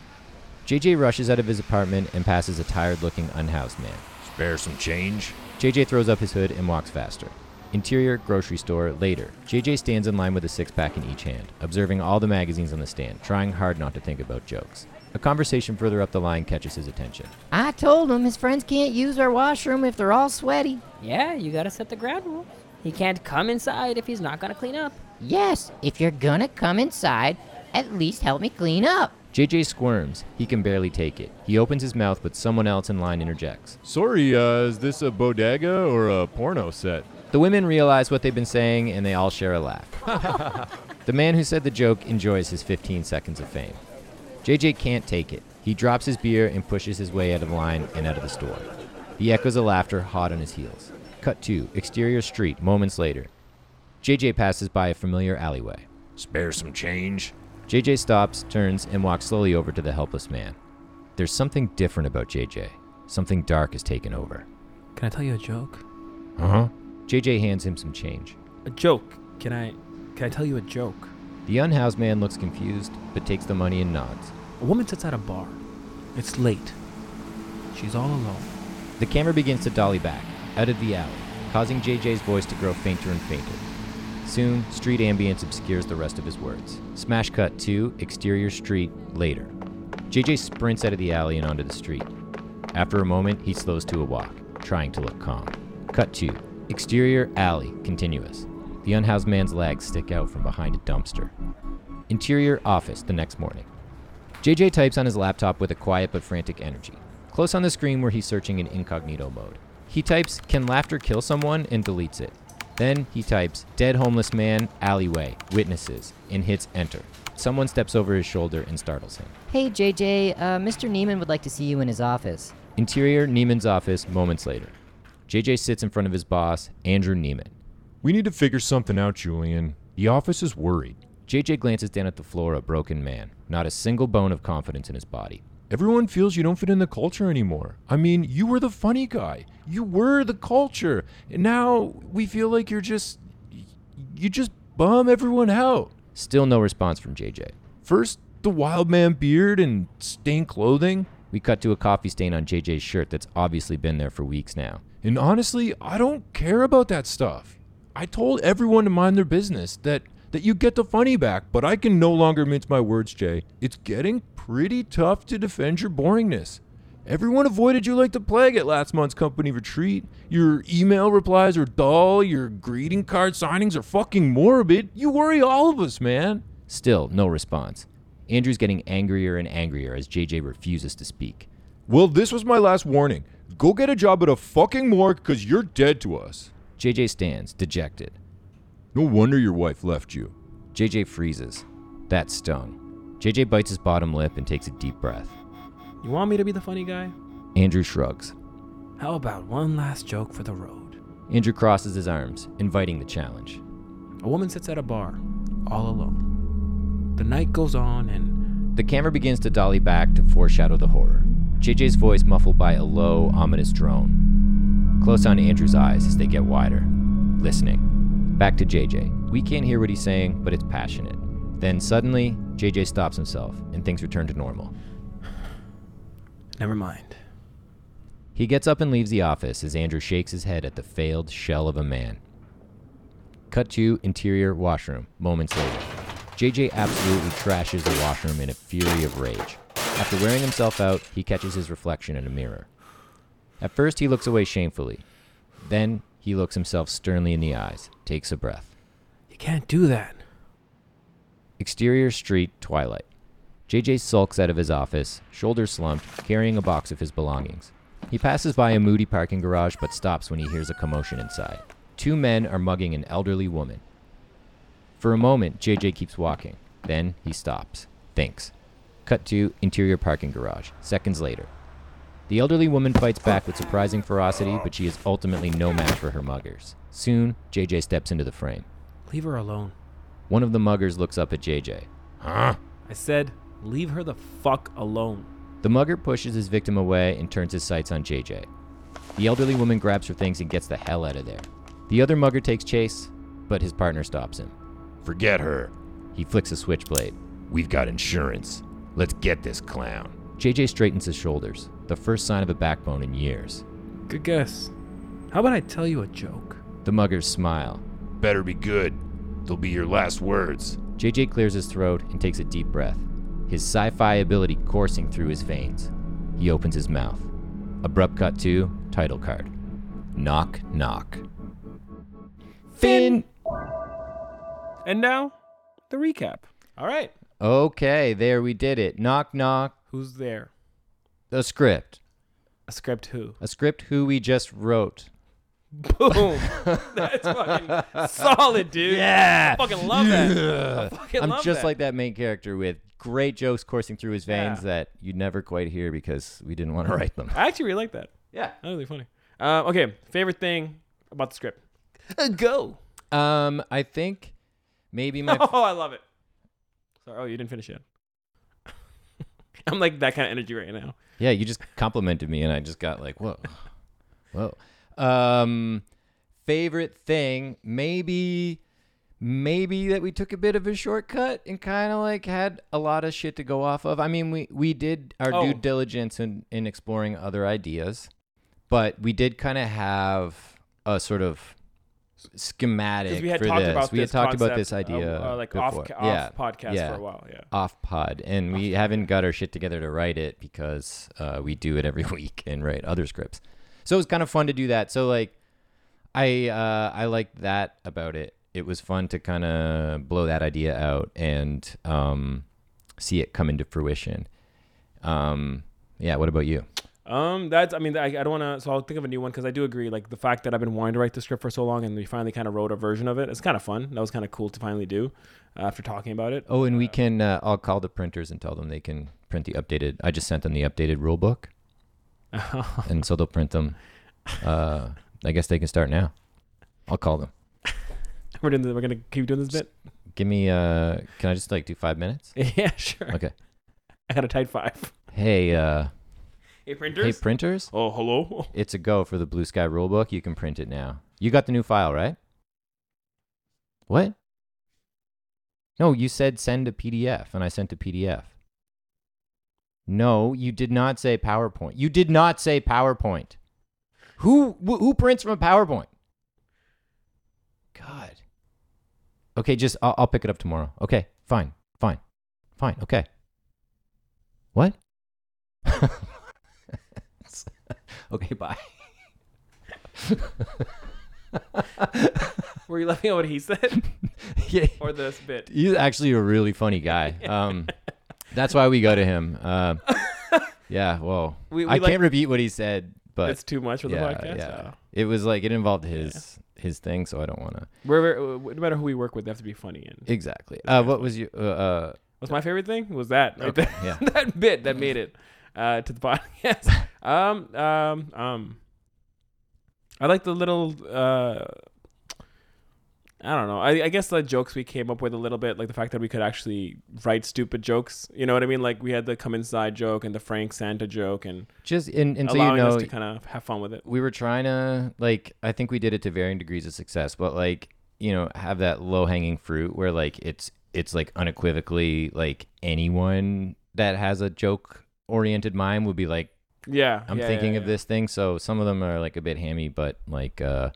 Speaker 2: JJ rushes out of his apartment and passes a tired looking unhoused man.
Speaker 3: Spare some change?
Speaker 2: JJ throws up his hood and walks faster. Interior grocery store later. JJ stands in line with a six pack in each hand, observing all the magazines on the stand, trying hard not to think about jokes. A conversation further up the line catches his attention.
Speaker 4: I told him his friends can't use our washroom if they're all sweaty.
Speaker 5: Yeah, you gotta set the ground rules. He can't come inside if he's not gonna clean up.
Speaker 4: Yes, if you're gonna come inside, at least help me clean up.
Speaker 2: JJ squirms. He can barely take it. He opens his mouth, but someone else in line interjects.
Speaker 6: Sorry, uh, is this a bodega or a porno set?
Speaker 2: The women realize what they've been saying and they all share a laugh. the man who said the joke enjoys his 15 seconds of fame. JJ can't take it. He drops his beer and pushes his way out of the line and out of the store. He echoes the laughter hot on his heels. Cut to exterior street moments later. JJ passes by a familiar alleyway.
Speaker 3: Spare some change?
Speaker 2: JJ stops, turns, and walks slowly over to the helpless man. There's something different about JJ. Something dark has taken over.
Speaker 1: Can I tell you a joke?
Speaker 2: Uh huh. JJ hands him some change.
Speaker 1: A joke. Can I can I tell you a joke?
Speaker 2: The unhoused man looks confused, but takes the money and nods.
Speaker 1: A woman sits at a bar. It's late. She's all alone.
Speaker 2: The camera begins to dolly back, out of the alley, causing JJ's voice to grow fainter and fainter. Soon, street ambience obscures the rest of his words. Smash cut to exterior street later. JJ sprints out of the alley and onto the street. After a moment, he slows to a walk, trying to look calm. Cut to exterior alley continuous. The unhoused man's legs stick out from behind a dumpster. Interior office the next morning. JJ types on his laptop with a quiet but frantic energy. Close on the screen where he's searching in incognito mode. He types, Can laughter kill someone? and deletes it. Then he types, Dead homeless man, alleyway, witnesses, and hits enter. Someone steps over his shoulder and startles him.
Speaker 4: Hey, JJ, uh, Mr. Neiman would like to see you in his office.
Speaker 2: Interior Neiman's office moments later. JJ sits in front of his boss, Andrew Neiman.
Speaker 6: We need to figure something out, Julien. The office is worried.
Speaker 2: JJ glances down at the floor, a broken man, not a single bone of confidence in his body.
Speaker 6: Everyone feels you don't fit in the culture anymore. I mean, you were the funny guy. You were the culture. And now we feel like you're just. You just bum everyone out.
Speaker 2: Still no response from JJ.
Speaker 6: First, the wild man beard and stained clothing.
Speaker 2: We cut to a coffee stain on JJ's shirt that's obviously been there for weeks now.
Speaker 6: And honestly, I don't care about that stuff. I told everyone to mind their business that that you get the funny back, but I can no longer mince my words, Jay. It's getting pretty tough to defend your boringness. Everyone avoided you like the plague at last month's company retreat. Your email replies are dull, your greeting card signings are fucking morbid. You worry all of us, man.
Speaker 2: Still no response. Andrew's getting angrier and angrier as JJ refuses to speak.
Speaker 6: Well, this was my last warning. Go get a job at a fucking morgue because you're dead to us.
Speaker 2: JJ stands, dejected.
Speaker 6: No wonder your wife left you.
Speaker 2: JJ freezes. That stung. JJ bites his bottom lip and takes a deep breath.
Speaker 1: You want me to be the funny guy?
Speaker 2: Andrew shrugs.
Speaker 1: How about one last joke for the road?
Speaker 2: Andrew crosses his arms, inviting the challenge.
Speaker 1: A woman sits at a bar, all alone. The night goes on and
Speaker 2: The camera begins to dolly back to foreshadow the horror. JJ's voice muffled by a low, ominous drone. Close on Andrew's eyes as they get wider, listening. Back to JJ. We can't hear what he's saying, but it's passionate. Then suddenly, JJ stops himself, and things return to normal.
Speaker 1: Never mind.
Speaker 2: He gets up and leaves the office as Andrew shakes his head at the failed shell of a man. Cut to interior washroom, moments later. JJ absolutely trashes the washroom in a fury of rage. After wearing himself out, he catches his reflection in a mirror. At first, he looks away shamefully. Then, he looks himself sternly in the eyes, takes a breath.
Speaker 1: You can't do that.
Speaker 2: Exterior street, twilight. JJ sulks out of his office, shoulders slumped, carrying a box of his belongings. He passes by a moody parking garage but stops when he hears a commotion inside. Two men are mugging an elderly woman. For a moment, JJ keeps walking. Then he stops, thinks. Cut to interior parking garage, seconds later. The elderly woman fights back with surprising ferocity, but she is ultimately no match for her muggers. Soon, JJ steps into the frame.
Speaker 1: Leave her alone.
Speaker 2: One of the muggers looks up at JJ.
Speaker 6: Huh?
Speaker 1: I said, leave her the fuck alone.
Speaker 2: The mugger pushes his victim away and turns his sights on JJ. The elderly woman grabs her things and gets the hell out of there. The other mugger takes chase, but his partner stops him.
Speaker 6: Forget her.
Speaker 2: He flicks a switchblade.
Speaker 6: We've got insurance. Let's get this clown.
Speaker 2: JJ straightens his shoulders, the first sign of a backbone in years.
Speaker 1: Good guess. How about I tell you a joke?
Speaker 2: The muggers smile.
Speaker 6: Better be good. They'll be your last words.
Speaker 2: JJ clears his throat and takes a deep breath, his sci fi ability coursing through his veins. He opens his mouth. Abrupt cut to title card. Knock, knock. Fin!
Speaker 1: And now, the recap. All right.
Speaker 2: Okay, there we did it. Knock, knock.
Speaker 1: Who's there?
Speaker 2: A script.
Speaker 1: A script who?
Speaker 2: A script who we just wrote.
Speaker 1: Boom. That's fucking solid, dude.
Speaker 2: Yeah.
Speaker 1: I fucking love that. I fucking
Speaker 2: I'm
Speaker 1: love
Speaker 2: just
Speaker 1: that.
Speaker 2: like that main character with great jokes coursing through his veins
Speaker 1: Yeah.
Speaker 2: that you'd never quite hear because we didn't want to write them.
Speaker 1: I actually really like that.
Speaker 2: Yeah.
Speaker 1: That was really funny. Uh, okay, favorite thing about the script? Uh, go.
Speaker 2: Um, I think maybe my
Speaker 1: Oh, I love it. Sorry. Oh, you didn't finish yet. I'm like that kind of energy right now.
Speaker 2: Yeah, you just complimented me and I just got like, whoa. Whoa. Um favorite thing, maybe maybe that we took a bit of a shortcut and kind of like had a lot of shit to go off of. I mean, we we did our
Speaker 1: Oh.
Speaker 2: due diligence in in exploring other ideas, but we did kind of have a sort of schematic
Speaker 1: we had
Speaker 2: for
Speaker 1: talked
Speaker 2: this.
Speaker 1: about
Speaker 2: we had
Speaker 1: this
Speaker 2: talked about this idea
Speaker 1: uh, like
Speaker 2: before.
Speaker 1: off,
Speaker 2: yeah.
Speaker 1: off podcast
Speaker 2: yeah.
Speaker 1: for a while. Yeah.
Speaker 2: off pod and we haven't got our shit together to write it because uh, we do it every week and write other scripts so it was kind of fun to do that so like i uh, i liked that about it it was fun to kind of blow that idea out and um, see it come into fruition um, yeah what about you
Speaker 1: Um, that's. I mean, I, I don't want to. So I'll think of a new one because I do agree. Like the fact that I've been wanting to write the script for so long, and we finally kind of wrote a version of it. It's kind of fun. That was kind of cool to finally do uh, after talking about it.
Speaker 2: oh and we can uh, i'll call the printers and tell them they can print the updated i just sent them the updated rule book and so they'll print them uh, i guess they can start now i'll call them
Speaker 1: we're doing. This, we're gonna keep doing this bit.
Speaker 2: Give me uh can I just like do 5 minutes?
Speaker 1: yeah, sure.
Speaker 2: Okay.
Speaker 1: I got a tight five.
Speaker 2: Hey uh
Speaker 1: Hey, printers.
Speaker 2: hey printers,
Speaker 1: oh, hello.
Speaker 2: it's a go for the Blue Sky rulebook. You can print it now. You got the new file, right? What? No, you said send a PDF and I sent a PDF. No, you did not say PowerPoint. You did not say PowerPoint. Who wh- who prints from a PowerPoint? God. Okay, just I'll, I'll pick it up tomorrow. Okay, fine, fine, fine. Okay. What? okay, bye.
Speaker 1: Were you laughing at what he said
Speaker 2: yeah,
Speaker 1: or this bit?
Speaker 2: he's actually a really funny guy. Um, that's why we go to him. Uh, yeah, well,
Speaker 1: We- we
Speaker 2: I
Speaker 1: like-
Speaker 2: can't repeat what he said, but
Speaker 1: it's too much for the
Speaker 2: yeah,
Speaker 1: podcast.
Speaker 2: yeah.
Speaker 1: Oh.
Speaker 2: It was like it involved his his thing, so I don't want to.
Speaker 1: No matter who we work with, they have to be funny. And
Speaker 2: Exactly. Uh, what was you? Uh, uh,
Speaker 1: what's my favorite thing? Was that right
Speaker 2: Okay, yeah.
Speaker 1: that bit that made it uh, to the podcast. um, um, um. I like the little. Uh, I don't know. I, I guess the jokes we came up with a little bit, like the fact that we could actually write stupid jokes. You know what I mean? Like we had the come inside joke and the Frank Santa joke, and
Speaker 2: just and, and so you know,
Speaker 1: us to kind of have fun with it.
Speaker 2: we were trying to like I think we did it to varying degrees of success, but like you know have that low hanging fruit where like it's it's like unequivocally like anyone that has a joke oriented mind would be like
Speaker 1: Yeah,
Speaker 2: I'm
Speaker 1: yeah,
Speaker 2: thinking
Speaker 1: yeah,
Speaker 2: of
Speaker 1: yeah.
Speaker 2: this thing. So some of them are like a bit hammy, but like uh,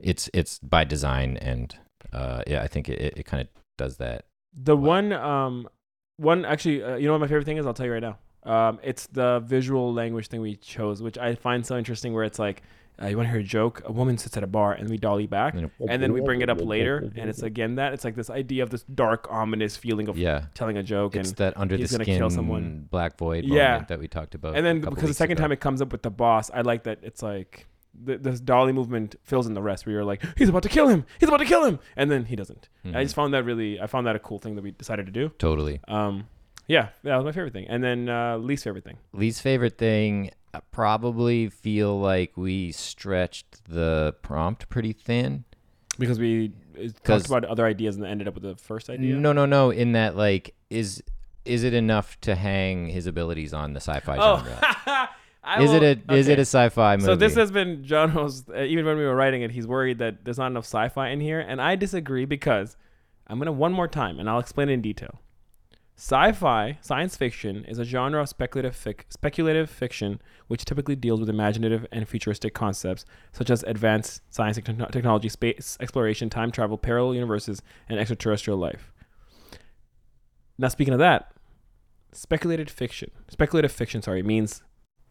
Speaker 2: it's it's by design, and uh, yeah, I think it, it, it kind of does that.
Speaker 1: The one, um, one actually, uh, you know what my favorite thing is? I'll tell you right now. Um, it's the visual language thing we chose, which I find so interesting. Where it's like, uh, you want to hear a joke? A woman sits at a bar, and we dolly back,
Speaker 2: You know,
Speaker 1: and then we bring it up later, and it's again that it's like this idea of this dark, ominous feeling of
Speaker 2: yeah,
Speaker 1: telling a joke,
Speaker 2: it's
Speaker 1: and
Speaker 2: that under the
Speaker 1: he's gonna
Speaker 2: skin
Speaker 1: kill someone.
Speaker 2: black void
Speaker 1: Yeah.
Speaker 2: moment that we talked about.
Speaker 1: and then because the second
Speaker 2: ago.
Speaker 1: time it comes up with the boss, I like that it's like th- this dolly movement fills in the rest. Where you're like, he's about to kill him, he's about to kill him, and then he doesn't. I
Speaker 2: Mhm.
Speaker 1: just found that really, I found that a cool thing that we decided to do.
Speaker 2: totally
Speaker 1: Um, yeah, that was my favorite thing. And then uh, least favorite thing.
Speaker 2: least favorite thing. I probably feel like we stretched the prompt pretty thin.
Speaker 1: because we uh, talked about other ideas and then ended up with the first idea.
Speaker 2: No, no, no. In that, like, is is it enough to hang his abilities on the sci-fi
Speaker 1: Oh,
Speaker 2: genre?
Speaker 1: I
Speaker 2: is
Speaker 1: will-
Speaker 2: it a is it a sci-fi movie?
Speaker 1: So this has been Jono was uh, even when we were writing it, he's worried that there's not enough sci-fi in here, and I disagree because I'm gonna one more time, and I'll explain it in detail. Sci-fi, science fiction, is a genre of speculative fic- speculative fiction which typically deals with imaginative and futuristic concepts such as advanced science and techno- technology, space exploration, time travel, parallel universes, and extraterrestrial life. Now, speaking of that, speculated fiction, speculative fiction, sorry, means,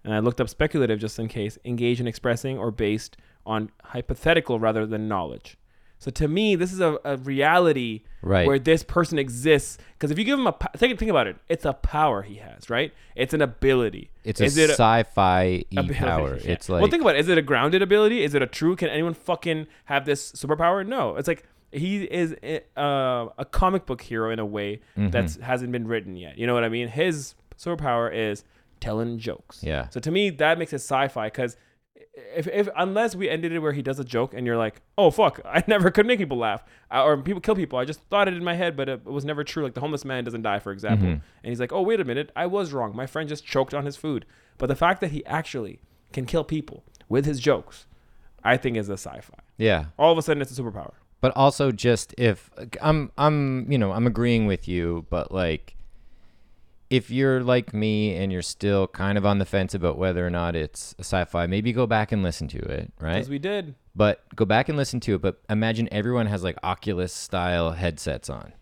Speaker 1: and I looked up speculative just in case, engage in expressing or based on hypothetical rather than knowledge. So to me, this is a, a reality
Speaker 2: right.
Speaker 1: where this person exists. Because if you give him a think, think about it, it's a power he has, right? It's an ability.
Speaker 2: it's a
Speaker 1: it
Speaker 2: sci-fi power.
Speaker 1: yeah.
Speaker 2: It's like
Speaker 1: well, think about it. Is it a grounded ability? Is it a true? Can anyone fucking have this superpower? No. It's like he is uh, a comic book hero in a way
Speaker 2: Mhm.
Speaker 1: that hasn't been written yet. You know what I mean? His superpower is telling jokes.
Speaker 2: yeah.
Speaker 1: So to me, that makes it sci-fi because if, if unless we ended it where he does a joke and you're like, oh fuck, I never could make people laugh or people kill people. I just thought it in my head, but it, it was never true. Like the homeless man doesn't die, for example,
Speaker 2: Mhm.
Speaker 1: and he's like, oh wait a minute, I was wrong. My friend just choked on his food. But the fact that he actually can kill people with his jokes, I think is a sci-fi.
Speaker 2: Yeah.
Speaker 1: All of a sudden, it's a superpower.
Speaker 2: But also just if I'm I'm you know, I'm agreeing with you, but like if you're like me and you're still kind of on the fence about whether or not it's a sci-fi, maybe go back and listen to it, right?
Speaker 1: Because we did.
Speaker 2: But go back and listen to it. But imagine everyone has like Oculus style headsets on,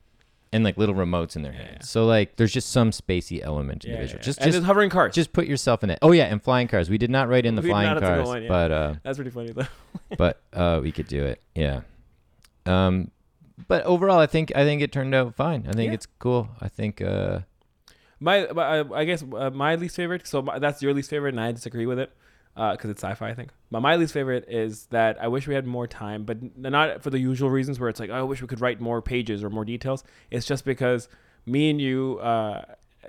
Speaker 2: and like little remotes in their hands.
Speaker 1: yeah.
Speaker 2: So like, there's just some spacey element in
Speaker 1: Yeah,
Speaker 2: the visual.
Speaker 1: yeah.
Speaker 2: Just
Speaker 1: and
Speaker 2: just
Speaker 1: hovering cars.
Speaker 2: just put yourself in it. Oh yeah, and flying cars. We did not write in the
Speaker 1: We
Speaker 2: flying
Speaker 1: not have to go
Speaker 2: cars,
Speaker 1: yeah.
Speaker 2: but uh,
Speaker 1: That's pretty funny though.
Speaker 2: but uh, we could do it. Yeah. Um, but overall, I think I think it turned out fine. I think it's cool. I think uh,
Speaker 1: My, my I I guess uh, my least favorite. So my, that's your least favorite, and I disagree with it because it's sci-fi. I think. But my least favorite is that I wish we had more time, but not for the usual reasons where it's like "Oh, I wish we could write more pages or more details. It's just because me and you. Uh,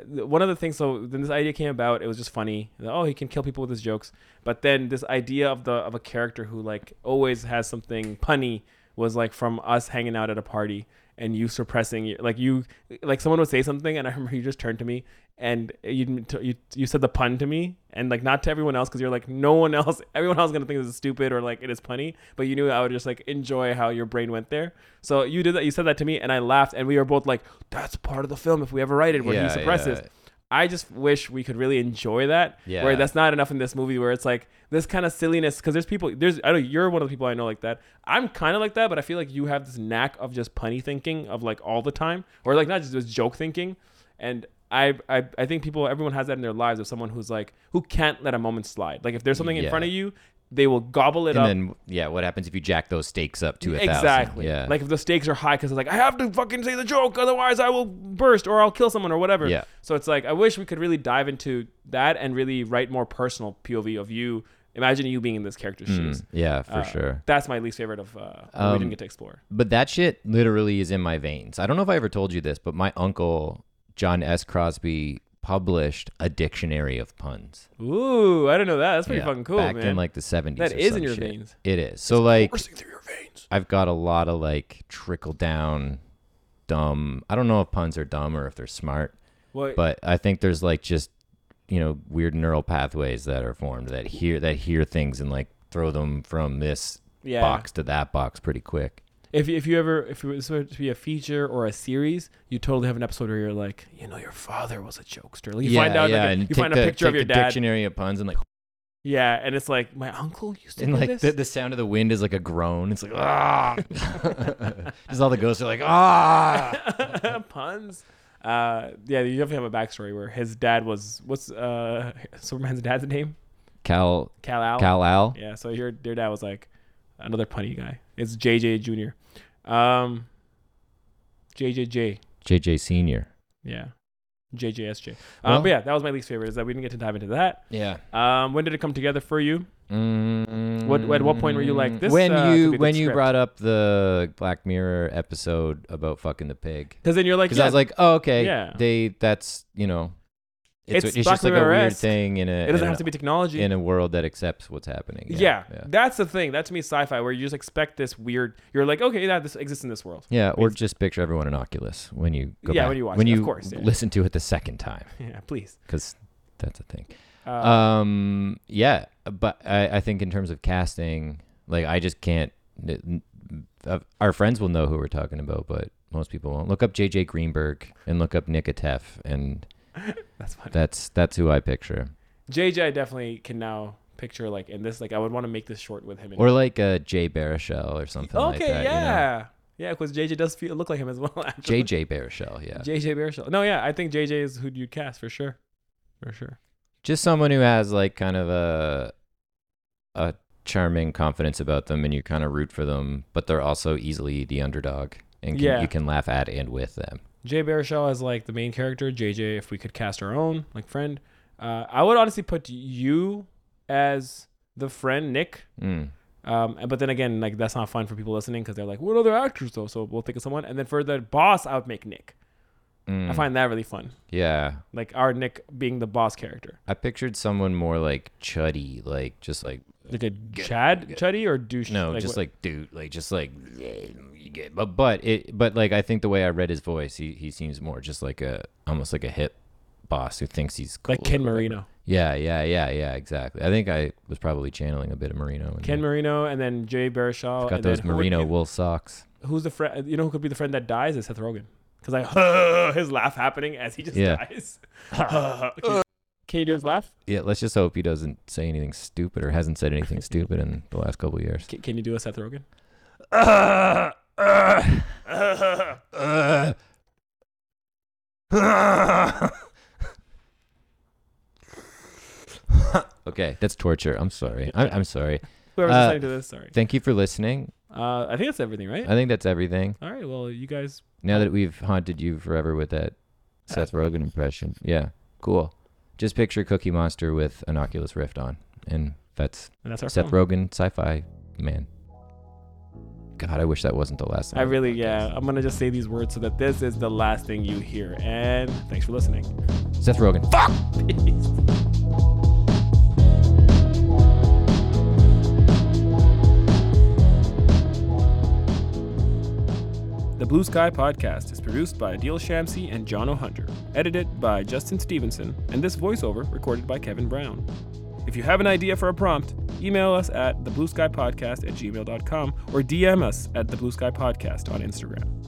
Speaker 1: one of the things, so when this idea came about, it was just funny. Oh, he can kill people with his jokes. But then this idea of the of a character who like always has something punny was like from us hanging out at a party and you suppressing your- like you like someone would say something and I remember you just turned to me and you you, you said the pun to me and like not to everyone else because you're like no one else everyone else is gonna think this is stupid or like it is punny but you knew I would just like enjoy how your brain went there so you did that you said that to me and I laughed and we were both like that's part of the film if we ever write it where
Speaker 2: yeah,
Speaker 1: he suppresses
Speaker 2: yeah.
Speaker 1: I just wish we could really enjoy that.
Speaker 2: Yeah.
Speaker 1: Where that's not enough in this movie. Where it's like this kind of silliness. Because there's people. There's I know you're one of the people I know like that. I'm kind of like that, but I feel like you have this knack of just punny thinking of like all the time, or like not just just joke thinking. And I I I think people everyone has that in their lives of someone who's like who can't let a moment slide. Like if there's something in
Speaker 2: Yeah.
Speaker 1: front of you, they will gobble it
Speaker 2: and
Speaker 1: up.
Speaker 2: then yeah, what happens if you jack those stakes up to a thousand?
Speaker 1: Exactly.
Speaker 2: Yeah.
Speaker 1: Like if the stakes are high, because it's like I have to fucking say the joke, otherwise I will burst or I'll kill someone or whatever.
Speaker 2: Yeah.
Speaker 1: So it's like I wish we could really dive into that and really write more personal POV of you. Imagine you being in this character's
Speaker 2: Mm,
Speaker 1: shoes.
Speaker 2: yeah, for
Speaker 1: Uh,
Speaker 2: sure.
Speaker 1: That's my least favorite of uh, what we
Speaker 2: Um,
Speaker 1: didn't get to explore.
Speaker 2: But that shit literally is in my veins. I don't know if I ever told you this, but my uncle John S. Crosby published a dictionary of puns.
Speaker 1: Ooh, I don't know that. That's pretty
Speaker 2: Yeah,
Speaker 1: fucking cool,
Speaker 2: back
Speaker 1: man.
Speaker 2: in like the 70s.
Speaker 1: that
Speaker 2: or
Speaker 1: is
Speaker 2: some
Speaker 1: in your
Speaker 2: shit.
Speaker 1: veins.
Speaker 2: It is. So like
Speaker 1: Coursing through your veins.
Speaker 2: I've got a lot of like trickle down dumb. I don't know if puns are dumb or if they're smart,
Speaker 1: Well,
Speaker 2: but I think there's like just you know weird neural pathways that are formed that hear that hear things and like throw them from this
Speaker 1: yeah.
Speaker 2: box to that box pretty quick.
Speaker 1: If if you ever if it was supposed to be a feature or a series, you totally have an episode where you're like, you know, your father was a jokester. Like, you find out,
Speaker 2: yeah,
Speaker 1: like, a- you find a
Speaker 2: the-
Speaker 1: picture of your dad.
Speaker 2: dictionary of puns and like
Speaker 1: Yeah, and it's like my uncle used to
Speaker 2: and
Speaker 1: do
Speaker 2: like
Speaker 1: this.
Speaker 2: the, the sound of the wind is like a groan. It's like ah, just all the ghosts are like ah.
Speaker 1: puns. Uh, yeah, you definitely have a backstory where his dad was what's uh Superman's dad's name?
Speaker 2: Cal
Speaker 1: Kal-El.
Speaker 2: Cal Al.
Speaker 1: Yeah, so your your dad was like another punny guy. It's JJ Junior. Um, JJJ.
Speaker 2: JJ Senior.
Speaker 1: Yeah. JJSJ. Um,
Speaker 2: Well-
Speaker 1: but yeah, that was my least favorite. Is that we didn't get to dive into that.
Speaker 2: Yeah.
Speaker 1: Um, when did it come together for you?
Speaker 2: Mm,
Speaker 1: What- at what point were you like, this,
Speaker 2: When
Speaker 1: uh,
Speaker 2: you when you
Speaker 1: script?
Speaker 2: brought up the Black Mirror episode about fucking the pig,
Speaker 1: Because then you're like,
Speaker 2: because
Speaker 1: yeah,
Speaker 2: I was like, oh okay,
Speaker 1: Yeah.
Speaker 2: they that's you know, it's
Speaker 1: It's
Speaker 2: it's, just like a weird thing in a
Speaker 1: it doesn't have to be technology.
Speaker 2: in a world that accepts what's happening.
Speaker 1: yeah,
Speaker 2: yeah.
Speaker 1: that's the thing. That to me is sci-fi, where you just expect this weird. You're like, okay, that this exists in this world.
Speaker 2: Yeah, or
Speaker 1: Means-
Speaker 2: just picture everyone in Oculus when you go
Speaker 1: Yeah,
Speaker 2: back,
Speaker 1: when you watch
Speaker 2: when
Speaker 1: it, of
Speaker 2: you
Speaker 1: course, yeah.
Speaker 2: listen to it the second time
Speaker 1: Yeah, please.
Speaker 2: because that's a thing.
Speaker 1: Uh,
Speaker 2: Um, yeah, but I, I think in terms of casting, like I just can't. uh, Our friends will know who we're talking about, but most people won't. Look up JJ Greenberg and look up Nicotef, and
Speaker 1: that's fine.
Speaker 2: that's that's who I picture.
Speaker 1: JJ, I definitely can now picture like in this. Like, I would want to make this short with him.
Speaker 2: Or like uh, Jay Baruchel or something like
Speaker 1: okay,
Speaker 2: that. you know?
Speaker 1: yeah, yeah, because JJ does feel look like him as well. Actually.
Speaker 2: JJ Baruchel, yeah.
Speaker 1: JJ Baruchel. No, yeah, I think JJ is who you'd cast for sure, for sure.
Speaker 2: just someone who has like kind of a a charming confidence about them and you kind of root for them but they're also easily the underdog and can,
Speaker 1: Yeah.
Speaker 2: you can laugh at and with them
Speaker 1: Jay Baruchel as like the main character. JJ, if we could cast our own like friend, uh, I would honestly put you as the friend Nick.
Speaker 2: mm.
Speaker 1: Um, but then again, like that's not fun for people listening because they're like, what other actors though? So we'll think of someone. And then for the boss, I would make Nick. I
Speaker 2: Mm.
Speaker 1: find that really fun.
Speaker 2: yeah
Speaker 1: Like our Nick being the boss character,
Speaker 2: i pictured someone more like chuddy like just like
Speaker 1: like a Chad Chuddy or douche.
Speaker 2: no just
Speaker 1: what-
Speaker 2: like dude like just like but but it but like i think the way i read his voice he, he seems more just like a almost like a hip boss who thinks he's cool
Speaker 1: like Ken. Marino,
Speaker 2: yeah yeah yeah yeah exactly i think i was probably channeling a bit of marino in
Speaker 1: Ken
Speaker 2: there.
Speaker 1: Marino, and then Jay Baruchel.
Speaker 2: got
Speaker 1: and
Speaker 2: those
Speaker 1: Marino would-
Speaker 2: wool socks
Speaker 1: who's the friend? You know who could be the friend that dies is Seth Rogen, because I his laugh happening as he just
Speaker 2: Yeah.
Speaker 1: dies. can, you, can you do his laugh?
Speaker 2: Yeah, let's just hope he doesn't say anything stupid or hasn't said anything stupid in the last couple of years.
Speaker 1: Can, can you do a Seth Rogen?
Speaker 2: Okay, that's torture. I'm sorry. I'm, I'm sorry.
Speaker 1: Whoever's
Speaker 2: Uh,
Speaker 1: listening to this, sorry.
Speaker 2: Thank you for listening.
Speaker 1: Uh, I think that's everything, right?
Speaker 2: I think that's everything.
Speaker 1: All right. Well, you guys.
Speaker 2: Now that we've haunted you forever with that Seth Rogen impression. Yeah, cool. Just picture Cookie Monster with an Oculus Rift on. And that's
Speaker 1: And that's our
Speaker 2: Seth. Rogen, sci fi man. God, I wish that wasn't the last time.
Speaker 1: I really, yeah. I'm gonna just say these words so that this is the last thing you hear. And thanks for listening.
Speaker 2: Seth Rogen.
Speaker 1: Peace. The Blue Sky Podcast is produced by Adeel Shamsi and Jono Hunter, edited by Justin Stevenson, and this voiceover recorded by Kevin Brown. If you have an idea for a prompt, email us at theblueskypodcast at gmail.com or DM us at the Blue Sky Podcast on Instagram.